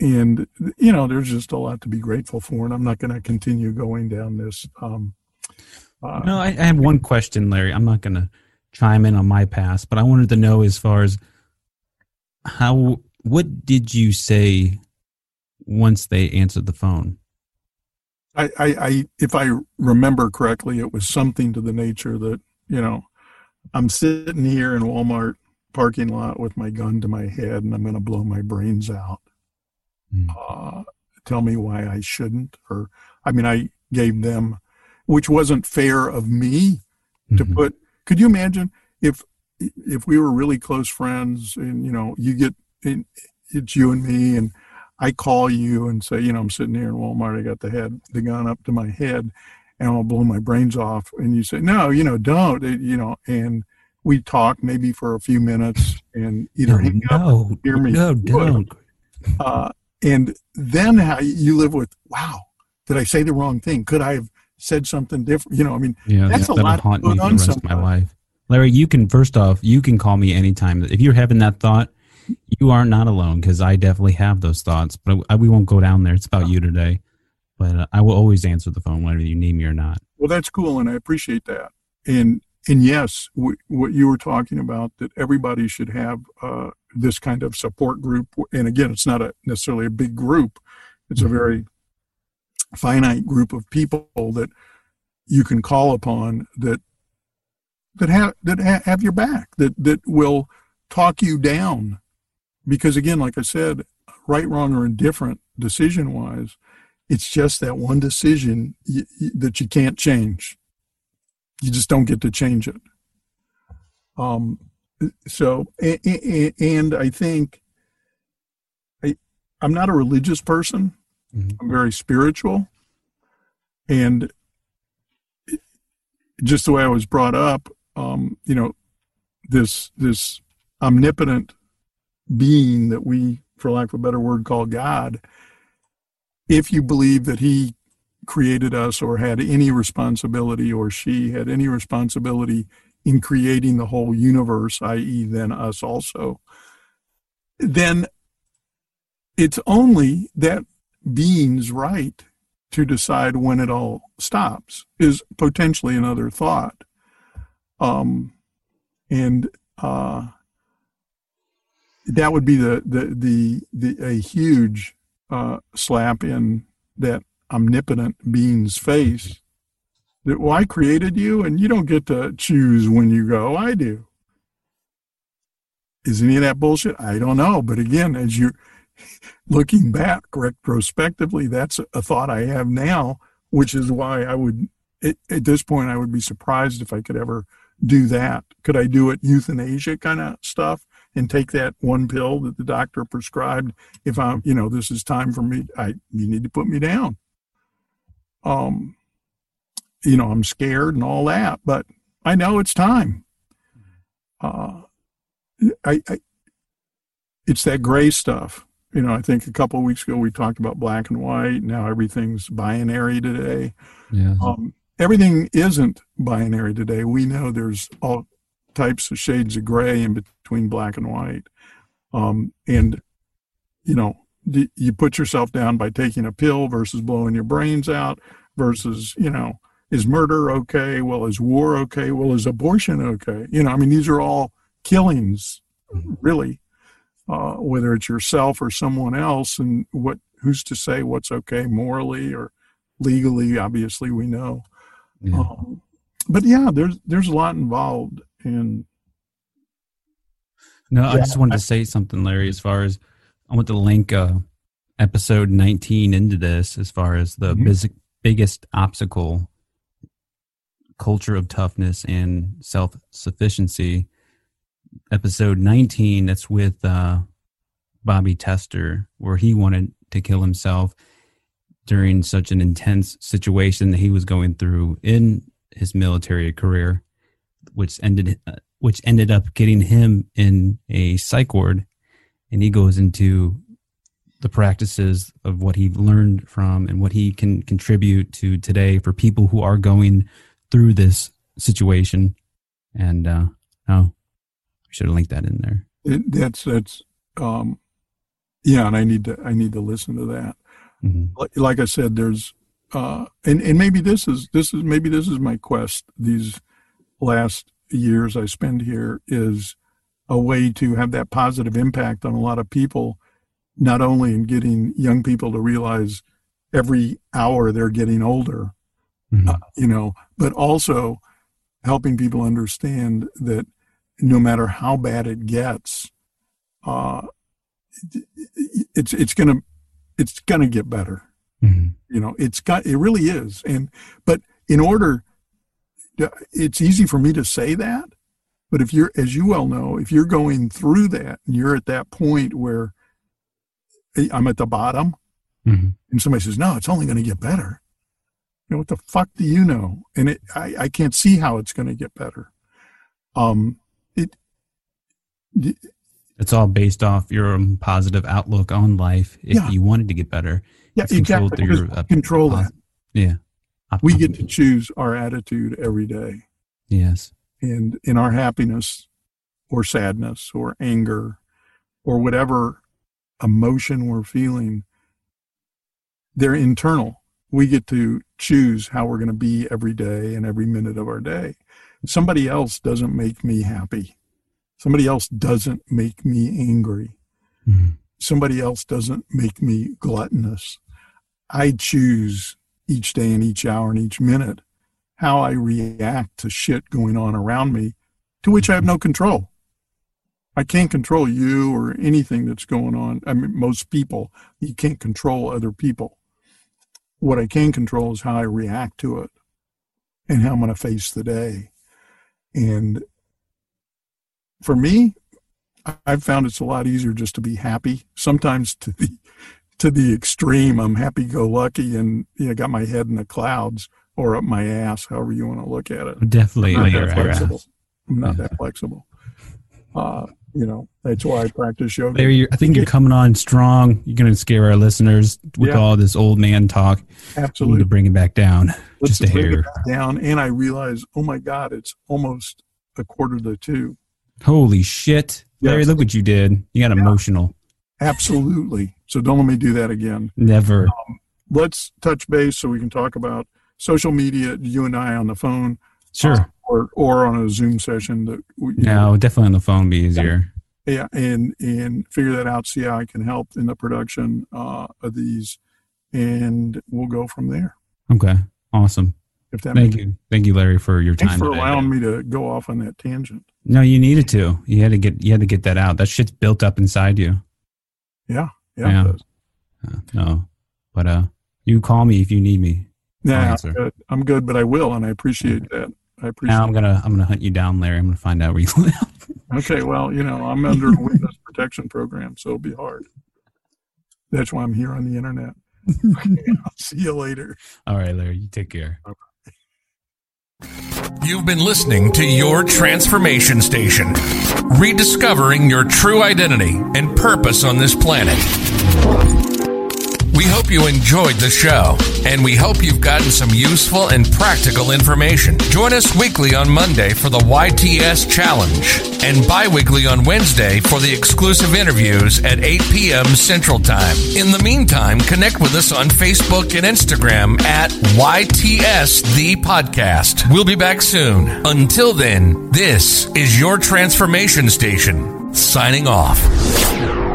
And, you know, there's just a lot to be grateful for. And I'm not going to continue going down this. Um, uh, No, I, I have one question, Larry. I'm not going to chime in on my past, but I wanted to know as far as how, what did you say once they answered the phone? I, I, I, if I remember correctly, it was something to the nature that, you know, I'm sitting here in Walmart parking lot with my gun to my head and I'm going to blow my brains out. Hmm. Uh, tell me why I shouldn't. Or, I mean, I gave them, which wasn't fair of me to Mhm. put. Could you imagine if, if we were really close friends and, you know, you get, it's you and me and I call you and say, you know, I'm sitting here in Walmart. I got the head, the gun up to my head, and I'll blow my brains off. And you say, no, you know, don't. It- you know, and we talk maybe for a few minutes and either No, hang up, no, hear me, no, don't. uh, and then how you live with, wow, did I say the wrong thing? Could I have said something different? You know, I mean, Yeah, That's a that'll lot haunt me the on rest of my life. Larry, you can first off, you can call me anytime. If you're having that thought, you are not alone because I definitely have those thoughts. But I, we won't go down there. It's about you today. But uh, I will always answer the phone whether you need me or not. Well, that's cool, and I appreciate that. And and yes, w- what you were talking about that everybody should have uh, this kind of support group. And again, it's not a necessarily a big group; it's a very finite group of people that you can call upon that that have that ha- have your back that that will talk you down. Because again, like I said, right, wrong, or indifferent, decision wise, it's just that one decision y- y- that you can't change. You just don't get to change it. Um, so, a- a- a- and I think I, I'm not a religious person. Mhm. I'm very spiritual, and just the way I was brought up, um, you know, this this omnipotent being that we, for lack of a better word, call God if you believe that he created us or had any responsibility or she had any responsibility in creating the whole universe, i.e., then us also, then it's only that being's right to decide when it all stops is potentially another thought. Um, and uh, that would be the, the, the, the a huge uh, slap in that omnipotent being's face that well i created you and you don't get to choose when you go. I do. Is any of that bullshit? I don't know. But again as you're looking back retrospectively that's a thought i have now which is why i would at, at this point i would be surprised if i could ever do that. Could i do it euthanasia kind of stuff and take that one pill that the doctor prescribed. If i'm you know this is time for me i you need to put me down. Um you know i'm scared and all that but i know it's time. Uh i, I it's that gray stuff. You know i think a couple of weeks ago we talked about black and white now everything's binary today. Yeah. um, everything isn't binary today. We know there's all types of shades of gray in between black and white. Um, and, you know, d- you put yourself down by taking a pill versus blowing your brains out versus, you know, is murder okay? Well, is war okay? Well, is abortion okay? You know, I mean, these are all killings, really, uh, whether it's yourself or someone else. And what, who's to say what's okay morally or legally? Obviously, we know. Yeah. Um, but yeah, there's there's a lot involved in No, I just wanted to say something, Larry, as far as I want to link uh, episode 19 into this, as far as the Mhm. bis- biggest obstacle culture of toughness and self sufficiency. Episode 19, that's with uh, Bobby Tester, where he wanted to kill himself during such an intense situation that he was going through in his military career, which ended uh, which ended up getting him in a psych ward, and he goes into the practices of what he learned from and what he can contribute to today for people who are going through this situation. And uh, oh, we should have linked that in there. It, that's that's um, yeah, and I need to I need to listen to that. Mhm. Like, like I said, there's uh, and and maybe this is this is maybe this is my quest. These last years I spend here is a way to have that positive impact on a lot of people, not only in getting young people to realize every hour they're getting older, Mhm. uh, you know, but also helping people understand that no matter how bad it gets, uh, it's it's gonna it's gonna get better. Mhm. You know, it's got it really is. And but in order, it's easy for me to say that, but if you're, as you well know, if you're going through that and you're at that point where I'm at the bottom, Mhm. and somebody says, "No, it's only going to get better," you know what the fuck do you know? And it, I, I can't see how it's going to get better. Um, it, It's all based off your positive outlook on life. If Yeah. you wanted to get better, yeah, it's controlled exactly. through your, uh, control that. yeah. We get to choose our attitude every day. yes. and in our happiness or sadness or anger or whatever emotion we're feeling they're internal we get to choose how we're going to be every day and every minute of our day somebody else doesn't make me happy somebody else doesn't make me angry Mhm. somebody else doesn't make me gluttonous i choose each day and each hour and each minute how I react to shit going on around me to which I have no control. I can't control you or anything that's going on. I mean, most people, you can't control other people. What I can control is how I react to it and how I'm going to face the day. And for me, I've found it's a lot easier just to be happy. Sometimes to the to the extreme, I'm happy go lucky and you know, got my head in the clouds or up my ass, however you want to look at it. Definitely. I'm not that ass. flexible. I'm not that flexible. Uh, you know, that's why I practice yoga. Larry, I think you're coming on strong. You're going to scare our listeners with Yeah. all this old man talk. Absolutely. to bring it back down Let's just a bring it hair. back down. And I realize, oh my God, it's almost a quarter to two. Holy shit. Larry, look what you did. You got emotional. Absolutely. So don't let me do that again. Never. Let's touch base so we can talk about social media, you and I on the phone. Sure. uh, or, or on a Zoom session that we, No, definitely on the phone be easier. yeah, and and figure that out. See how I can help in the production uh, of these, and we'll go from there. Okay. Awesome. If that Thank you. Thank you, Larry, for your Thanks time. for today. allowing me to go off on that tangent. No, you needed to. You had to get you had to get that out. That shit's built up inside you. Yeah, yeah. Yeah. No. But uh you call me if you need me. Yeah, I'm good. I'm good, but I will, and I appreciate that. I appreciate. Now I'm gonna I'm gonna hunt you down, Larry. I'm gonna find out where you live. Okay, well, you know, I'm under a witness protection program, so it'll be hard. That's why I'm here on the internet. I'll see you later. All right, Larry, you take care. You've been listening to Your Transformation Station, rediscovering your true identity and purpose on this planet. We hope you enjoyed the show, and we hope you've gotten some useful and practical information. Join us weekly on Monday for the YTS Challenge, and bi weekly on Wednesday for the exclusive interviews at 8 p.m. Central Time. In the meantime, connect with us on Facebook and Instagram at YTS The Podcast. We'll be back soon. Until then, this is your transformation station, signing off.